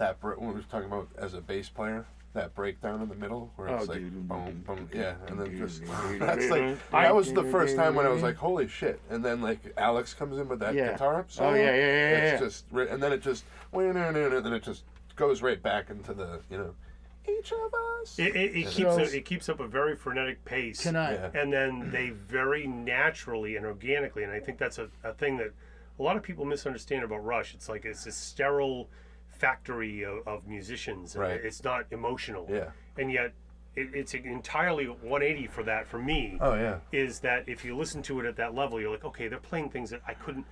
that. Br- when we were talking about as a bass player, that breakdown in the middle where it's Oh, like dude. boom, boom, yeah, and then just that's like that was the first time when I was like, holy shit! And then like Alex comes in with that Yeah. guitar oh, solo. Oh, yeah, yeah, yeah, It's yeah. just ri- and then it just and then it just goes right back into the you know each of us. It, it, it keeps a, it keeps up a very frenetic pace. Can I? Yeah. and then they very naturally and organically and i think that's a, a thing that a lot of people misunderstand about rush it's like it's a sterile factory of, of musicians and Right. it's not emotional Yeah. and yet it, it's entirely 180 for that for me Oh yeah. is that if you listen to it at that level you're like okay they're playing things that i couldn't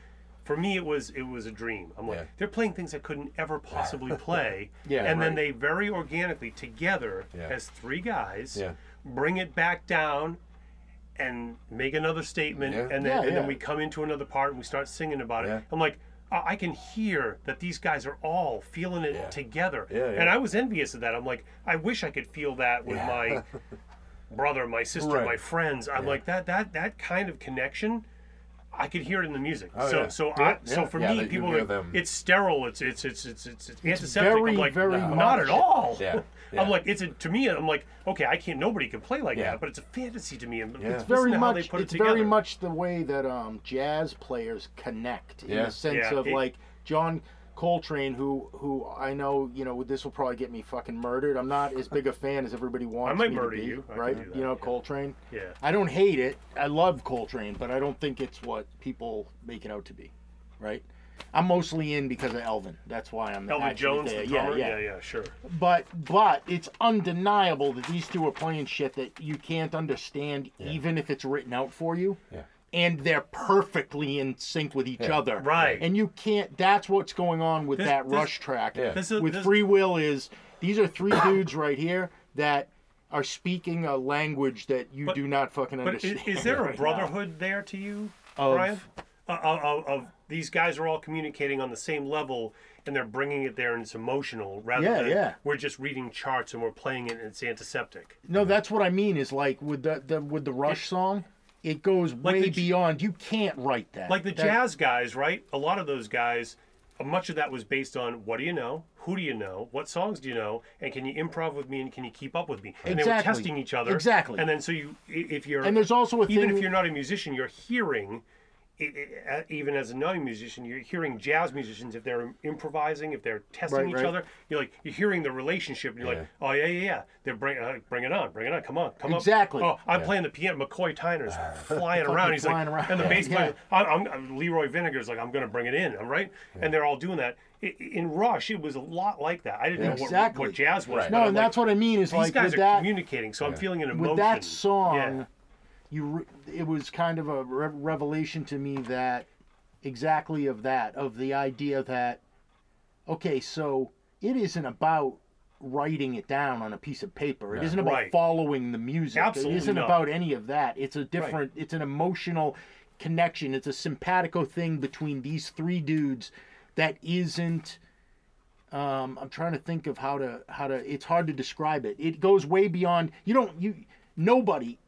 for me it was it was a dream i'm like Yeah. they're playing things i couldn't ever possibly play Yeah, and then they very organically together Yeah. as three guys Yeah. bring it back down and make another statement Yeah. and then Yeah, and yeah. then we come into another part and we start singing about it i'm like I I can hear that these guys are all feeling it Yeah. together. Yeah, yeah. And I was envious of that. I'm like, I wish I could feel that with my brother, my sister, Right. my friends. I'm like that that that kind of connection. I could hear it in the music. Oh, so yeah. so Yeah, I yeah. so for Yeah, me, people are them. it's sterile. It's it's it's it's it's, it's antiseptic. very, I'm like, very not much- at all. Yeah, yeah. I'm like, it's a, to me. I'm like, okay, I can't. Nobody can play like Yeah. that, but it's a fantasy to me. And Yeah. it's It's very how they much put it it's very much the way that um, jazz players connect in Yeah. the sense Yeah, of it- like John Coltrane who who I know you know this will probably get me fucking murdered. I'm not as big a fan as everybody wants might me murder to be, you. I right? that, you know yeah. Coltrane. Yeah. I don't hate it. I love Coltrane, but I don't think it's what people make it out to be, right? I'm mostly in because of Elvin. That's why I'm Elvin actually Jones, there. the yeah, drummer. yeah, yeah, yeah, sure. But but it's undeniable that these two are playing shit that you can't understand, even if it's written out for you. Yeah. And they're perfectly in sync with each other. Right. And you can't. That's what's going on with This- that this- Rush track. Yeah. This is- with this- Free Will is these are three dudes right here that are speaking a language that you But- do not fucking But is, understand. is there a right now. brotherhood there to you, Of- Brian? Uh, of, of, of these guys are all communicating on the same level, and they're bringing it there, and it's emotional rather Yeah, than yeah. we're just reading charts and we're playing it, and it's antiseptic. No, that's what I mean. Is like with the, the with the Rush song, it goes way the beyond. You can't write that. Like the That- jazz guys, right? A lot of those guys, uh, much of that was based on what do you know, who do you know, what songs do you know, and can you improv with me and can you keep up with me? And they were testing each other. Exactly. And then so you, if you're And there's also a thing even thing- if you're not a musician, you're hearing. I- i- uh, Even as a non-musician, you're hearing jazz musicians if they're improvising, if they're testing Right, each right. other. You're like you're hearing the relationship, and you're Yeah. like, oh yeah, yeah, yeah. They're bring, uh, bring it on, bring it on, come on, come Exactly. up. Oh, I'm playing the piano. McCoy Tyner's flying around. He's flying like, around. and the bass Yeah. player, I'm, I'm, Leroy Vinnegar's like, I'm going to bring it in. I'm right, and they're all doing that. In Rush, it was a lot like that. I didn't know what, Exactly. what jazz was. Right. No, and like, that's what I mean. Is these like guys are that communicating, so I'm feeling an emotion. with that song, Yeah. You re- it was kind of a re- revelation to me that exactly of that of the idea that okay, so it isn't about writing it down on a piece of paper. It isn't about Right. following the music. Absolutely it isn't not. about any of that. It's a different. It's an emotional connection. It's a simpatico thing between these three dudes that isn't. Um, I'm trying to think of how to how to. It's hard to describe it. It goes way beyond. You don't. You nobody,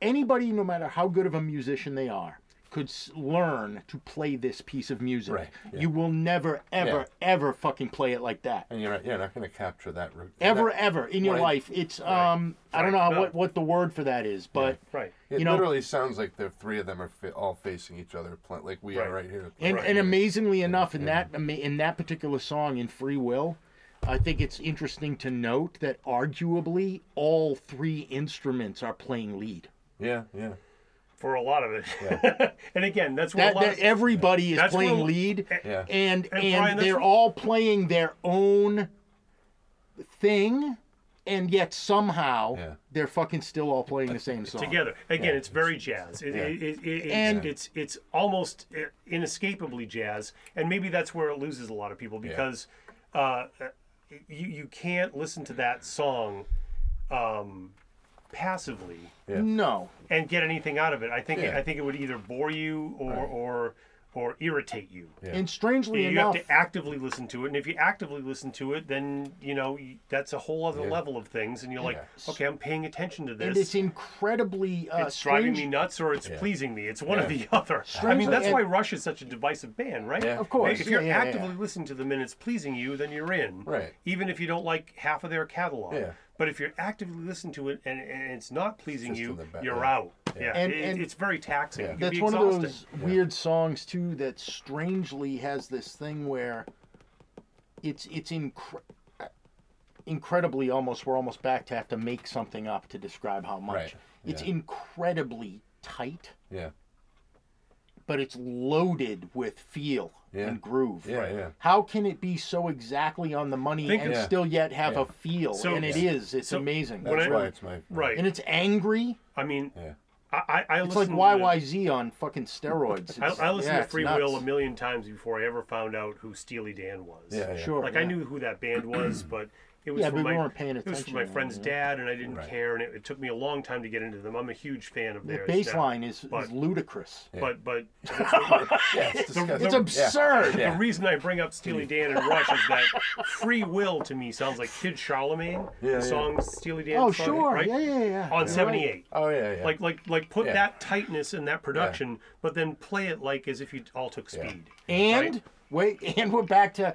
anybody, no matter how good of a musician they are, could s- learn to play this piece of music. Right, yeah. You will never, ever, ever fucking play it like that. And you're not, you're not going to capture that. re- Ever, that- ever in your Right. life. It's um. I don't know how, No. what what the word for that is, but right. It you know- literally sounds like the three of them are fa- all facing each other, pl- like we are Right. right here. And, Right. and amazingly enough, in that ama- in that particular song in Free Will, I think it's interesting to note that arguably all three instruments are playing lead. Yeah, yeah. For a lot of it. and again, that's what That, a lot that of, everybody is That's playing where- lead, Yeah. and And and, Brian, they're what- all playing their own thing, and yet somehow Yeah. they're fucking still all playing the same song. together. Again, Yeah. it's very jazz. It, Yeah. it, it, it, And- it's, it's it's almost uh, inescapably jazz, and maybe that's where it loses a lot of people because uh, uh, you you can't listen to that song um, passively Yeah. No, and get anything out of it. I think Yeah. I think it would either bore you or Right. or or irritate you. Yeah. and strangely You enough, have to actively listen to it, and if you actively listen to it, then you know you, that's a whole other Yeah. level of things, and you're like, okay, I'm paying attention to this. and it's incredibly uh, it's driving strange. me nuts or it's Yeah. pleasing me. It's one or Yeah. the other. I mean, that's and- why Rush is such a divisive band, right? Yeah. Of course, If you're yeah, yeah, yeah. actively listening to them and it's pleasing you, then you're in. Right. Even if you don't like half of their catalog. Yeah. But if you're actively listening to it and, and it's not pleasing just you, in the back- you're yeah. out. Yeah. And- It- and- it's very taxing. Yeah. It can That's be one of exhausting. those weird songs too that strangely has this thing where it's it's incre- incredibly almost we're almost back to have to make something up to describe how much. Right, It's yeah. incredibly tight, Yeah. But it's loaded with feel Yeah. and groove. Yeah, yeah. How can it be so exactly on the money Think and of- still yet have Yeah. a feel? So- and it Yeah. is. It's So amazing. That's I- why it's my Right. and it's angry. I mean, Yeah. I, I, I It's like listened to- YYZ on fucking steroids. I, I listened yeah, to Free. Will a million times before I ever found out who Steely Dan was. Yeah, yeah. Sure. Like I knew who that band was, but it was Yeah, for we my weren't paying attention. it was for my then, friend's yeah. dad, and I didn't Right. care, and it, it took me a long time to get into them. I'm a huge fan of The theirs. bass now. is, but- is ludicrous. But but Yeah, it's disgusting. It's absurd. Yeah. the reason I bring up Steely Dan and Rush is that "Free Will" to me sounds like Kid Charlemagne, Yeah, yeah. the song Steely Dan. Oh, song, sure. right? Yeah, yeah, yeah. On You're '78. Oh yeah, yeah. Like like like put Yeah. that tightness in that production, but then play it like as if you all took Yeah. speed. And Right? wait, and we're back to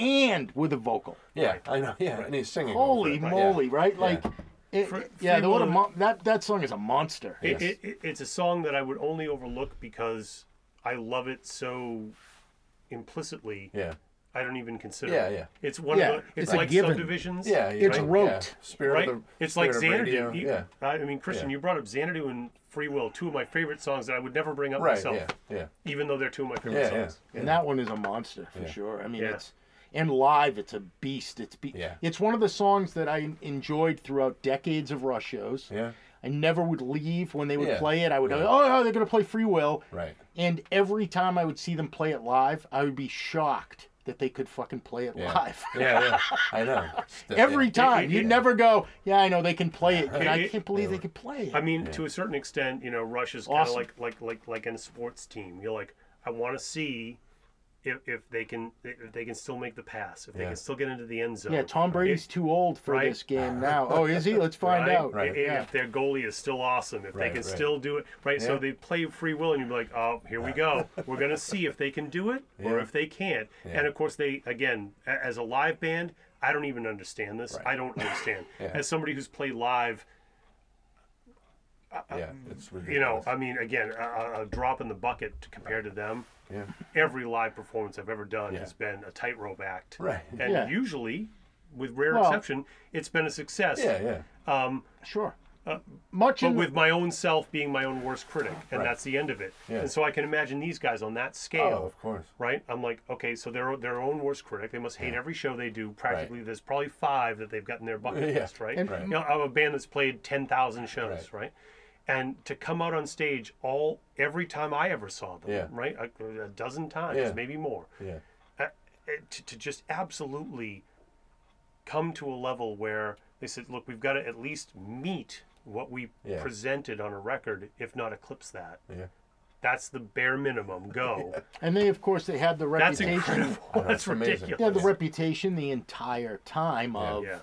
and with a vocal. yeah, I know. Yeah, and he's singing. Holy over it, moly, yeah. right? Yeah. Like, it, Free- yeah, the, what a Will- mon- that that song is a monster. It, Yes. it, it, it's a song that I would only overlook because I love it so implicitly. Yeah, I don't even consider. Yeah, yeah. It's one Yeah, of the. It's, it's like given. subdivisions. yeah. It's right, rote. Yeah. Spirit Right. of the. it's like Spirit of Xanadu. Radio, You- Yeah. I mean, Christian, Yeah. you brought up Xanadu and Free Will, two of my favorite songs that I would never bring up Right. myself, Yeah. Yeah. even though they're two of my favorite Yeah, yeah. songs. And that one is a monster for Yeah. sure. I mean, Yeah. it's and live, it's a beast. It's be- Yeah. It's one of the songs that I enjoyed throughout decades of Rush shows. Yeah. I never would leave when they would Yeah. play it. I would, Yeah. oh, oh, they're gonna play Free Will. Right. And every time I would see them play it live, I would be shocked that they could fucking play it Yeah. live. Yeah. Yeah. I know. It's- Every yeah. time. You'd never go, yeah, I know they can play it. And I can't believe they could play it. I mean, to a certain extent, you know, Rush is kind of Awesome. like like like like in a sports team. You're like, I want to see if, if they can if they can still make the pass, if they Yeah. can still get into the end zone. yeah, Tom Brady's too old for Right. this game now. Oh, is he? Let's find right? out. Right. If, Yeah. if their goalie is still awesome, if they Right, can right. still do it, right? So Yeah. they play free will, and you're like, oh, here we go. We're gonna see if they can do it or Yeah. if they can't. Yeah. And of course, they again, a- as a live band, I don't even understand this. Right. I don't understand. Yeah. As somebody who's played live, Yeah. It's ridiculous. you know, I mean, again, a- a, a drop in the bucket compared to them. Yeah. Every live performance I've ever done Yeah. has been a tightrope act, Right. and Yeah. usually, with rare Well- exception, it's been a success. Yeah. Yeah. Um, Sure. Much but in with my own self being my own worst critic, and Right. that's the end of it. Yeah. And so I can imagine these guys on that scale. Oh, scale, of course. right? I'm like, okay, so they're their own worst critic. They must hate every show they do. Practically, there's probably five that they've got in their bucket Yeah. list, right? And- Right. You know, of a band that's played ten thousand shows, Right. Right? And to come out on stage all every time I ever saw them, Yeah. right, a, a dozen times, Yeah. maybe more, Yeah. uh, uh, to, to just absolutely come to a level where they said, look, we've got to at least meet what we Yeah. presented on a record, if not eclipse that. Yeah. That's the bare minimum. Go. and they of course they had the reputation. That's reputation. incredible. know, That's it's amazing. ridiculous. They had the reputation the entire time Yeah. of Yeah.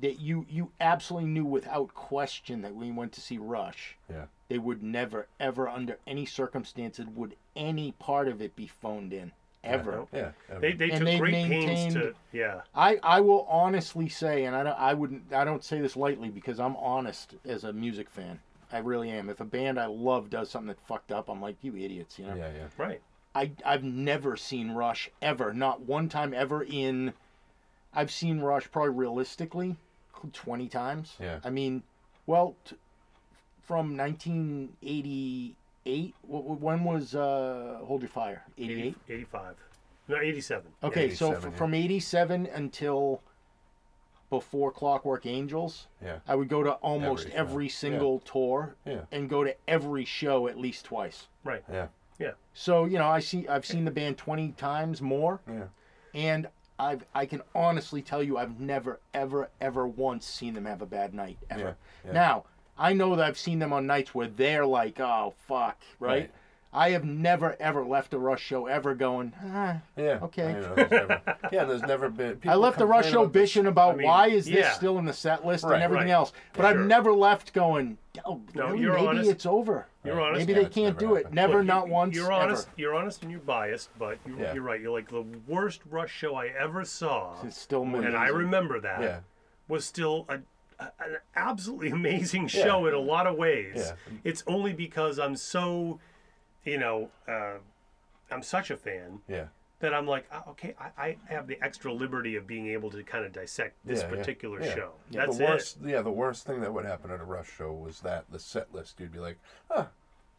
That you you absolutely knew without question that when you went to see Rush, Yeah. they would never ever under any circumstances would any part of it be phoned in ever. Yeah. They, they And took they great pains to. Yeah. I, I will honestly say, and I don't I wouldn't I don't say this lightly because I'm honest as a music fan. I really am. If a band I love does something that fucked up, I'm like, you idiots, you know. Yeah. Yeah. Right. I I've never seen Rush ever, not one time ever in. I've seen Rush probably realistically, twenty times. Yeah. I mean, well, t- from 1988. wh- wh- When was uh, Hold Your Fire? 88. 85. No, 87. Okay, so f- yeah. from 87 until before Clockwork Angels, Yeah. I would go to almost Every every, show. single tour Yeah. and go to every show at least twice. Right. Yeah. Yeah. So you know, I see I've seen the band 20 times more. Yeah. and I've I can honestly tell you I've never ever ever once seen them have a bad night ever. Yeah, yeah. Now I know that I've seen them on nights where they're like, oh fuck, right? Right. I have never ever left a Rush show ever going. Ah. Yeah. Okay. I know, there's never, yeah. There's never been. I people left the Rush show about bitching about I mean, why is this yeah. still in the set list Right, and everything right. else, but I've Sure. never left going. Oh, No, really? you're maybe honest. it's over. You're honest. Maybe Yeah, they it's can't never do it. happened. Never, Look, not once. You're ever. honest. You're honest and you're biased, but you, Yeah. you're right. You're like the worst Rush show I ever saw, It's still and I amazing. remember that Yeah. was still a, a- an absolutely amazing show in a lot of ways. Yeah. It's only because I'm so, you know, uh, I'm such a fan Yeah. That I'm like, ah, okay, I, I have the extra liberty of being able to kind of dissect this Yeah, yeah, particular yeah. show. Yeah, That's the it. worst, yeah, the worst thing that would happen at a Rush show was that the set list. You'd be like, huh,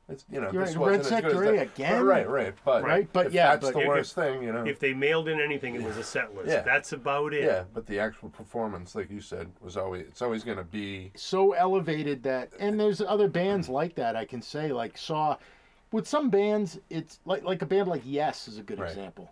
it's you know, You're this right, wasn't Red as Sector good as again? Right, right, but Right, but yeah, that's but the if- worst thing, you know. If they mailed in anything, it was a set list. Yeah. That's about it. yeah, but the actual performance, like you said, was always it's always going to be so elevated that and there's other bands like that I can say like saw with some bands it's like like a band like Yes is a good Right. example.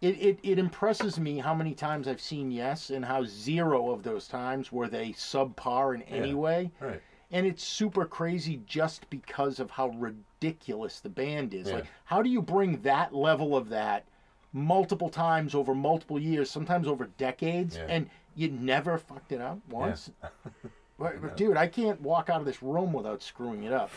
it, it, it impresses me how many times I've seen Yes and how zero of those times were they subpar in any Yeah. way. Right. And it's super crazy just because of how ridiculous the band is. Yeah. Like, how do you bring that level of that multiple times over multiple years, sometimes over decades, Yeah. and you never fucked it up once? Right, Dude, I can't walk out of this room without screwing it up.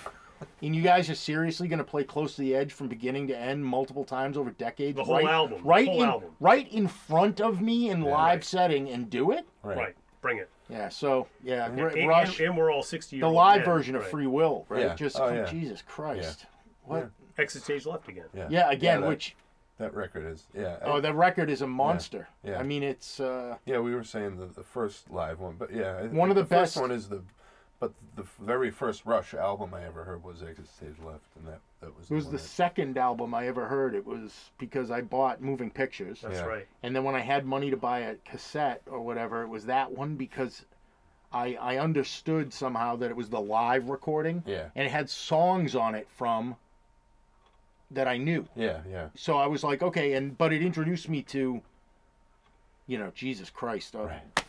And you guys are seriously going to play close to the edge from beginning to end multiple times over decades? The whole right, album, right whole in, album. right in front of me in live Right. setting and do it? Right. Right. Bring it. Yeah. So yeah, And, R- and- Rush, and we're all 60 years the live men, version of right. Free Will, right? Yeah. Just Oh, yeah. Jesus Christ. What? Exit stage left again. Yeah. Yeah. Again, that, which that record is yeah. I- oh, the record is a monster. Yeah. I mean, it's uh, yeah, we were saying the, the first live one, but yeah, One of think the first best- one is the, but the very first Rush album I ever heard was Exit Stage Left, and that that was it was one the that- second album I ever heard. It was because I bought Moving Pictures. That's Yeah. right. And then when I had money to buy a cassette or whatever, it was that one because I I understood somehow that it was the live recording yeah and it had songs on it from that I knew. yeah yeah So I was like, okay, and but it introduced me to you know, Jesus Christ. Uh, Right.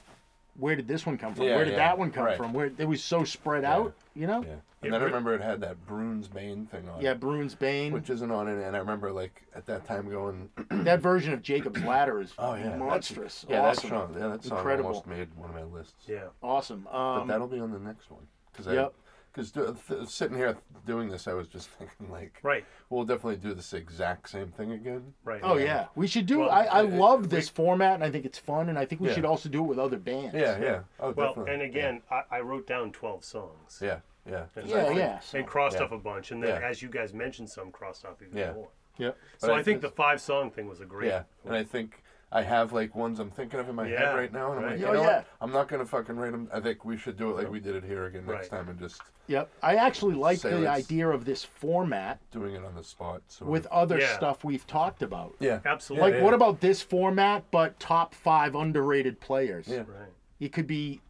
Where did this one come from? Yeah, where did yeah, that one come right. from? Where it was so spread out, you know? yeah. It And then I re- remember it had that Broon's Bane thing on. Yeah, it, Broon's Bane. which isn't on it, and I remember like at that time going, that version of Jacob's Ladder is Oh, yeah, that's- monstrous. yeah, awesome. that song, yeah, that song Incredible. almost made one of my lists. Yeah. Awesome. But Um, that'll be on the next one. Cause I, Yep. Because th- sitting here doing this, I was just thinking like, Right. we'll definitely do this exact same thing again. Right. Oh yeah, we should do. Well, I, I it- love this format, and I think it's fun, and I think we Yeah. should also do it with other bands. Yeah, yeah. Oh, Well, definitely. and again, I, I wrote down 12 songs. Yeah, yeah. And Yeah, I- yeah, so- and crossed Yeah. off a bunch, and then Yeah. as you guys mentioned, some crossed off even Yeah. more. Yeah. So I, I think think- the five song thing was a great. Yeah, and I think I have like ones I'm thinking of in my Yeah, head right now, and I'm like, oh, you Oh, know yeah. what? I'm not gonna fucking write them. I think we should do it like we did it here again next Right. time, and just Yep. I actually like Say the let's- idea of this format doing it on the spot. So with other Yeah. stuff we've talked about. yeah, Absolutely. Like, yeah. what about this format, but top five underrated players? Yeah. Right. It could be,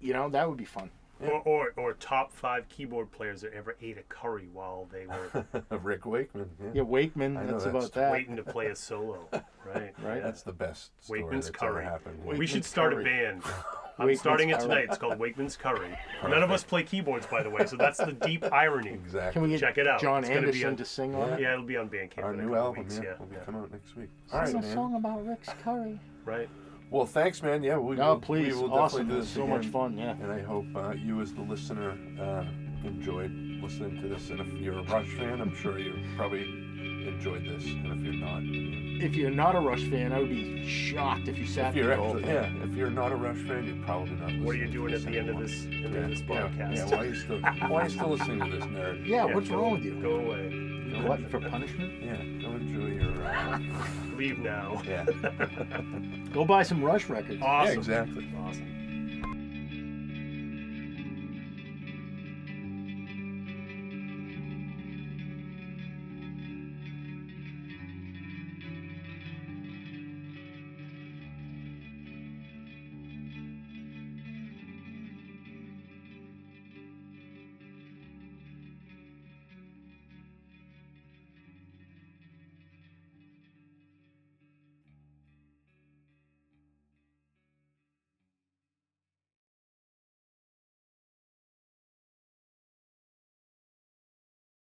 you know, that would be fun. Or, or, or top five keyboard players that ever ate a curry while they were of Rick Wakeman. Yeah, Yeah, Wakeman. I know That's about story. that. waiting to play a solo. Right. Right. that's the best story Wakeman's that's ever curry. happened. we Wakeman's should start Curry. a band. I'm Wakeman's starting it Curry. tonight. It's called Wakeman's Curry. None of us play keyboards, by the way, so that's the deep irony. Exactly. Can we get Check it out. John It's gonna be Anderson on- to sing on it? Yeah, it'll be on Bandcamp Our in a new couple album, weeks. yeah, Yeah, will be yeah. coming out next week. All right, Sing a man. song about Rick's curry. Right. Well, thanks, man. Yeah, we, No, will please. we will awesome. definitely do It's this so again. much fun. Yeah. And I hope uh, you, as the listener, uh, enjoyed listening to this. And if you're a Rush fan, I'm sure you probably enjoyed this. And if you're not, then If you're not a Rush fan, I would be shocked if you sat if you're actually, yeah, if you're not a Rush fan, you're probably not. What are you doing at the end of this end Yeah, of this yeah, podcast? Yeah, why are you still why are you still listening to this nerd? Yeah, Yeah, what's go- wrong with you? Go away. Glutton for punishment? Yeah, go enjoy your. Uh, Leave now. yeah, Go buy some Rush records. Awesome. yeah, exactly. Awesome.